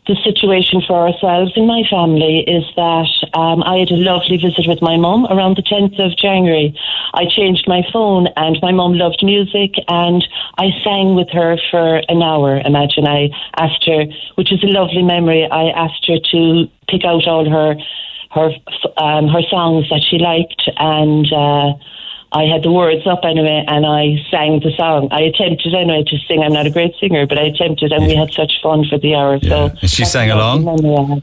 the situation for ourselves in my family is that um, I had a lovely visit with my mum around the 10th of January. I changed my phone, and my mum loved music, and I sang with her for an hour. Imagine I asked her, which is a lovely memory. I asked her to pick out all her her um, her songs that she liked, and. Uh, I had the words up anyway, and I sang the song. I attempted anyway to sing. I'm not a great singer, but I attempted, and we had such fun for the hour. So And she sang along? memory I have.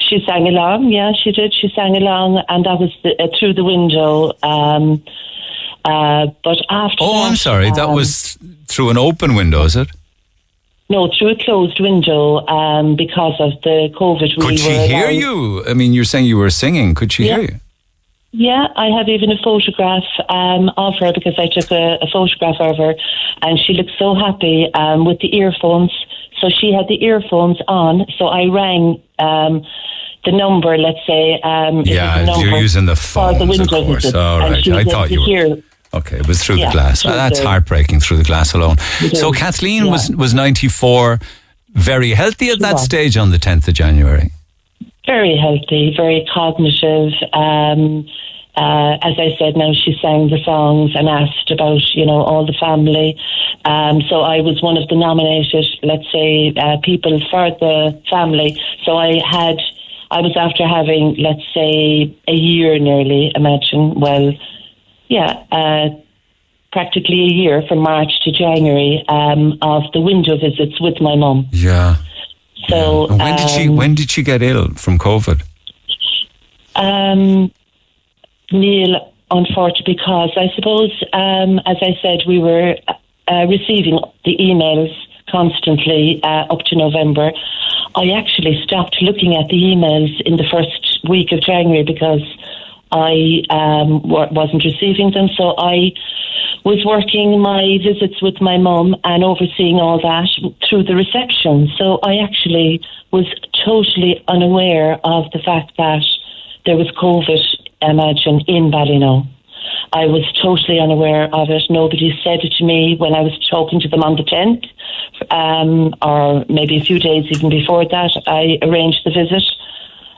She sang along, yeah, she did. She sang along, and that was the, uh, through the window. Um, uh, but after Oh, that, I'm sorry. That um, was through an open window, is it? no through a closed window um, because of the COVID. we Could she were hear you? I mean, you're saying you were singing. Could she Yeah. hear you? Yeah, I have even a photograph um, of her because I took a, a photograph of her, and she looked so happy um, with the earphones. So she had the earphones on. So I rang um, the number. Let's say, um, Yeah, you're using the phone. the of course. All and right. I thought you were. hear. Okay, it was through Yeah, the glass. That's heartbreaking through the glass alone. So Kathleen yeah. was was 94, very healthy at She that was. stage on the 10th of January. Very healthy, very cognitive. Um, uh, as I said, now she sang the songs and asked about, you know, all the family. Um, so I was one of the nominated, let's say, uh, people for the family. So I had, I was after having, let's say, a year nearly, imagine, well, yeah, uh, practically a year from March to January um, of the window visits with my mum. Yeah. So when did she um, when did she get ill from COVID? Um, Neil, unfortunately, because I suppose, um, as I said, we were uh, receiving the emails constantly uh, up to November. I actually stopped looking at the emails in the first week of January because I um, wa- wasn't receiving them. So I was working my visits with my mum and overseeing all that through the reception. So I actually was totally unaware of the fact that there was COVID, imagine, in Ballynoe. I was totally unaware of it. Nobody said it to me when I was talking to them on the 10th, um, or maybe a few days even before that. I arranged the visit.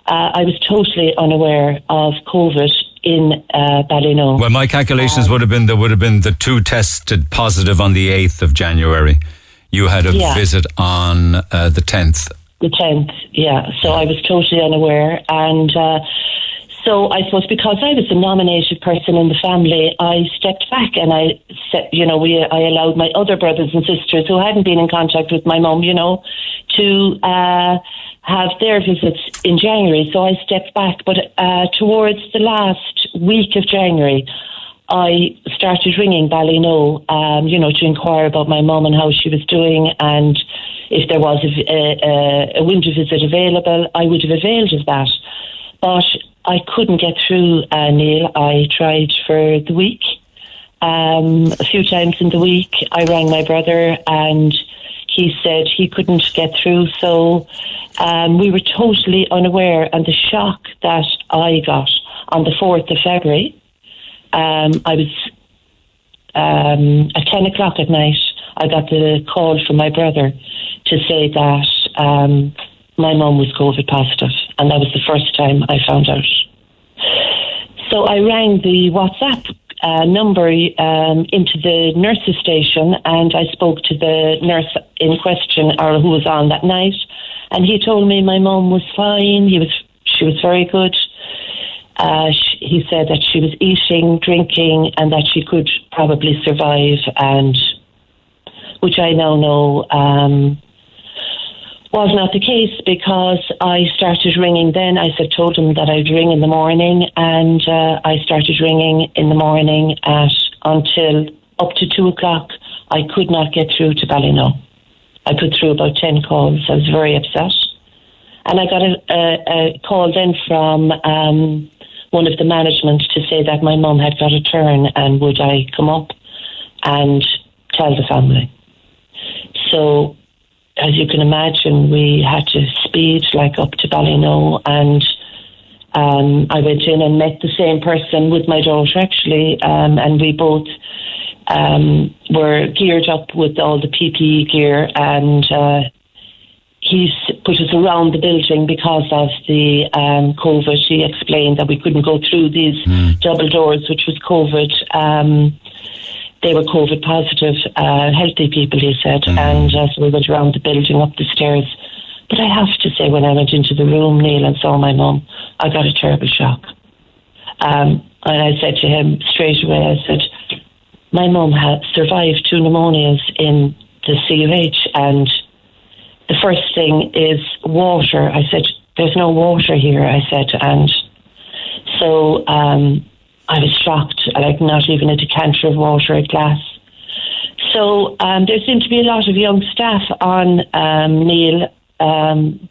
Uh, I was totally unaware of COVID in uh, Ballynoe. Well, my calculations would have been there would have been the two tested positive on the 8th of January. You had a Yeah. visit on uh, the 10th. The 10th, yeah. So I was totally unaware. And uh, so I suppose because I was the nominated person in the family, I stepped back and I said, you know, we, I allowed my other brothers and sisters who hadn't been in contact with my mum, you know, to uh, have their visits in January. So I stepped back. But uh, towards the last week of January, I started ringing Ballynoe, um, you know, to inquire about my mum and how she was doing, and if there was a, a, a window visit available, I would have availed of that. But I couldn't get through, uh, Neil. I tried for the week. Um, a few times in the week, I rang my brother, and he said he couldn't get through. So um, we were totally unaware, and the shock that I got on the 4th of February um, I was um, at 10 o'clock at night. I got the call from my brother to say that um, my mum was COVID positive, and that was the first time I found out. So I rang the WhatsApp uh, number um, into the nurse's station, and I spoke to the nurse in question, or who was on that night, and he told me my mum was fine. He was, she was very good. Uh, sh he said that she was eating, drinking, and that she could probably survive, and which I now know um, was not the case because I started ringing. Then I said, told him that I'd ring in the morning, and uh, I started ringing in the morning at until up to two o'clock. I could not get through to Ballynoe. I put through about ten calls. I was very upset, and I got a, a, a call then from. Um, one of the management to say that my mum had got a turn and would I come up and tell the family. So, as you can imagine, we had to speed like up to Ballynoe and um, I went in and met the same person with my daughter actually, um, and we both um, were geared up with all the PPE gear and uh, he's put us around the building because of the um, COVID. He explained that we couldn't go through these double doors, which was COVID. Um, they were COVID positive, uh, healthy people, he said. And uh, so we went around the building, up the stairs. But I have to say, when I went into the room, Neil, and saw my mum, I got a terrible shock. Um, and I said to him straight away, I said, my mum had survived two pneumonias in the CUH and the first thing is water. I said, there's no water here, I said, and so um, I was shocked, like not even a decanter of water, a glass. So um, there seemed to be a lot of young staff on um, Neil, um,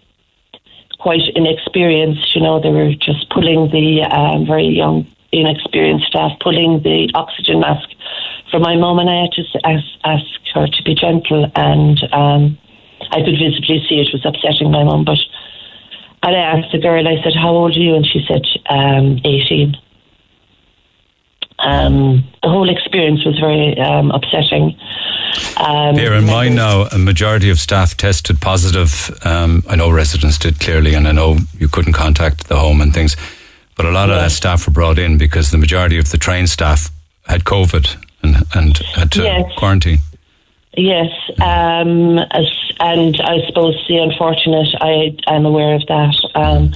quite inexperienced, you know, they were just pulling the um, very young, inexperienced staff, pulling the oxygen mask for my mum, and I had to ask, ask her to be gentle and um, I could visibly see it was upsetting my mum. But I asked the girl, I said, How old are you? And she said, um, 18. Um, the whole experience was very um, upsetting. Um, Bear in mind now, a majority of staff tested positive. Um, I know residents did clearly, and I know you couldn't contact the home and things, but a lot of that staff were brought in because the majority of the train staff had COVID and, and had to Yes. quarantine. Yes, um, as- and I suppose the unfortunate, I am aware of that. Um,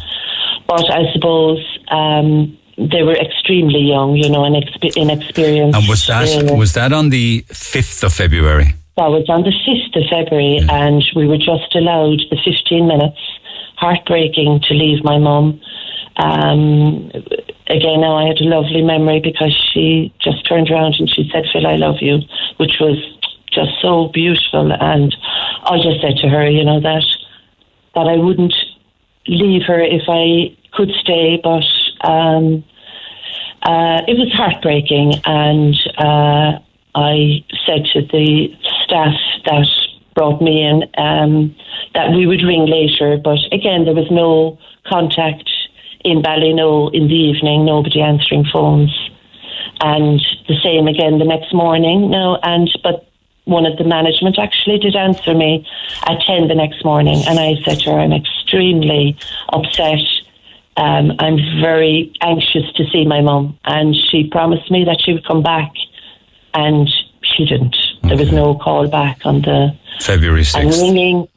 but I suppose um, they were extremely young, you know, and expe- inexperienced. And was that Uh, was that on the fifth of February? That was on the 5th of February, and we were just allowed the 15 minutes. Heartbreaking to leave my mum. Um, again, now I had a lovely memory because she just turned around and she said, Phil, I love you, which was just so beautiful. And I just said to her, you know, that that I wouldn't leave her if I could stay, but um, uh, it was heartbreaking. And uh, I said to the staff that brought me in um, that we would ring later, but again, there was no contact in Ballynoe in the evening, nobody answering phones. And the same again the next morning. No, and but one of the management actually did answer me at 10 the next morning. And I said to her, I'm extremely upset. Um, I'm very anxious to see my mum. And she promised me that she would come back. And she didn't. There was no call back on the. February I'm 6th. ringing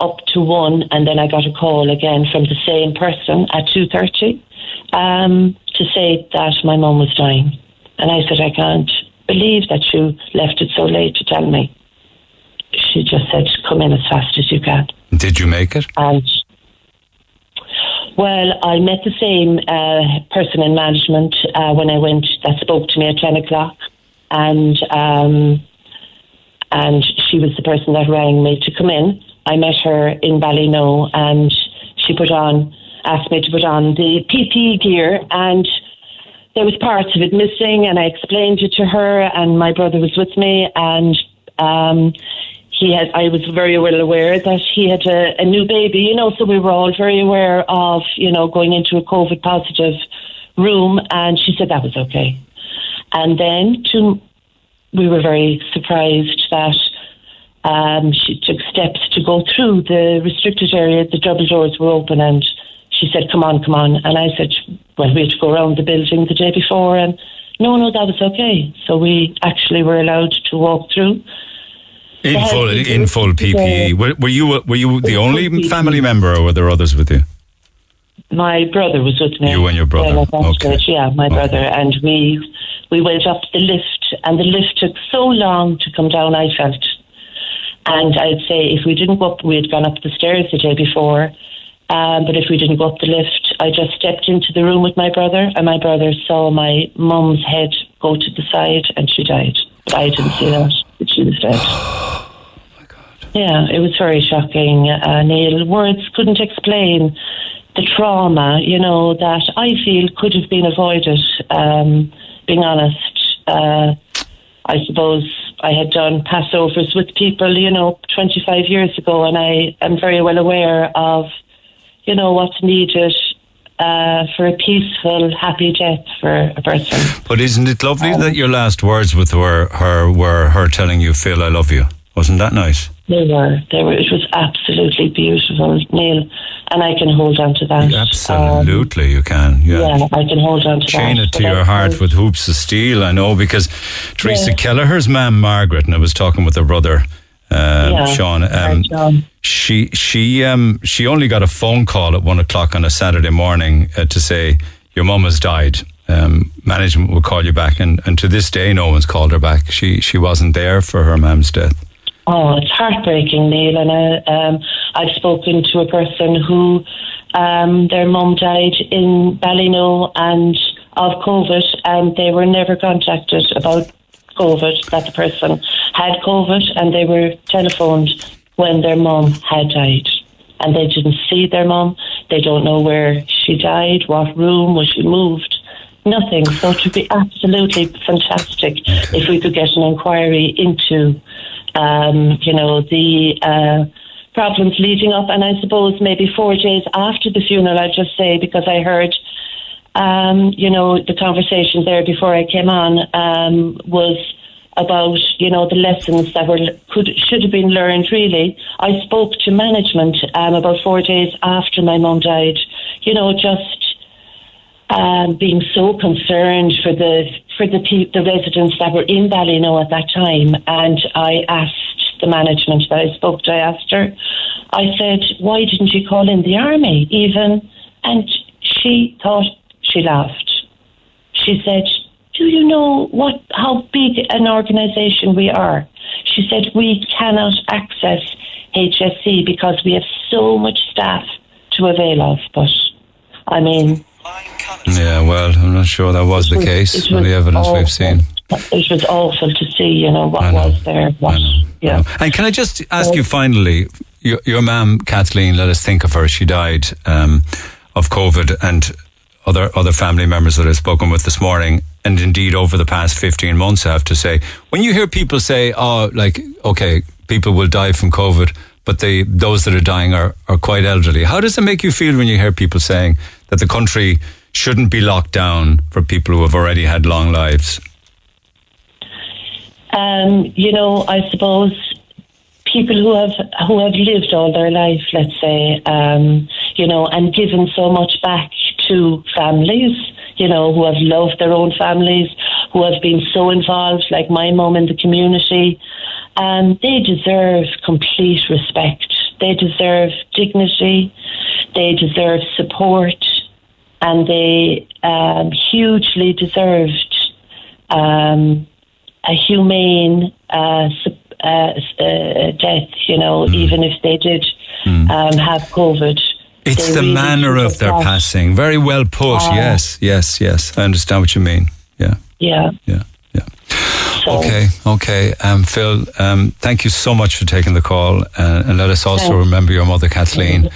up to one, and then I got a call again from the same person at two thirty um, to say that my mum was dying, and I said I can't believe that you left it so late to tell me. She just said, "Come in as fast as you can." Did you make it? And well, I met the same uh, person in management uh, when I went that spoke to me at ten o'clock, and um, and she was the person that rang me to come in. I met her in Ballynoe, and she put on asked me to put on the PPE gear, and there was parts of it missing, and I explained it to her, and my brother was with me, and um, he had. I was very well aware that he had a, a new baby, you know, so we were all very aware of, you know, going into a COVID positive room, and she said that was okay. And then to, we were very surprised that um, she took steps to go through the restricted area. The double doors were open, and she said, "Come on, come on." And I said, "Well, we had to go around the building the day before, and no, no, that was okay." So we actually were allowed to walk through. In They full, in full PPE. Were, were you were you the only family member, or were there others with you? My brother was with me. You and your brother. When I got Okay. it, Yeah, my brother, and we we went up the lift, and the lift took so long to come down. I felt, and I'd say if we didn't go up, we had gone up the stairs the day before. Um, but if we didn't go up the lift, I just stepped into the room with my brother, and my brother saw my mum's head go to the side, and she died. But I didn't see that; but she was dead. Yeah, it was very shocking, uh, Neil. Words couldn't explain the trauma, you know, that I feel could have been avoided. Um, being honest, uh, I suppose I had done Passovers with people, you know, 25 years ago, and I am very well aware of, you know, what's needed uh, for a peaceful, happy death for a person. But isn't it lovely Um, that your last words with her, her were her telling you, "Phil, I love you"? Wasn't that nice? They were, they were. It was absolutely beautiful, Neil, and I can hold on to that. Absolutely, you can. Yeah. Yeah, I can hold on to Chain that. Chain it to But your heart with hoops of steel. I know because Teresa Yeah. Kelleher's mum Margaret, and I was talking with her brother um, Yeah. Sean. Um, Sean. she she um, she only got a phone call at one o'clock on a Saturday morning uh, to say your mum has died. Um, management will call you back, and, and to this day, no one's called her back. She she wasn't there for her mum's death. Oh, it's heartbreaking, Neil. And I, um, I've spoken to a person who um, their mum died in Ballynoe and of COVID, and they were never contacted about COVID. That the person had COVID, and they were telephoned when their mum had died, and they didn't see their mum. They don't know where she died, what room was she moved. Nothing. So it would be absolutely fantastic if we could get an inquiry into um, you know, the uh, problems leading up. And I suppose maybe four days after the funeral, I'd just say, because I heard, um, you know, the conversation there before I came on um, was about, you know, the lessons that were could should have been learned. Really, I spoke to management um, about four days after my mum died. You know, just um, being so concerned for the for the pe- the residents that were in Ballynoe at that time, and I asked the management that I spoke to. I asked her, I said, "Why didn't you call in the army even?" And she thought she laughed. She said, "Do you know what how big an organisation we are?" She said, "We cannot access HSE because we have so much staff to avail of." But I mean. Yeah, well, I'm not sure that was the case from the evidence awful. we've seen. It was awful to see, you know, what was there. What, yeah. And can I just ask you finally, your, your mum, Kathleen, let us think of her. She died um, of COVID and other other family members that I've spoken with this morning and indeed over the past 15 months, I have to say, when you hear people say, oh, like, okay, people will die from COVID, but they, those that are dying are, are quite elderly. How does it make you feel when you hear people saying that the country shouldn't be locked down for people who have already had long lives? Um, you know, I suppose people who have who have lived all their life, let's say, um, you know, and given so much back to families, you know, who have loved their own families, who have been so involved, like my mum in the community, um, they deserve complete respect. They deserve dignity. They deserve support, and they um, hugely deserved um, a humane uh, uh, uh, death. You know, Mm. even if they did um, have COVID. It's the really manner of their that. passing. Very well put. Ah. yes, yes, yes. I understand what you mean. Yeah. Yeah. Yeah. Yeah. Okay, okay. Um, Phil, um, thank you so much for taking the call, uh, and let us also Thanks. remember your mother, Kathleen.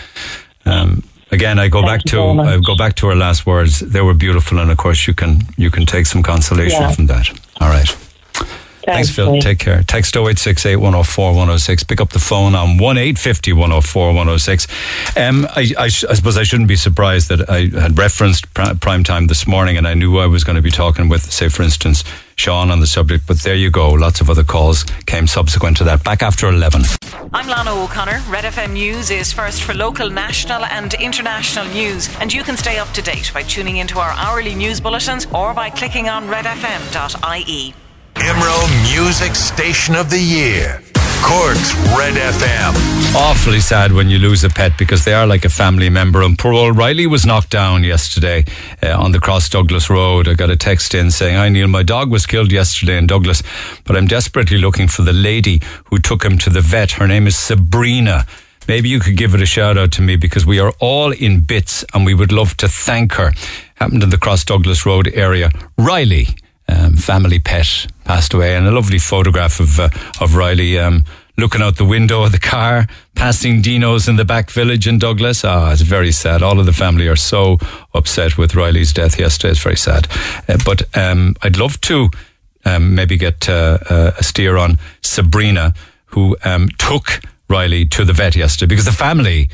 Um, again, I go back to. I go back to her last words. They were beautiful, and of course, you can you can take some consolation Yeah. from that. All right. Thanks, Phil. Niamh. Take care. Text 0868 104 106. Pick up the phone on 1 850 104 106. Um, I, I, I suppose I shouldn't be surprised that I had referenced pr- prime time this morning and I knew I was going to be talking with, say, for instance, Sean on the subject. But there you go. Lots of other calls came subsequent to that. Back after 11. I'm Lana O'Connor. Red FM News is first for local, national, and international news, and you can stay up to date by tuning into our hourly news bulletins or by clicking on redfm.ie. Imro Music Station of the Year. Cork's Red FM. Awfully sad when you lose a pet because they are like a family member. And poor old Riley was knocked down yesterday uh, on the Cross Douglas Road. I got a text in saying, Hi Neil, my dog was killed yesterday in Douglas, but I'm desperately looking for the lady who took him to the vet. Her name is Sabrina. Maybe you could give it a shout out to me because we are all in bits and we would love to thank her. Happened in the Cross Douglas Road area. Riley, um, family pet, passed away, and a lovely photograph of uh, of Riley um, looking out the window of the car, passing Dino's in the back village in Douglas. Ah, it's very sad. All of the family are so upset with Riley's death yesterday. It's very sad. Uh, but um, I'd love to um, maybe get uh, uh, a steer on Sabrina, who um, took Riley to the vet yesterday because the family.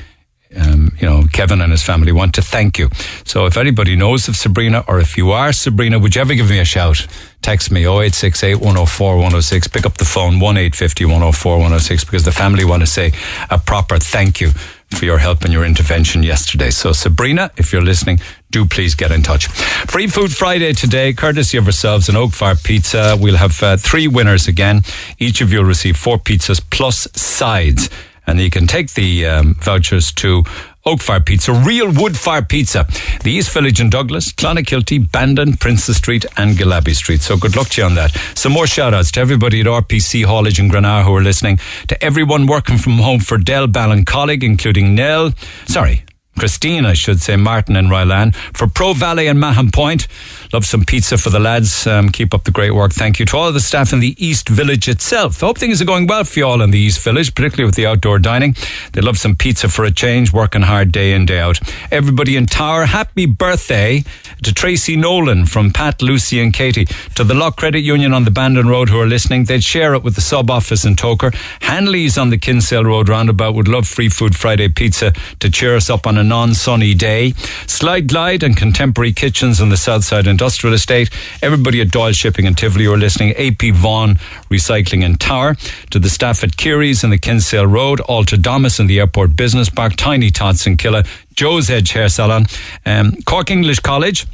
Um, you know, Kevin and his family want to thank you. So if anybody knows of Sabrina or if you are Sabrina, would you ever give me a shout? Text me 0868 104 106. Pick up the phone 1 850 104 106 because the family want to say a proper thank you for your help and your intervention yesterday. So Sabrina, if you're listening, do please get in touch. Free Food Friday today, courtesy of ourselves and Oak Fire Pizza. We'll have uh, three winners again. Each of you will receive four pizzas plus sides and you can take the um, vouchers to Oak Fire Pizza, real wood fire pizza. The East Village in Douglas, Clonakilty, Bandon, Princess Street, and Gillabbey Street. So good luck to you on that. Some more shout outs to everybody at RPC Haulage in Granada who are listening, to everyone working from home for Del Ballon Colleague, including Nell, sorry, Christine, I should say, Martin and Rylan. For Pro Valley and Mahon Point, love some pizza for the lads. Um, keep up the great work. Thank you to all of the staff in the East Village itself. Hope things are going well for you all in the East Village, particularly with the outdoor dining. They love some pizza for a change, working hard day in, day out. Everybody in Tower, happy birthday to Tracy Nolan from Pat, Lucy, and Katie. To the Lough Credit Union on the Bandon Road who are listening, they'd share it with the sub office in Togher. Hanley's on the Kinsale Road roundabout would love free food Friday pizza to cheer us up on a non sunny day. Slide Glide and Contemporary Kitchens on the south Southside Industrial Estate. Everybody at Doyle Shipping and Tivoli are listening. AP Vaughan Recycling in Tower. To the staff at Kiri's in the Kinsale Road. Alta Domus in the Airport Business Park. Tiny Tots in Killa. Joe's Edge Hair Salon. Um, Cork English College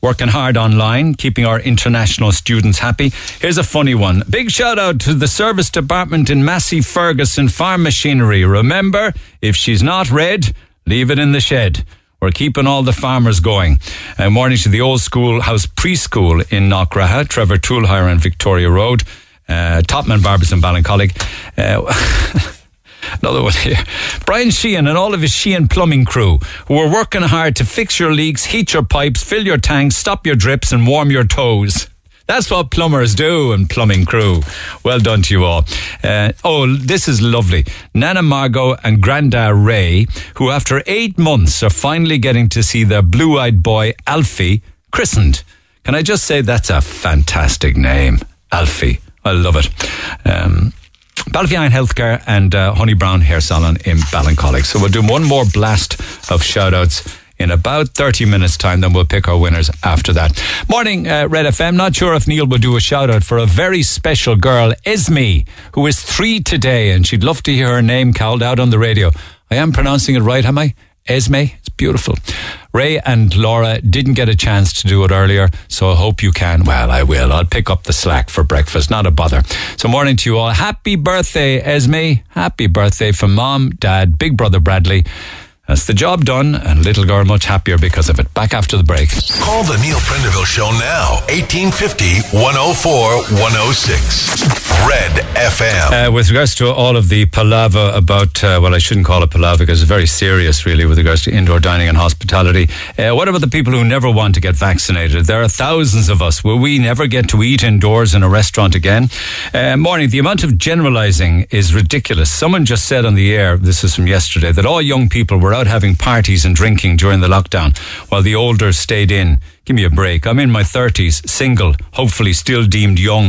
working hard online, keeping our international students happy. Here's a funny one. Big shout out to the service department in Massey Ferguson Farm Machinery. Remember, if she's not red, leave it in the shed. We're keeping all the farmers going. Morning to the old school house preschool in Knockraha, Trevor Toolhire and Victoria Road, uh, Topman Barbers in Ballincollig. Uh, Another one here. Brian Sheehan and all of his Sheehan plumbing crew who are working hard to fix your leaks, heat your pipes, fill your tanks, stop your drips, and warm your toes. That's what plumbers do and plumbing crew. Well done to you all. Uh, oh, this is lovely. Nana Margot and Granda Ray, who after eight months are finally getting to see their blue eyed boy, Alfie, christened. Can I just say that's a fantastic name, Alfie? I love it. Um, Healthcare and uh, Honey Brown Hair Salon in Ballincollig. So we'll do one more blast of shout outs in about 30 minutes' time. Then we'll pick our winners after that. Morning, uh, Red FM. Not sure if Neil will do a shout out for a very special girl, Esme, who is three today, and she'd love to hear her name called out on the radio. I am pronouncing it right, am I? Esme? It's beautiful. Ray and Laura didn't get a chance to do it earlier, so I hope you can. Well, I will. I'll pick up the slack for breakfast, not a bother. So, morning to you all. Happy birthday, Esme. Happy birthday from mom, dad, big brother Bradley. That's the job done, and little girl much happier because of it. Back after the break. Call the Neil Prendeville Show now. 1850 104 106. Red FM. Uh, with regards to all of the palaver about, uh, well, I shouldn't call it palaver because it's very serious, really, with regards to indoor dining and hospitality. Uh, what about the people who never want to get vaccinated? There are thousands of us. Will we never get to eat indoors in a restaurant again? Uh, morning, the amount of generalizing is ridiculous. Someone just said on the air, this is from yesterday, that all young people were out having parties and drinking during the lockdown while the older stayed in. Give me a break. I'm in my 30s, single, hopefully still deemed young.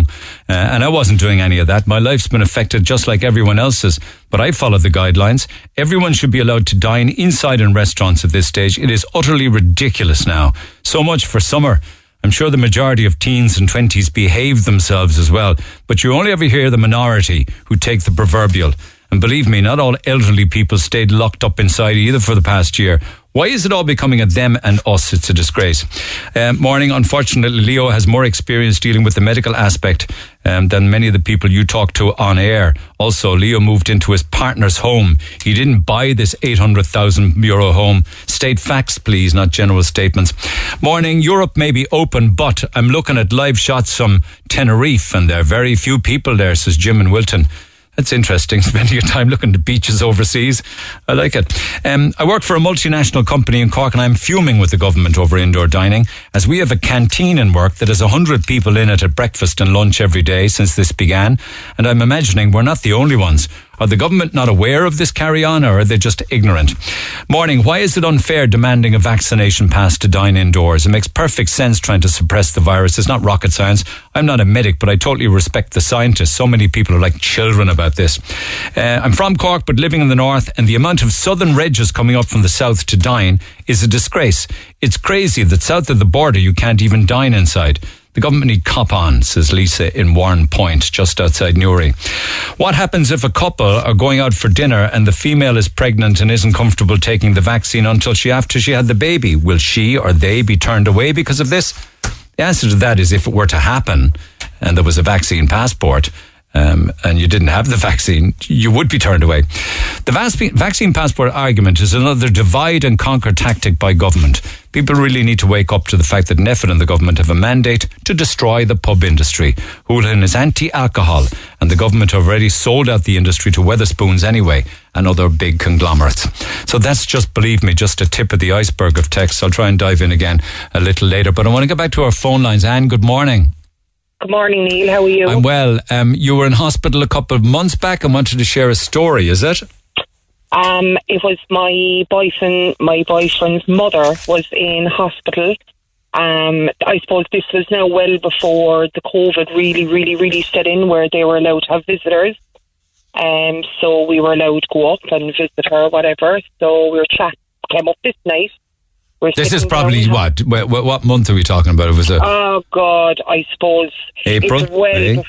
Uh, and I wasn't doing any of that. My life's been affected just like everyone else's. But I followed the guidelines. Everyone should be allowed to dine inside in restaurants at this stage. It is utterly ridiculous now. So much for summer. I'm sure the majority of teens and 20s behave themselves as well. But you only ever hear the minority who take the proverbial. And believe me, not all elderly people stayed locked up inside either for the past year. Why is it all becoming a them and us? It's a disgrace. Um, morning, unfortunately, Leo has more experience dealing with the medical aspect um, than many of the people you talk to on air. Also, Leo moved into his partner's home. He didn't buy this 800,000 euro home. State facts, please, not general statements. Morning, Europe may be open, but I'm looking at live shots from Tenerife, and there are very few people there, says Jim and Wilton. That's interesting, spending your time looking at beaches overseas. I like it. Um, I work for a multinational company in Cork and I'm fuming with the government over indoor dining as we have a canteen in work that has 100 people in it at breakfast and lunch every day since this began. And I'm imagining we're not the only ones. Are the government not aware of this carry on or are they just ignorant? Morning, why is it unfair demanding a vaccination pass to dine indoors? It makes perfect sense trying to suppress the virus. It's not rocket science. I'm not a medic, but I totally respect the scientists. So many people are like children about this. Uh, I'm from Cork, but living in the north, and the amount of southern regs coming up from the south to dine is a disgrace. It's crazy that south of the border you can't even dine inside. The government need cop on, says Lisa in Warrenpoint, just outside Newry. What happens if a couple are going out for dinner and the female is pregnant and isn't comfortable taking the vaccine until she after she had the baby? Will she or they be turned away because of this? The answer to that is if it were to happen and there was a vaccine passport, um, and you didn't have the vaccine, you would be turned away. The vaccine passport argument is another divide and conquer tactic by government. People really need to wake up to the fact that NPHET and the government have a mandate to destroy the pub industry. Holohan is anti-alcohol, and the government have already sold out the industry to Wetherspoons anyway and other big conglomerates. So that's just, believe me, just a tip of the iceberg of text. I'll try and dive in again a little later. But I want to get back to our phone lines. Anne, good morning. Good morning, Neil. How are you? I'm well. Um, you were in hospital a couple of months back and wanted to share a story, is it? Um, it was my boyfriend. My boyfriend's mother was in hospital. Um, I suppose this was now well before the COVID really, really, really set in, where they were allowed to have visitors. Um, so we were allowed to go up and visit her, whatever. So we were chat came up this night, we're This is probably what, what? What month are we talking about? It was a Oh God, I suppose April, It's well, eh? bef-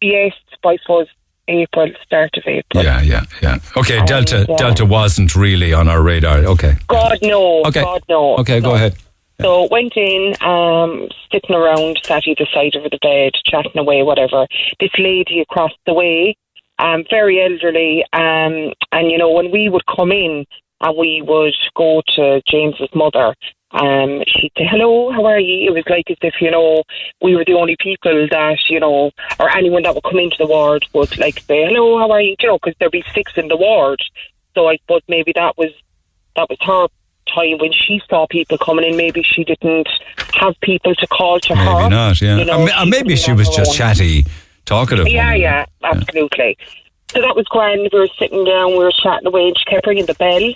yes, I suppose April, start of April. yeah, yeah, yeah. Okay, Um, Delta. yeah. Delta wasn't really on our radar. Okay, God no, Okay. God no. okay, go ahead. So went in, um, sitting around, sat either side of the bed, chatting away, whatever. This lady across the way, um, very elderly, um, and you know when we would come in and we would go to James's mother, um, she'd say, "Hello, how are you?" It was like as if you know we were the only people that you know, or anyone that would come into the ward would like say, "Hello, how are you?" You know, because there'd be six in the ward. So I thought maybe that was that was her time when she saw people coming in. Maybe she didn't have people to call to her. Maybe not. Yeah, You know, or, or maybe she was just own. chatty, talkative. Yeah, woman. yeah, absolutely. So that was grand. We were sitting down, we were chatting away, and she kept ringing the bell.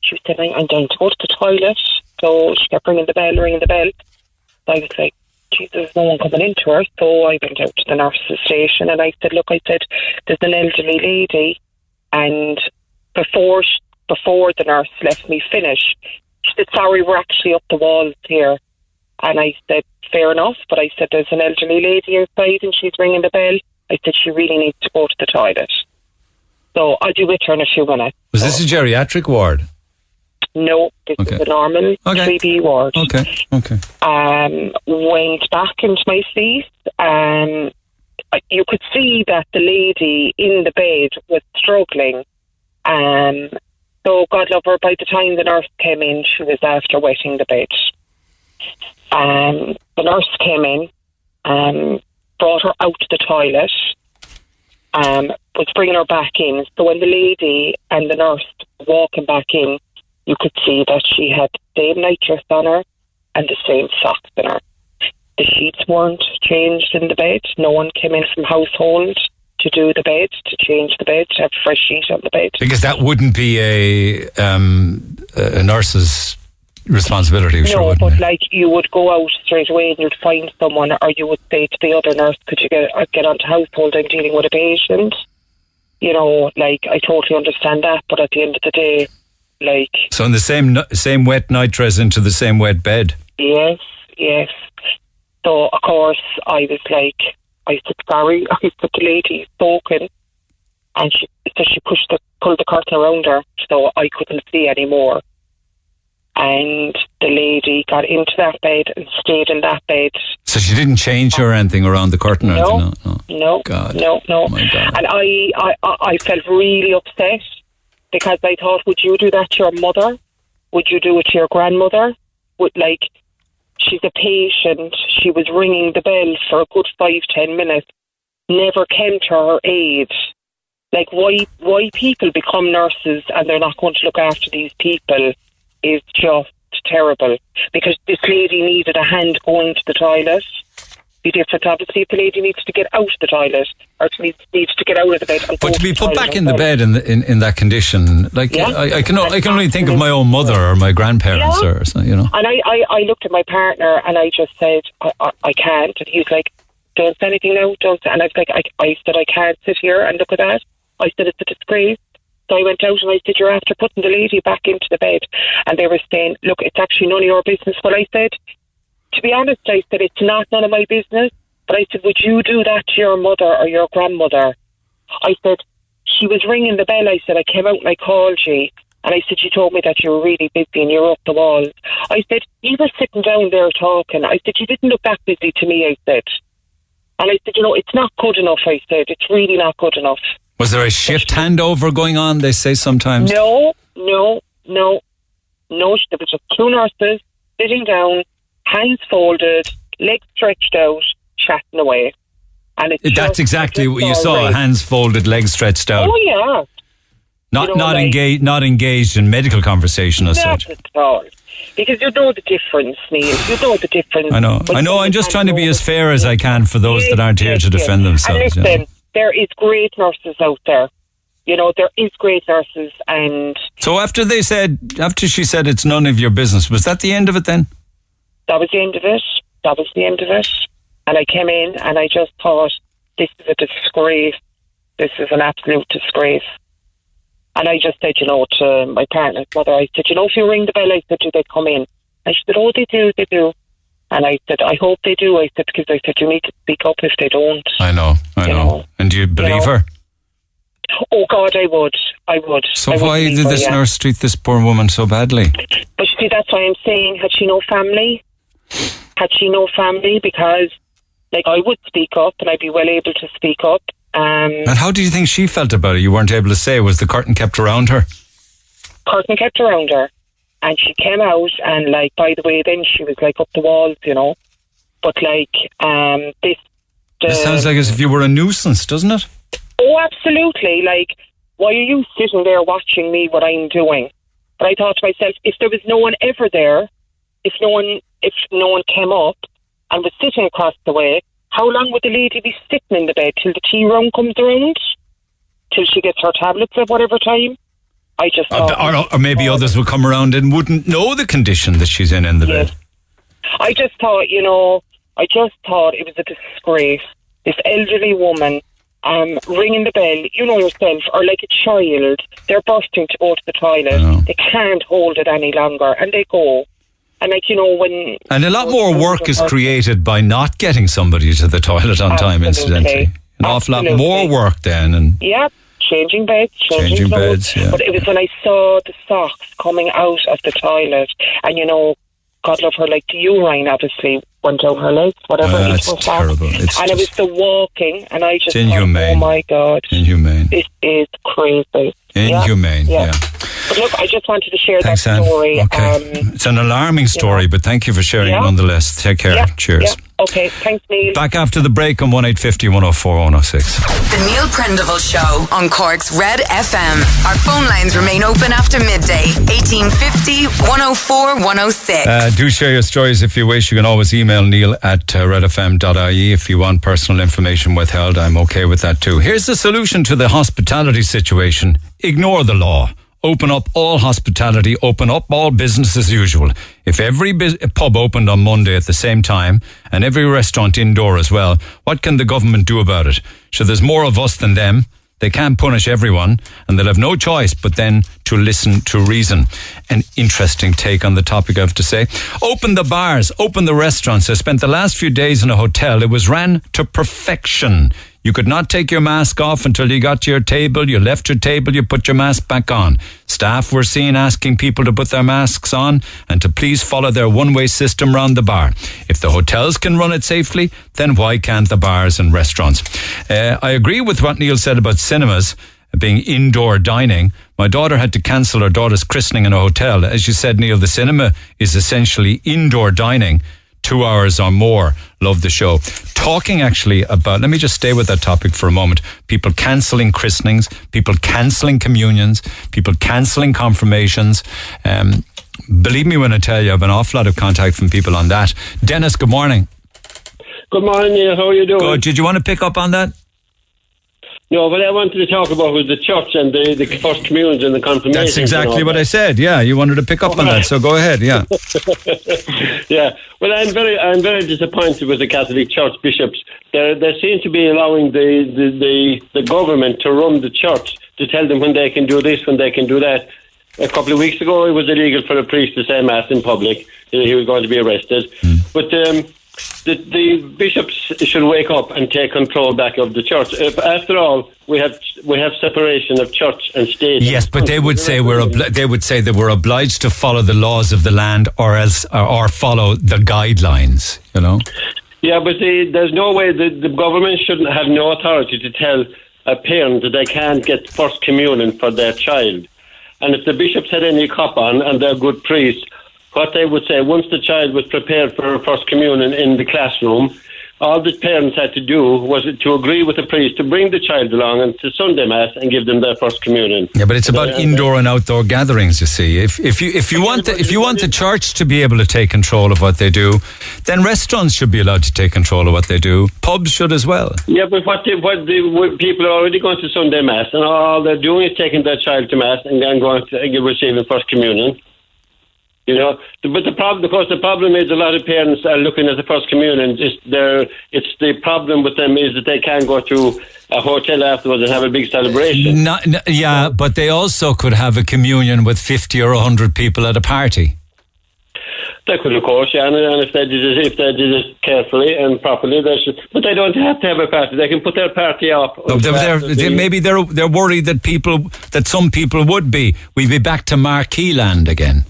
She was saying, I'm down to go to the toilet. So she kept ringing the bell, ringing the bell. So I was like, there's no one coming into her. So I went out to the nurse's station and I said, look, I said, there's an elderly lady, and before sh- before the nurse left me finish, she said, sorry, we're actually up the walls here. And I said, fair enough, but I said, there's an elderly lady outside and she's ringing the bell. I said, she really needs to go to the toilet. So I'll be with her in a few minutes. Was this a geriatric ward? No, this Okay. is a normal Okay. 3B ward. Okay, okay. Um, went back into my seat. Um, I- you could see that the lady in the bed was struggling. Um, so God love her. By the time the nurse came in, she was after wetting the bed. Um, the nurse came in, um, brought her out to the toilet, um, was bringing her back in. So when the lady and the nurse were walking back in, you could see that she had the same nightdress on her and the same socks on her. The sheets weren't changed in the bed. No one came in from household to do the bed, to change the bed, to have fresh sheet on the bed. Because that wouldn't be a um, a nurse's responsibility. sure, no, but it? like you would go out straight away and you'd find someone, or you would say to the other nurse, "Could you get uh, get onto household? I'm dealing with a patient." You know, like I totally understand that, but at the end of the day, like So in the same same wet nightdress into the same wet bed. yes, yes. So of course I was like, I said sorry. I said the lady's spoken, and she so she pushed the pulled the curtain around her, so I couldn't see anymore. And the lady got into that bed and stayed in that bed So she didn't change her or anything around the curtain or No. anything. No, no. No, God. no, no. And I, I, I I felt really upset because I thought, would you do that to your mother? Would you do it to your grandmother? Would like, she's a patient. She was ringing the bell for a good five, ten minutes. Never came to her aid. Like, why, why people become nurses and they're not going to look after these people is just terrible. Because this lady needed a hand going to the toilet be different. Obviously, if the lady needs to get out of the toilet or she needs, needs to get out of the bed. And But to be put back in the bed in, the, in in that condition, like Yeah. I, I can I can only think of my own mother or my grandparents Yeah. or something, you know. And I, I, I looked at my partner and I just said, I, I, I can't. And he was like, don't say anything now, don't say. And I was like, I, I said, I can't sit here and look at that. I said, it's a disgrace. So I went out and I said, you're after putting the lady back into the bed. And they were saying, look, it's actually none of your business. But I said, to be honest, I said, it's not none of my business. But I said, would you do that to your mother or your grandmother? I said, she was ringing the bell. I said, I came out and I called you. And I said, you told me that you were really busy and you're up the walls. I said, you were sitting down there talking. I said, you didn't look that busy to me, I said. And I said, you know, it's not good enough, I said. It's really not good enough. Was there a shift handover going on? They say sometimes. No, no, no, no. There was just two nurses sitting down, hands folded, legs stretched out, chatting away. And it's That's exactly what you saw: right. hands folded, legs stretched out, Oh yeah, not you know, not like- engaged, not engaged in medical conversation as not such. at all. Because you know the difference, Neil. You know the difference. I know, I know. I'm just trying to be as fair as I can for those that aren't here Yes, to yes. defend themselves. And you listen, there is great nurses out there. You know, there is great nurses, and So after they said, after she said it's none of your business, was that the end of it then? That was the end of it. That was the end of it. And I came in, and I just thought, this is a disgrace. This is an absolute disgrace. And I just said, you know, to my partner's mother, I said, you know, if you ring the bell, I said, do they come in? And she said, oh, they do, they do. And I said, I hope they do. I said, because I said, you need to speak up if they don't. I know, I You know. know, and do you believe know. her? Oh, God, I would. I would. So I would why did her, this yeah. nurse treat this poor woman so badly? But you see, that's why I'm saying, had she no family? Had she no family? Because, like, I would speak up and I'd be well able to speak up. Um, And how do you think she felt about it? You weren't able to say. Was the curtain kept around her? curtain kept around her, and she came out, and, like, by the way, then she was, like, up the walls, you know. But, like, um, this. It sounds like as if you were a nuisance, doesn't it? Oh, absolutely. Like, why are you sitting there watching me what I'm doing? But I thought to myself, if there was no one ever there, if no one, if no one came up and was sitting across the way, how long would the lady be sitting in the bed till the tea room comes around, till she gets her tablets at whatever time? I just Or, thought, or, or maybe others would come around and wouldn't know the condition that she's in in the bed. I just thought, you know, I just thought it was a disgrace. This elderly woman um, ringing the bell, you know yourself, or like a child, they're bursting to go to the toilet. They can't hold it any longer, and they go. And like you know when And a lot more work is created by not getting somebody to the toilet on time, incidentally. An awful lot more work then. And Yeah, changing beds, changing, Changing clothes. beds, yeah. But it was when I saw the socks coming out of the toilet, and you know, God love her, like the urine obviously went down her legs, whatever. Into it's her terrible. It's and it was the walking, and I just It's thought, inhumane. oh my God, inhumane. this is crazy. Yeah, Inhumane, yeah. But look, I just wanted to share Thanks, that Anne. story. Okay. Um, It's an alarming story, but thank you for sharing Yeah. nonetheless. Take care. yeah, Cheers. yeah. Okay, thanks, Neil. Back after the break on 1850 104 106. The Neil Prendeville Show on Cork's Red FM. Our phone lines remain open after midday. 1850 104 106. Uh, do share your stories if you wish. You can always email neil at uh, redfm.ie if you want personal information withheld. I'm okay with that too. Here's the solution to the hospitality situation ignore the law. Open up all hospitality, open up all business as usual. If every pub opened on Monday at the same time and every restaurant indoor as well, what can the government do about it? So there's more of us than them. They can't punish everyone, and they'll have no choice but then to listen to reason. An interesting take on the topic, I have to say. Open the bars, open the restaurants. I spent the last few days in a hotel. It was ran to perfection. You could not take your mask off until you got to your table. You left your table, you put your mask back on. Staff were seen asking people to put their masks on and to please follow their one way system round the bar. If the hotels can run it safely, then why can't the bars and restaurants? Uh, I agree with what Neil said about cinemas being indoor dining. My daughter had to cancel her daughter's christening in a hotel. As you said, Neil, the cinema is essentially indoor dining, two hours or more. Love the show. Talking actually about, let me just stay with that topic for a moment. People cancelling christenings, people cancelling communions, people cancelling confirmations. Um, believe me when I tell you, I have an awful lot of contact from people on that. Dennis, good morning. Good morning, Neil. How are you doing? Good. Did you want to pick up on that? No, but I wanted to talk about was the church and the, the first communions and the confirmation. That's exactly what I said. Yeah, you wanted to pick up on that, so go ahead. Yeah. yeah. Well, I'm very, I'm very disappointed with the Catholic Church bishops. They they seem to be allowing the, the, the, the government to run the church to tell them when they can do this, when they can do that. A couple of weeks ago, it was illegal for a priest to say mass in public. He was going to be arrested. But um, the, the bishops should wake up and take control back of the church. If, after all, we have we have separation of church and state. Yes, but they would say we're obli- they would say that we're obliged to follow the laws of the land, or else or, or follow the guidelines. You know. Yeah, but the, there's no way the, the government shouldn't have no authority to tell a parent that they can't get first communion for their child. And if the bishops had any cop on and they're good priests, what they would say once the child was prepared for first communion in the classroom, all the parents had to do was to agree with the priest to bring the child along and to Sunday mass and give them their first communion. Yeah, but it's about indoor and outdoor gatherings. You see, if if you if you want the, if you want the church to be able to take control of what they do, then restaurants should be allowed to take control of what they do. Pubs should as well. Yeah, but what the, what the what people are already going to Sunday mass, and all they're doing is taking their child to mass and then going to and receiving first communion. You know, but the problem, of course, the problem is a lot of parents are looking at the first communion. It's their, it's the problem with them is that they can't go to a hotel afterwards and have a big celebration. Not, yeah, but they also could have a communion with fifty or hundred people at a party. They could, of course, yeah, and, and if they did it, if they did it carefully and properly, they should. But they don't have to have a party. They can put their party up. No, they're, they're, they, maybe they're they're worried that people that some people would be. We'd be back to Marquee land again.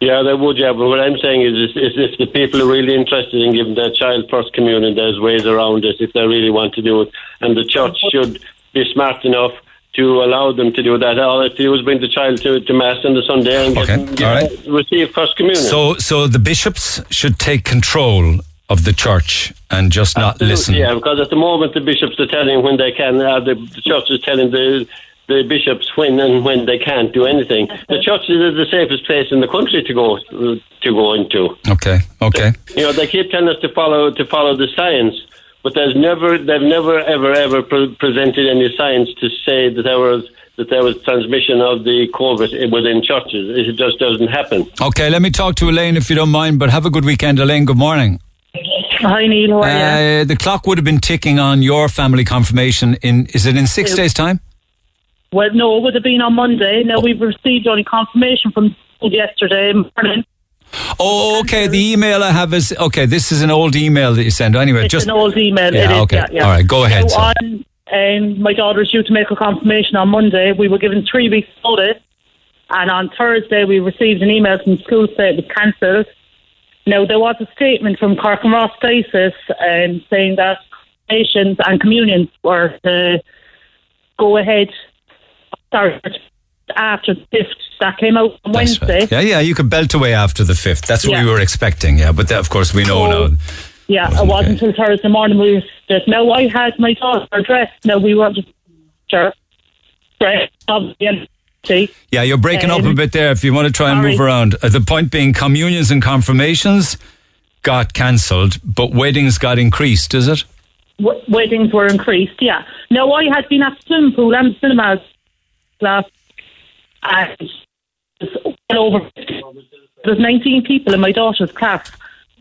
Yeah, they would, yeah. But what I'm saying is, is, is if the people are really interested in giving their child first communion, there's ways around it if they really want to do it. And the church should be smart enough to allow them to do that. All they have to do is bring the child to, to Mass on the Sunday and get, Okay, get- all right. receive first communion. So so the bishops should take control of the church and just not Absolutely, listen. Yeah, because at the moment the bishops are telling when they can, uh, the, the church is telling the the bishops when and when they can't do anything. The churches are the safest place in the country to go to go into. Okay, okay. You know, they keep telling us to follow to follow the science, but there's never they've never ever ever pre- presented any science to say that there was that there was transmission of the COVID within churches. It just doesn't happen. Okay, let me talk to Elaine if you don't mind, but have a good weekend, Elaine. Good morning. Hi Neil, how are you? Uh, the clock would have been ticking on your family confirmation in, is it in six Yeah. days' time? Well, no, it would have been on Monday. Now we've received only confirmation from yesterday morning. Oh, okay. The email I have is, okay, this is an old email that you sent. Anyway, It's just. an old email. Yeah, is, okay. Yeah, yeah. All right, go ahead, sir. on, um, my daughter was due to make a confirmation on Monday. We were given three weeks' notice, and on Thursday we received an email from school saying it was cancelled. Now there was a statement from Cork and Ross Diocese um, saying that confirmations and communions were to go ahead. Sorry, after the fifth that came out on Wednesday. Yeah, yeah, you could belt away after the fifth. That's what Yeah. we were expecting, yeah. But that, of course, we know So- now. Yeah, it wasn't until Thursday morning we were just now I had my daughter dressed. Now we were just sure. Dressed, obviously. Yeah, you're breaking up a Um, bit there if you want to try and sorry. move around. Uh, the point being, communions and confirmations got cancelled, but weddings got increased, is it? w- weddings were increased. Yeah. Now I had been at the swimming pool and cinemas last, and well over. There's 19 people in my daughter's class.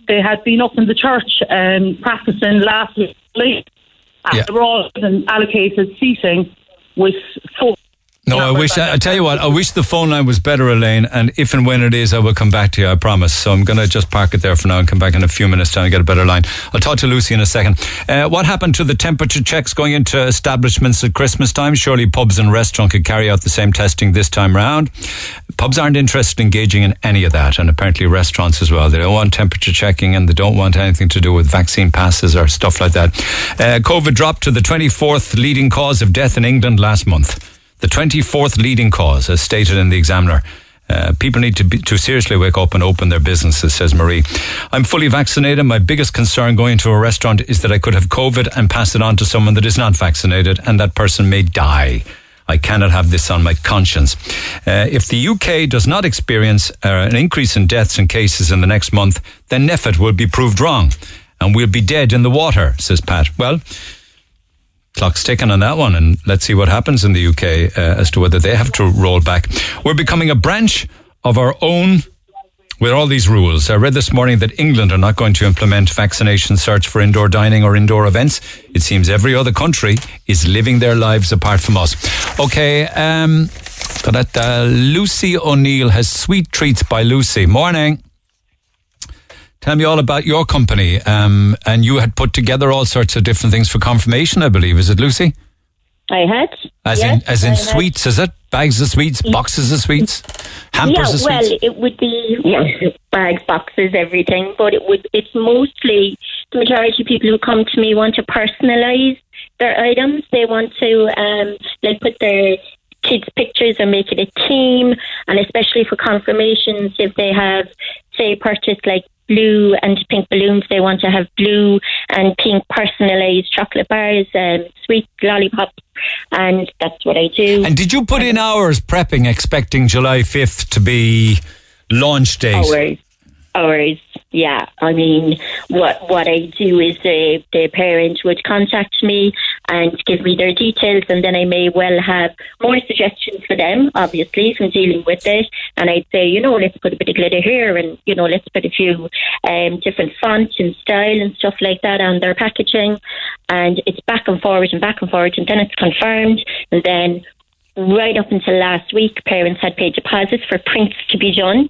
They had been up in the church and practicing last week. And Yeah. They were all allocated seating with four. No, I wish. I, I tell you what. I wish the phone line was better, Elaine. And if and when it is, I will come back to you. I promise. So I'm going to just park it there for now and come back in a few minutes time and get a better line. I'll talk to Lucy in a second. Uh, what happened to the temperature checks going into establishments at Christmas time? Surely pubs and restaurants could carry out the same testing this time round. Pubs aren't interested in engaging in any of that, and apparently restaurants as well. They don't want temperature checking and they don't want anything to do with vaccine passes or stuff like that. Uh, COVID dropped to the 24th leading cause of death in England last month. The 24th leading cause, as stated in the Examiner. Uh, people need to be, to seriously wake up and open their businesses, says Marie. I'm fully vaccinated. My biggest concern going to a restaurant is that I could have COVID and pass it on to someone that is not vaccinated, and that person may die. I cannot have this on my conscience. Uh, if the UK does not experience uh, an increase in deaths and cases in the next month, then NPHET will be proved wrong, and we'll be dead in the water, says Pat. Well, clock's ticking on that one, and let's see what happens in the UK uh, as to whether they have to roll back. We're becoming a branch of our own with all these rules. I read this morning that England are not going to implement vaccination search for indoor dining or indoor events. It seems every other country is living their lives apart from us. Okay, um. Lucy O'Neill has sweet treats by Lucy. Morning. Tell me all about your company. Um, and you had put together all sorts of different things for confirmation, I believe. Is it Lucy? I had. As yes, in, as in I had. sweets, is it? Bags of sweets, boxes of sweets, hampers yeah, of well, sweets. it would be yeah, bags, boxes, everything. But it would. It's mostly the majority of people who come to me want to personalise their items. They want to um, like put their kids' pictures and make it a team. And especially for confirmations, if they have say purchased like blue and pink balloons, they want to have blue and pink personalised chocolate bars, um, sweet lollipops, and that's what I do. And did you put in hours prepping, expecting July 5th to be launch date? hours. Hours, yeah. I mean, what what I do is the the parent would contact me and give me their details, and then I may well have more suggestions for them. Obviously, from dealing with it, and I'd say, you know, let's put a bit of glitter here, and you know, let's put a few um, different fonts and style and stuff like that on their packaging, and it's back and forward and back and forward, and then it's confirmed, and then right up until last week, parents had paid deposits for prints to be done,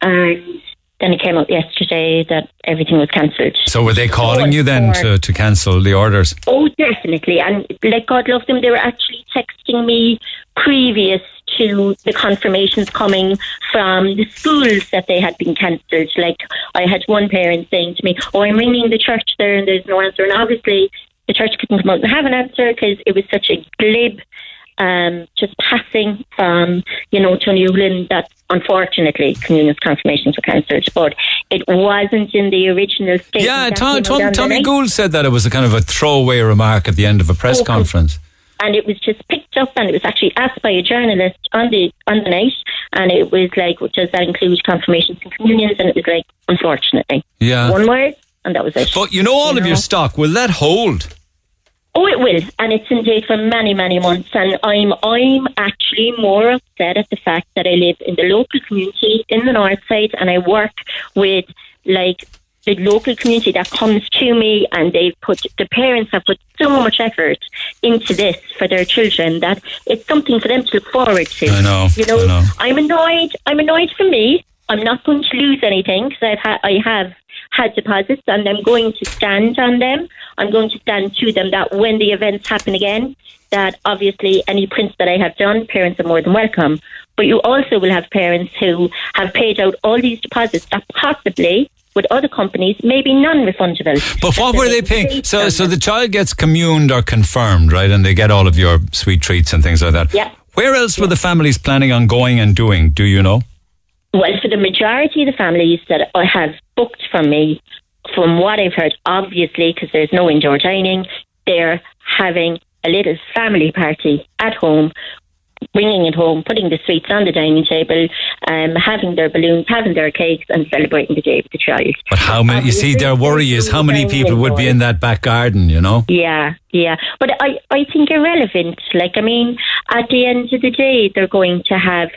and then it came out yesterday that everything was cancelled. So were they calling oh, you then to, to cancel the orders? Oh, definitely. And like God love them, they were actually texting me previous to the confirmations coming from the schools that they had been cancelled. Like I had one parent saying to me, "Oh, I'm ringing the church there, and there's no answer." And obviously, the church couldn't come out and have an answer because it was such a glib. Um, just passing from, you know, to Newland that unfortunately communist confirmations were cancelled, but it wasn't in the original statement. Yeah, Tom, Tom, Tommy. Gould said that it was a kind of a throwaway remark at the end of a press Oh, conference. and it was just picked up and it was actually asked by a journalist on the on the night and it was like does that include confirmations and communions and it was like unfortunately Yeah. one word and that was it But you know all of your stock. Will that hold? Oh it will and it's in date for many many months and I'm I'm actually more upset at the fact that I live in the local community in the north side and I work with like the local community that comes to me and they've put the parents have put so much effort into this for their children that it's something for them to look forward to. I know, You know, I know. I'm annoyed. I'm annoyed for me. I'm not going to lose anything because I've ha- I have had deposits and I'm going to stand on them. I'm going to stand to them that when the events happen again, that obviously any prints that I have done, parents are more than welcome. But you also will have parents who have paid out all these deposits that possibly with other companies may be non-refundable. But what were they paying? So, so the child gets communed or confirmed, right? And they get all of your sweet treats and things like that. Yeah. Where else were the families planning on going and doing? Do you know? Well, for the majority of the families that I have booked from me, from what I've heard, obviously, because there's no indoor dining, they're having a little family party at home, bringing it home, putting the sweets on the dining table, um, having their balloons, having their cakes, and celebrating the day of the child. But how many? You see, their worry is how many people would be in that back garden. You know. Yeah, yeah. But I, I think irrelevant. Like, I mean, at the end of the day, they're going to have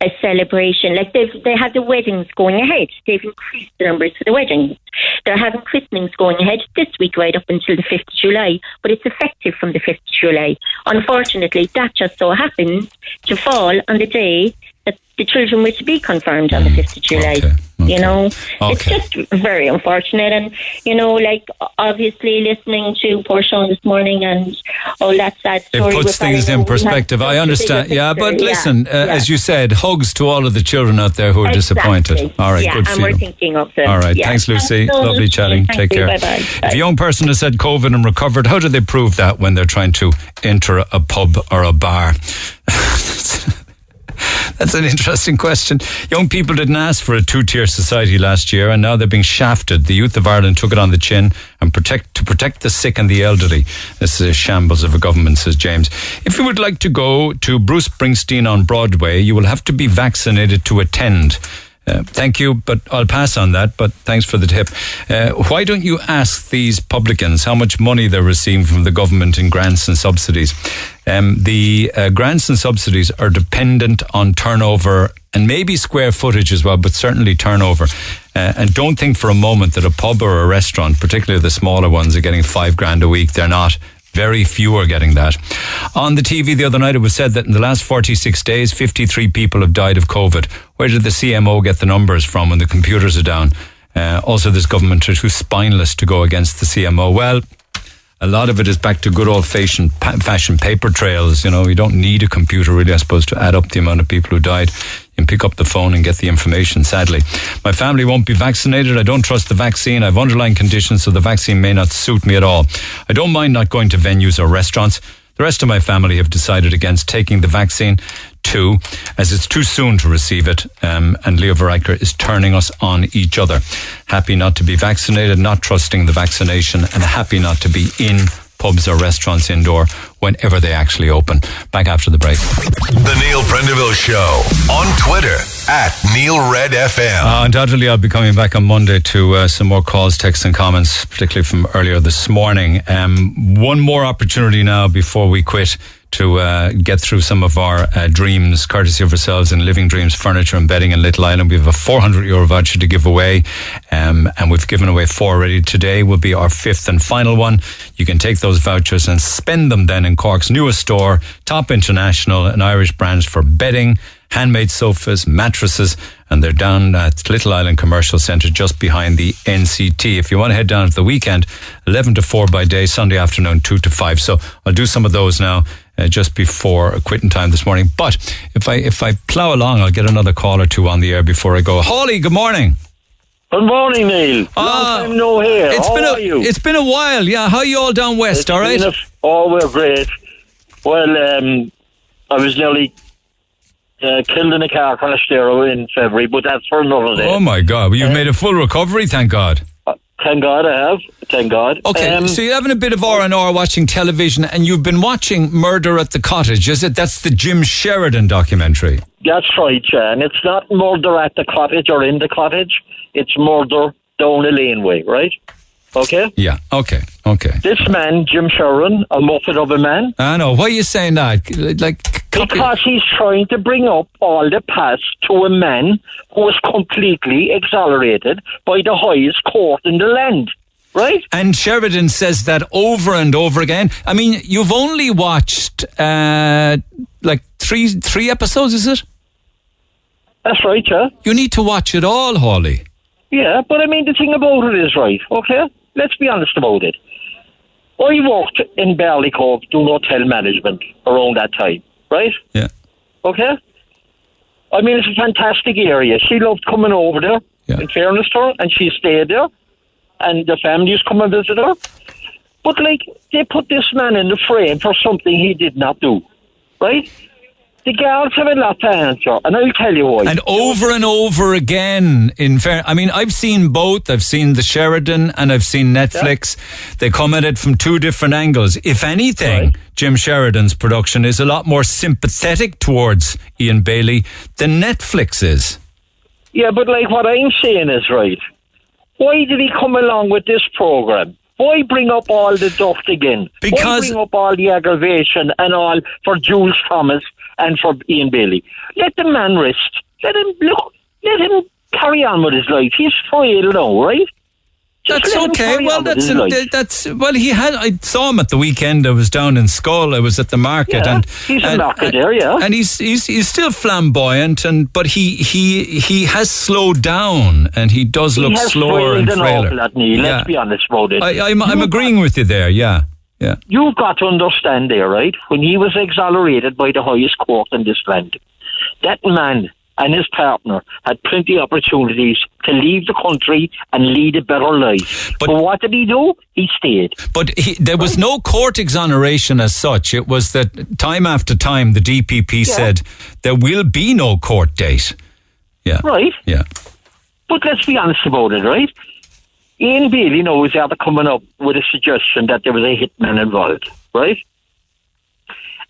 a celebration. Like they've they had the weddings going ahead. They've increased the numbers for the weddings. They're having christenings going ahead this week right up until the fifth of July, but it's effective from the fifth of July. Unfortunately, that just so happens to fall on the day that the children were to be confirmed on the fifth of July. You know, it's just very unfortunate, and you know, like obviously listening to poor Sean this morning and all that sad story. It puts things in perspective. I understand. Yeah, but listen, Yeah, uh, yeah. as you said, hugs to all of the children out there who are disappointed. All right, yeah, good and for we're you. thinking of them. All right, thanks, Lucy. So Lovely much. chatting. Thank Take you. care. Bye-bye. If a young person has had COVID and recovered, how do they prove that when they're trying to enter a pub or a bar? That's an interesting question. Young people didn't ask for a two-tier society last year, and now they're being shafted. The youth of Ireland took it on the chin and protect to protect the sick and the elderly. This is a shambles of a government, says James. If you would like to go to Bruce Springsteen on Broadway, you will have to be vaccinated to attend. Uh, thank you, but I'll pass on that. But thanks for the tip. Uh, why don't you ask these publicans how much money they're receiving from the government in grants and subsidies? Um, the uh, grants and subsidies are dependent on turnover and maybe square footage as well, but certainly turnover. Uh, and don't think for a moment that a pub or a restaurant, particularly the smaller ones, are getting five grand a week. They're not. Very few are getting that. On the TV the other night, it was said that in the last 46 days, 53 people have died of COVID. Where did the CMO get the numbers from when the computers are down? Uh, also, this government are too spineless to go against the CMO. Well, a lot of it is back to good old fashioned fashion paper trails. You know, you don't need a computer really, I suppose, to add up the amount of people who died. Can pick up the phone and get the information, sadly. My family won't be vaccinated. I don't trust the vaccine. I have underlying conditions, so the vaccine may not suit me at all. I don't mind not going to venues or restaurants. The rest of my family have decided against taking the vaccine too, as it's too soon to receive it. Um, and Leo Varadkar is turning us on each other. Happy not to be vaccinated, not trusting the vaccination, and happy not to be in pubs or restaurants indoor whenever they actually open. Back after the break. The Neil Prendeville Show on Twitter at Neil Red FM. Uh, undoubtedly, I'll be coming back on Monday to uh, some more calls, texts, and comments, particularly from earlier this morning. Um, one more opportunity now before we quit to uh, get through some of our uh, dreams, courtesy of ourselves in Living Dreams Furniture and Bedding in Little Island. We have a 400 euro voucher to give away, um, and we've given away four already. Today will be our fifth and final one. You can take those vouchers and spend them then in Cork's newest store, Top International, an Irish brand for bedding handmade sofas, mattresses, and they're down at Little Island Commercial Centre just behind the NCT. If you want to head down at the weekend, 11 to 4 by day, Sunday afternoon, 2 to 5. So I'll do some of those now. Uh, just before quitting time this morning, but if I if I plough along, I'll get another call or two on the air before I go. Holly, good morning. Good morning, Neil. Long time no here. It's How been a are you? it's been a while. Yeah, how are you all down west? It's all right. a- oh, we're great. Well, um, I was nearly uh, killed in a car crash there in February, but that's for another day. Oh my God! Well, you've made a full recovery, thank God. Thank God I have. Thank God. Okay, Um, so you're having a bit of R and R watching television, and you've been watching Murder at the Cottage, is it? That's the Jim Sheridan documentary. That's right, yeah. And it's not murder at the cottage or in the cottage. It's murder down the laneway, right? Okay? Yeah. Okay. Okay. This man, Jim Sheridan, a muppet of a man, I know. Why are you saying that? Like, Because he's trying to bring up all the past to a man who was completely exonerated by the highest court in the land. Right? And Sheridan says that over and over again. I mean, you've only watched uh, like three three episodes, is it? That's right, yeah. You need to watch it all, Holly. Yeah, but I mean, the thing about it is, right, okay? Let's be honest about it. I worked in Barleycove doing hotel management around that time, right? Yeah. Okay? I mean, it's a fantastic area. She loved coming over there, yeah. in fairness to her, and she stayed there, and the families come and visit her. But, like, they put this man in the frame for something he did not do, right? The guards have a lot to answer, and I'll tell you why. And over and over again, in fair, I mean, I've seen both. I've seen the Sheridan and I've seen Netflix. They come at it from two different angles. If anything, Jim Sheridan's production is a lot more sympathetic towards Ian Bailey than Netflix is. Yeah, but like what I'm saying is right. Why did he come along with this program? Why bring up all the dust again? Because- Why bring up all the aggravation and all for Jules Thomas and for Ian Bailey? Let the man rest. Let him look. Let him carry on with his life. He's frail now, right? Just That's okay. Well, that's that's well. He had. I saw him at the weekend. I was down in Schull. I was at the market, Yeah, and he's a and, there, yeah. And he's he's he's still flamboyant, and but he he he has slowed down, and he does He look slower and frailed an awful lot, Neil, Yeah. Let's be honest about it. I, I'm I'm agreeing with you there. Yeah, yeah. You've got to understand there, right? When he was exonerated by the highest court in this land, that man and his partner had plenty of opportunities to leave the country and lead a better life. But, what did he do? He stayed. But he, there was no court exoneration as such. It was that time after time the DPP said there will be no court date. Yeah. Right. Yeah. But let's be honest about it, right? Ian Bailey knows after coming up with a suggestion that there was a hitman involved, right?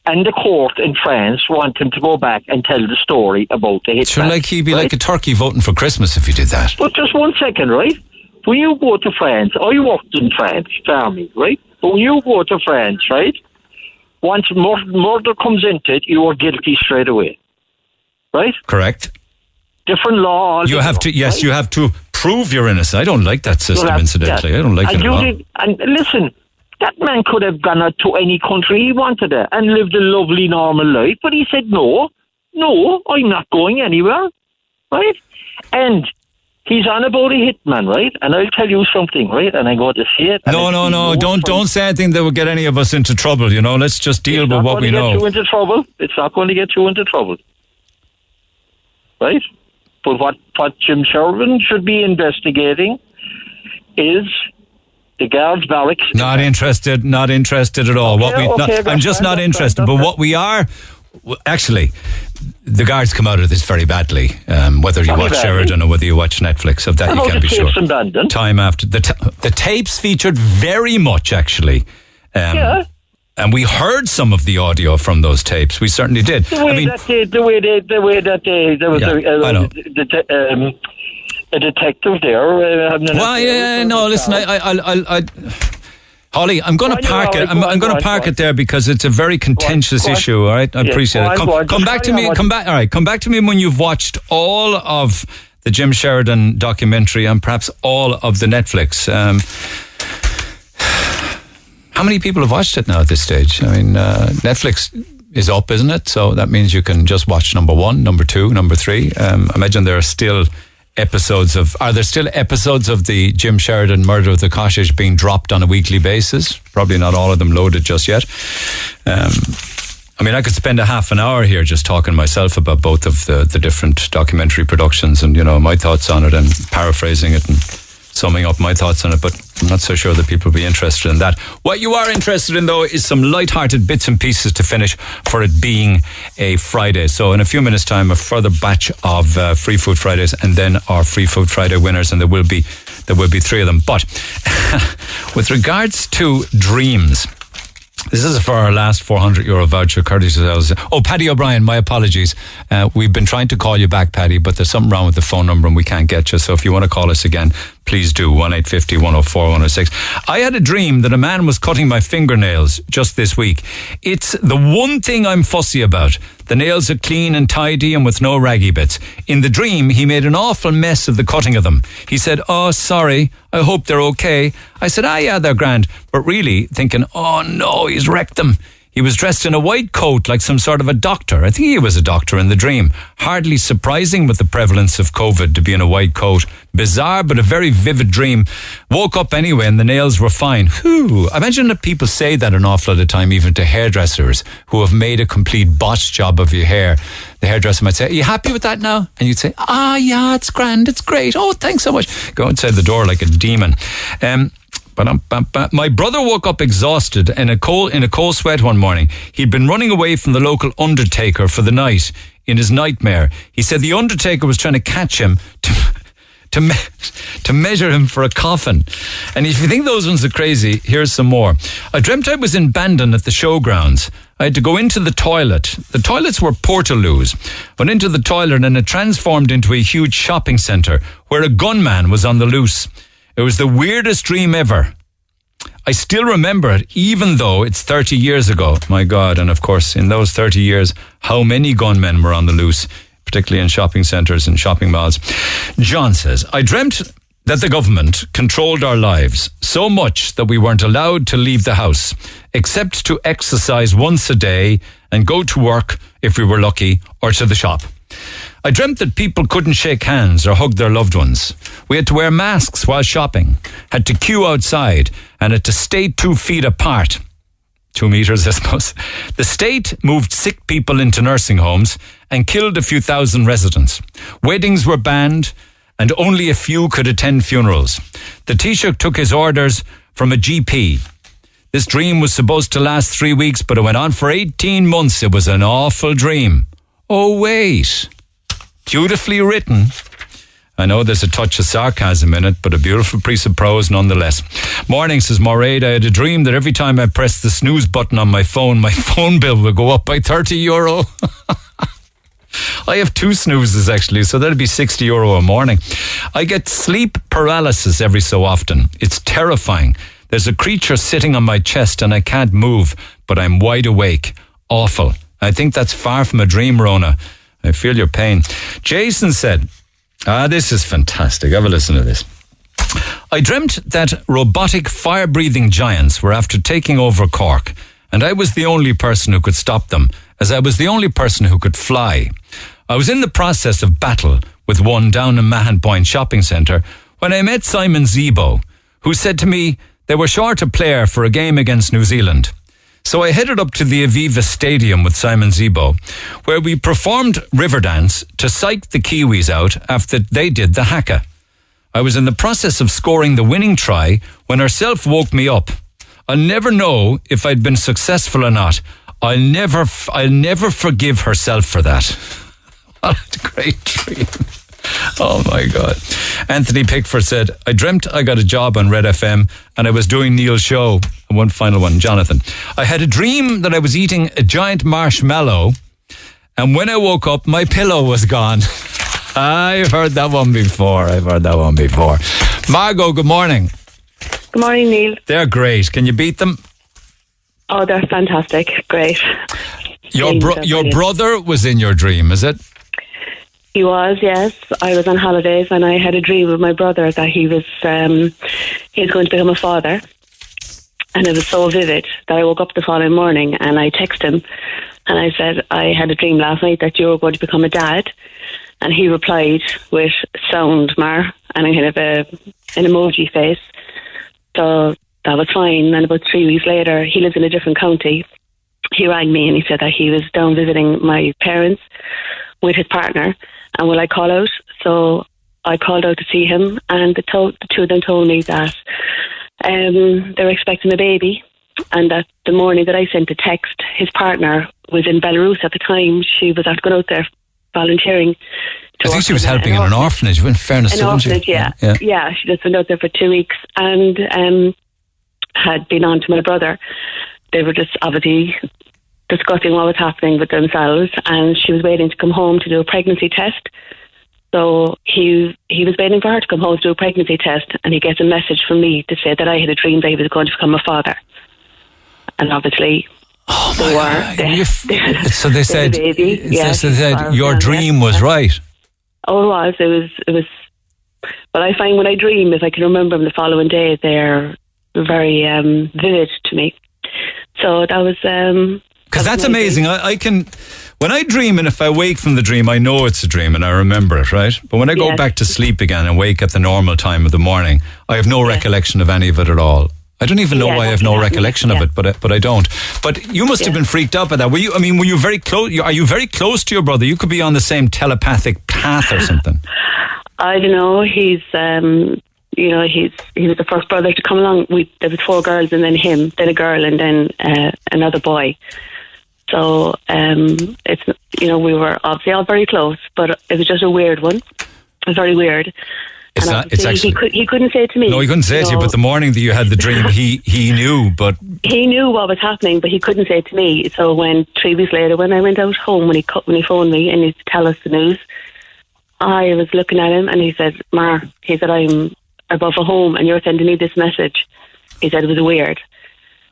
And the court in France want him to go back and tell the story about the hitman. Sure, like he'd be like a turkey voting for Christmas if you did that. But just one second, right? When you go to France, I worked in France, farming, right? But when you go to France, right? Once mur- murder comes into it, you are guilty straight away, right? Correct. Different law. You have to. Yes, you have to prove you're innocent. I don't like that system. You'll Incidentally. I don't like it at all. and listen, that man could have gone out to any country he wanted it and lived a lovely, normal life, but he said, no, no, I'm not going anywhere, right? And he's on about a hitman, right? And I'll tell you something, right? And I go to see it. No, no, no! Don't don't say anything that will get any of us into trouble. You know, let's just deal with not what going we to get you know. into trouble. It's not going to get you into trouble, right? But what what Jim Sheridan should be investigating is the guards' barracks. Not interested. Not interested at all. what we, okay, not- I'm just fine, not interested. fine, But what we are, actually, the guards come out of this very badly. Um, whether you Very watch badly. Sheridan or whether you watch Netflix, of that you can the be sure. Time after the ta- the tapes featured very much actually. Um, Yeah. And we heard some of the audio from those tapes. We certainly did. The way I mean, that they, the way they, the way that they, there was Yeah, a, know. a, det- um, a detective there. Uh, having an Why? affair Uh, no, the listen. I, I, I, I, Holly, I'm going to park it. I'm, I'm going to park it there because it's a very contentious on. issue. All right, I appreciate it. Come, come back to me. Come back. All right, come back to me when you've watched all of the Jim Sheridan documentary and perhaps all of the Netflix. Um, how many people have watched it now at this stage? I mean, uh, Netflix is up, isn't it? So that means you can just watch number one, number two, number three. Um, imagine there are still episodes of. Are there still episodes of the Jim Sheridan murder of the cottage being dropped on a weekly basis? Probably not all of them loaded just yet. Um, I mean, I could spend a half an hour here just talking myself about both of the, the different documentary productions and, you know, my thoughts on it and paraphrasing it and summing up my thoughts on it, but I'm not so sure that people will be interested in that. What you are interested in, though, is some light-hearted bits and pieces to finish for it being a Friday. So in a few minutes' time, a further batch of uh, Free Food Fridays and then our Free Food Friday winners, and there will be there will be three of them. But with regards to dreams, this is for our last 400 euro voucher, courtesy of. Oh, Paddy O'Brien, my apologies. Uh, we've been trying to call you back, Paddy, but there's something wrong with the phone number and we can't get you. So if you want to call us again, please do. 1 850 104 106. I had a dream that a man was cutting my fingernails just this week. It's the one thing I'm fussy about. The nails are clean and tidy and with no raggy bits. In the dream, he made an awful mess of the cutting of them. He said, Oh, sorry. I hope they're okay. I said, Ah, yeah, they're grand. But really, thinking, Oh, no, he's wrecked them. He was dressed in a white coat like some sort of a doctor. I think he was a doctor in the dream. Hardly surprising with the prevalence of COVID to be in a white coat. Bizarre, but a very vivid dream. Woke up anyway and the nails were fine. Whew. I imagine that people say that an awful lot of time, even to hairdressers who have made a complete botch job of your hair. The hairdresser might say, Are you happy with that now? And you'd say, Ah, yeah, it's grand, it's great. Oh, thanks so much. Go outside the door like a demon. Um. My brother woke up exhausted in a cold in a cold sweat one morning. He'd been running away from the local undertaker for the night in his nightmare. He said the undertaker was trying to catch him to to me- to measure him for a coffin. And if you think those ones are crazy, here's some more. I dreamt I was in Bandon at the showgrounds. I had to go into the toilet. The toilets were portaloos. Went into the toilet and it transformed into a huge shopping centre where a gunman was on the loose. It was the weirdest dream ever. I still remember it, even though it's 30 years ago. My God. And of course, in those 30 years, how many gunmen were on the loose, particularly in shopping centres and shopping malls. John says, I dreamt that the government controlled our lives so much that we weren't allowed to leave the house, except to exercise once a day and go to work if we were lucky or to the shop. I dreamt that people couldn't shake hands or hug their loved ones. We had to wear masks while shopping, had to queue outside, and had to stay two feet apart. Two meters, I suppose. The state moved sick people into nursing homes and killed a few thousand residents. Weddings were banned, and only a few could attend funerals. The Taoiseach took his orders from a GP. This dream was supposed to last three weeks, but it went on for 18 months. It was an awful dream. Oh, wait beautifully written. I know there's a touch of sarcasm in it, but a beautiful piece of prose nonetheless. Morning, says Moraid. I had a dream that every time I pressed the snooze button on my phone, my phone bill would go up by 30 euro. I have two snoozes actually, so that'd be 60 euro a morning. I get sleep paralysis every so often. It's terrifying. There's a creature sitting on my chest and I can't move, but I'm wide awake. Awful. I think that's far from a dream, Rona. I feel your pain. Jason said, Ah, this is fantastic. Have a listen to this. I dreamt that robotic fire breathing giants were after taking over Cork, and I was the only person who could stop them, as I was the only person who could fly. I was in the process of battle with one down in Mahon Point shopping centre when I met Simon Zebo, who said to me they were short a player for a game against New Zealand. So I headed up to the Aviva Stadium with Simon Zebo, where we performed Riverdance to psych the Kiwis out after they did the haka. I was in the process of scoring the winning try when herself woke me up. I'll never know if I'd been successful or not. I'll never, I'll never forgive herself for that. what a great dream. Oh my God. Anthony Pickford said, I dreamt I got a job on Red FM and I was doing Neil's show. And one final one, Jonathan. I had a dream that I was eating a giant marshmallow and when I woke up, my pillow was gone. I've heard that one before. I've heard that one before. Margot, good morning. Good morning, Neil. They're great. Can you beat them? Oh, they're fantastic. Great. Your, bro- your brilliant. brother was in your dream, is it? He was, yes. I was on holidays and I had a dream with my brother that he was um, he was going to become a father. And it was so vivid that I woke up the following morning and I texted him and I said, I had a dream last night that you were going to become a dad. And he replied with sound, Mar, and I kind of a, an emoji face. So that was fine. And about three weeks later, he lives in a different county. He rang me and he said that he was down visiting my parents with his partner and will I call out? So I called out to see him and the, to- the two of them told me that um, they were expecting a baby and that the morning that I sent the text, his partner was in Belarus at the time. She was out going out there volunteering. I think she was helping in an orphanage, in fairness, An orphanage, yeah. Yeah. yeah. she just went out there for two weeks and um, had been on to my brother. They were just obviously discussing what was happening with themselves, and she was waiting to come home to do a pregnancy test. So he he was waiting for her to come home to do a pregnancy test, and he gets a message from me to say that I had a dream that he was going to become a father. And obviously, Oh they were. So they said, baby. so Yeah, they said your dream was right. Oh, it was. It was. It was. But I find when I dream, if I can remember them the following day, they're very um, vivid to me. So that was. Um, Because that's amazing. I, I can, when I dream and if I wake from the dream, I know it's a dream and I remember it, right? But when I go Yes. back to sleep again and wake at the normal time of the morning, I have no recollection of any of it at all. I don't even know Yeah, why I have no recollection of it, but I, but I don't. But you must have been freaked out by that. Were you? I mean, were you very close? Are you very close to your brother? You could be on the same telepathic path or something. I don't know. He's. Um, you know, he's he was the first brother to come along. We there was four girls and then him, then a girl and then uh, another boy. So um, it's you know we were obviously all very close, but it was just a weird one. It was very weird. It's and not- it's actually- he, could, he couldn't say it to me. No, he couldn't say it to you. But the morning that you had the dream, he he knew. But he knew what was happening, but he couldn't say it to me. So when three weeks later, when I went out home, when he when he phoned me and he to tell us the news, I was looking at him and he said, "Mar," he said, "I'm above a home and you're sending me this message." He said it was weird.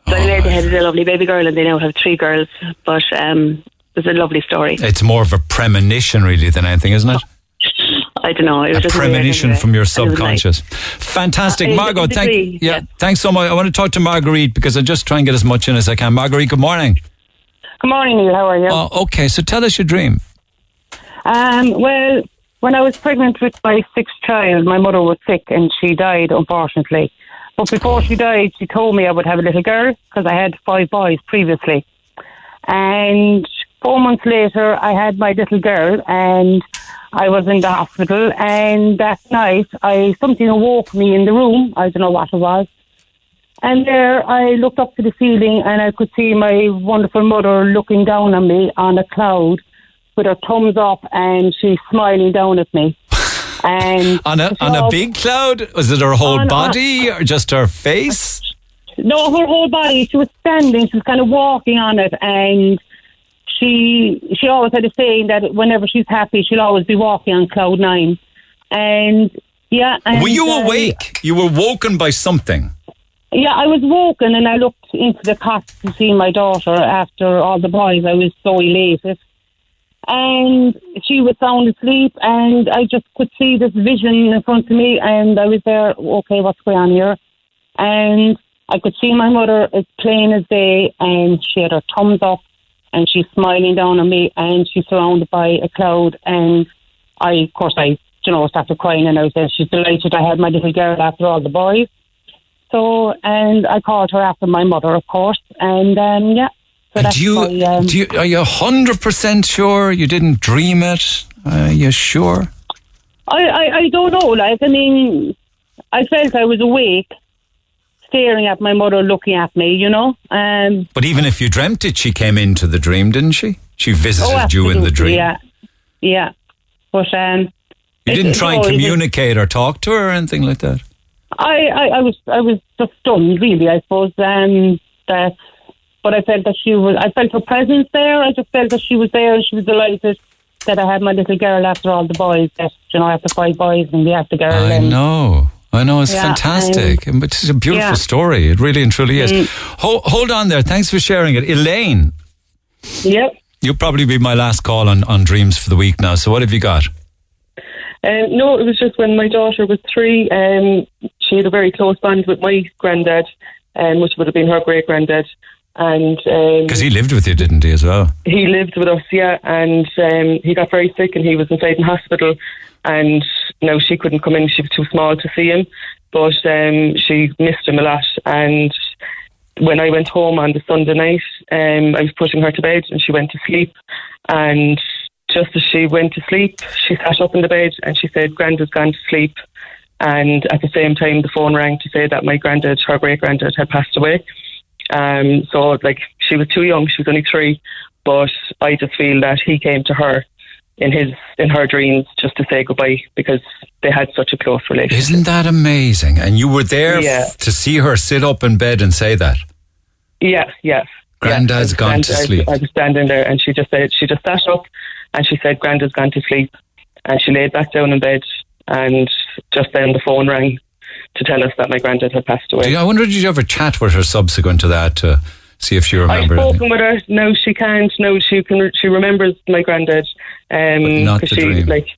So anyway, they had a lovely baby girl and they now have three girls. But um, it was a lovely story. it's more of a premonition, really, than anything, isn't it? I don't know. It was a just premonition anyway. from your And nice. subconscious. Fantastic, Uh, Margot. in Thank degree, yeah, thanks so much. I want to talk to Marguerite because I just try and get as much in as I can. Marguerite, good morning. Good morning, Neil. How are you? Oh, okay, so tell us your dream. Um, well, when I was pregnant with my sixth child, my mother was sick and she died, unfortunately. But before she died, she told me I would have a little girl because I had five boys previously. And four months later, I had my little girl and I was in the hospital. And that night, I something awoke me in the room. I don't know what it was. And there I looked up to the ceiling and I could see my wonderful mother looking down on me on a cloud with her thumbs up and she's smiling down at me. And On a on a big cloud? Was it her whole On- body or just her face? No, her whole body. She was standing. She was kind of walking on it, and she she always had a saying that whenever she's happy, she'll always be walking on cloud nine. And yeah, and, Were you uh, awake? You were woken by something. Yeah, I was woken and I looked into the cot to see my daughter after all the boys. I was so elated. And she was sound asleep and I just could see this vision in front of me and I was there, okay, what's going on here? And I could see my mother as plain as day and she had her thumbs up and she's smiling down on me and she's surrounded by a cloud and I, of course, I, you know, started crying and I said, she's delighted I had my little girl after all the boys. So, and I called her after my mother, of course, and um, yeah. So do you, my, um, do you are you hundred percent sure you didn't dream it? Are you sure? I, I, I don't know. Like, I mean, I felt I was awake, staring at my mother, looking at me. You know. Um, But even if you dreamt it, she came into the dream, didn't she? She visited you in the Oh, dream. Yeah, yeah. But um, You didn't try and communicate or talk to her or anything like that. I, I, I was I was just stunned, really. I suppose um, that, but I felt that she was. I felt her presence there. I just felt that she was there, and she was delighted that I had my little girl after all the boys. That you know, after five boys, and we had the girl. I and, know. I know it's Yeah, fantastic. um, but it's a beautiful yeah. story. It really and truly is. Mm. Hold, hold on there. Thanks for sharing it. Elaine, Yep. you'll probably be my last call on, on dreams for the week now. So what have you got? Um, no, it was just when my daughter was three. Um, she had a very close bond with my granddad, um, which would have been her great granddad, and um, Because he lived with you, didn't he, as well? he lived with us, yeah, and um, he got very sick and he was inside in hospital, and no, she couldn't come in; she was too small to see him, but um, she missed him a lot. And when I went home on the Sunday night, um, I was putting her to bed and she went to sleep, and just as she went to sleep, she sat up in the bed and she said, "Granddad's gone to sleep." And at the same time, the phone rang to say that my granddad, her great granddad, had passed away. Um, so like she was too young; she was only three. But I just feel that he came to her in his in her dreams just to say goodbye because they had such a close relationship. Isn't that amazing? And you were there Yeah. f- to see her sit up in bed and say that. Yeah, yeah. Granddad's Yeah, gone to stand- I- sleep. I was standing there, and she just said she just sat up, and she said, "Granddad's gone to sleep." and she laid back down in bed, and just then the phone rang to tell us that my granddad had passed away. You- I wonder, did you ever chat with her subsequent to that to see if she I've remembered anything? spoken with her. No, she can't. No, she can. She remembers my granddad. Um, not 'cause the she dream. like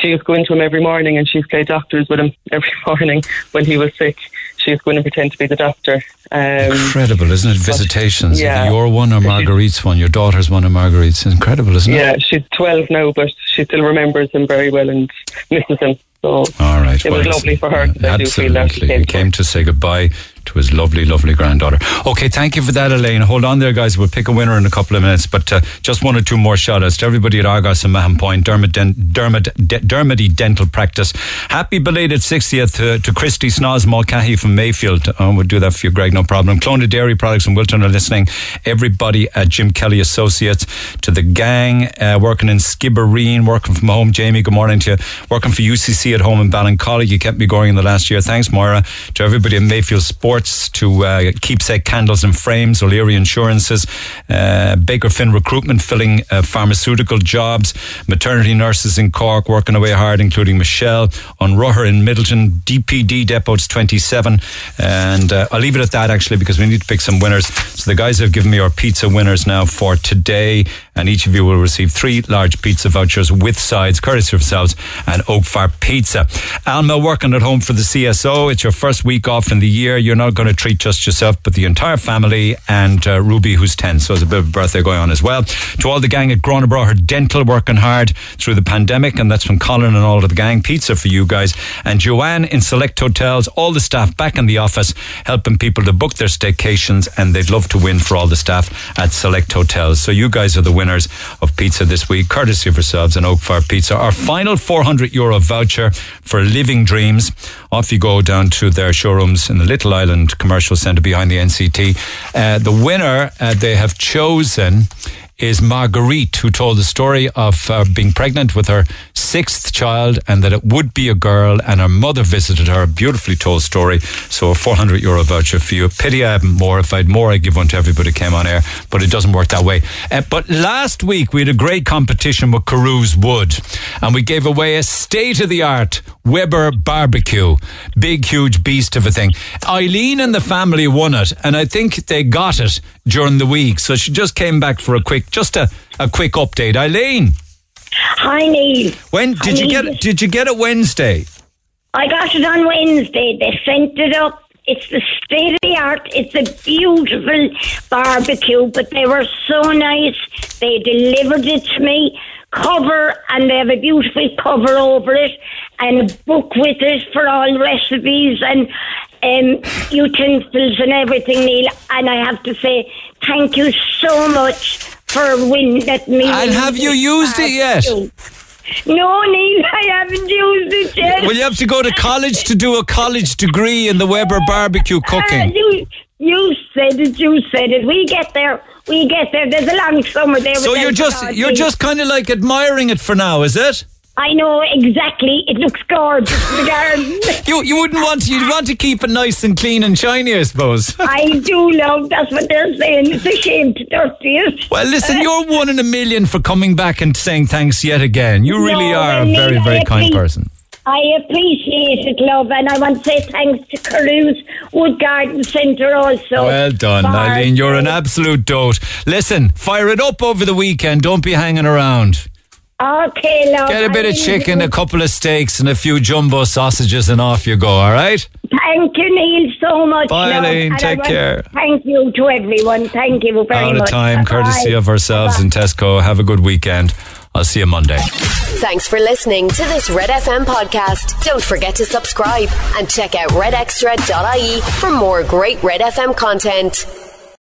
she used to go into him every morning, and she used to play doctors with him every morning when he was sick. She was going to pretend to be the doctor. Um, Incredible, isn't it? Visitations. yeah. Your one or Marguerite's one, your daughter's one or Marguerite's. Incredible, isn't it? yeah, she's twelve now, but she still remembers him very well and misses him. So All right. it well, was lovely for her. 'cause I do feel that she Absolutely. came came to say goodbye to his lovely, lovely granddaughter. Okay, thank you for that, Elaine. Hold on there, guys. We'll pick a winner in a couple of minutes, but uh, just one or two more shout outs to everybody at Argos and Mahon Point, Dermot, Dermot, De- Dermody Dental Practice. Happy belated 60th to, to Christy Snoz Mulcahy from Mayfield. Oh, we'll do that for you, Greg, no problem. Clona Dairy Products in Wilton are listening. Everybody at Jim Kelly Associates, to the gang uh, working in Skibbereen, working from home. Jamie, good morning to you. Working for UCC at home in Ballincollig. You kept me going in the last year. Thanks, Moira. To everybody at Mayfield Sports, to uh, Keepsake Candles and Frames, O'Leary Insurances, uh, Baker Finn Recruitment, filling uh, pharmaceutical jobs, maternity nurses in Cork, working away hard, including Michelle, on Ruher in Midleton, DPD depots 27. And uh, I'll leave it at that actually because we need to pick some winners. So the guys have given me our pizza winners now for today. And each of you will receive three large pizza vouchers with sides, courtesy of yourselves, and Oak Fire Pizza. Alma working at home for the CSO. It's your first week off in the year. You're not going to treat just yourself, but the entire family and uh, Ruby, who's 10. So there's a bit of a birthday going on as well. To all the gang at Gurranabraher Dental working hard through the pandemic, and that's from Colin and all of the gang. Pizza for you guys. And Joanne in Select Hotels, all the staff back in the office, helping people to book their staycations, and they'd love to win for all the staff at Select Hotels. So you guys are the winners of pizza this week, courtesy of yourselves and Oak Fire Pizza. Our final 400 euro voucher for Living Dreams. Off you go down to their showrooms in the Little Island Commercial Centre behind the NCT. Uh, the winner uh, they have chosen is Marguerite, who told the story of uh, being pregnant with her sixth child and that it would be a girl, and her mother visited her. Beautifully told story. So a 400 euro voucher for you. Pity I haven't more. If I had more, I'd give one to everybody who came on air, but it doesn't work that way. Uh, but last week, we had a great competition with Carews Wood, and we gave away a state of the art Weber barbecue. Big, huge beast of a thing. Eileen and the family won it, and I think they got it during the week. So she just came back for a quick, just a, a quick update. Eileen, Hi, Neil. when did you get it? Did you get it Wednesday? I got it on Wednesday. They sent it up. It's the state of the art. It's a beautiful barbecue, but they were so nice. They delivered it to me, cover, and they have a beautiful cover over it, and a book with it for all recipes and um, utensils and everything, Neil. And I have to say, thank you so much for winning that me. And have you used it yet? No, Neil, I haven't used it yet. Well, you have to go to college to do a college degree in the Weber barbecue Uh, cooking. you, you said it. You said it. We get there. We get there. There's a long summer there. So you're just you're just kind of like admiring it for now, is it? I know exactly. It looks gorgeous. in The garden. You you wouldn't want to, you'd want to keep it nice and clean and shiny, I suppose. I do love. That's what they're saying. It's a shame to dirty it. Well, listen, uh, you're one in a million for coming back and saying thanks yet again. You really No, are a very, very I kind person. I appreciate it, love, and I want to say thanks to Carews Wood Garden Centre also. Well done, Eileen. You're an absolute dote. Listen, fire it up over the weekend. Don't be hanging around. Okay, love. Get a bit I of chicken, a couple of steaks, and a few jumbo sausages, and off you go, all right? Thank you, Neil, so much. Bye, love. Eileen. And Take want- care. Thank you to everyone. Thank you very Out much. of time, courtesy Bye. of ourselves in Tesco. Have a good weekend. I'll see you Monday. Thanks for listening to this Red FM podcast. Don't forget to subscribe and check out redextra.ie for more great Red FM content.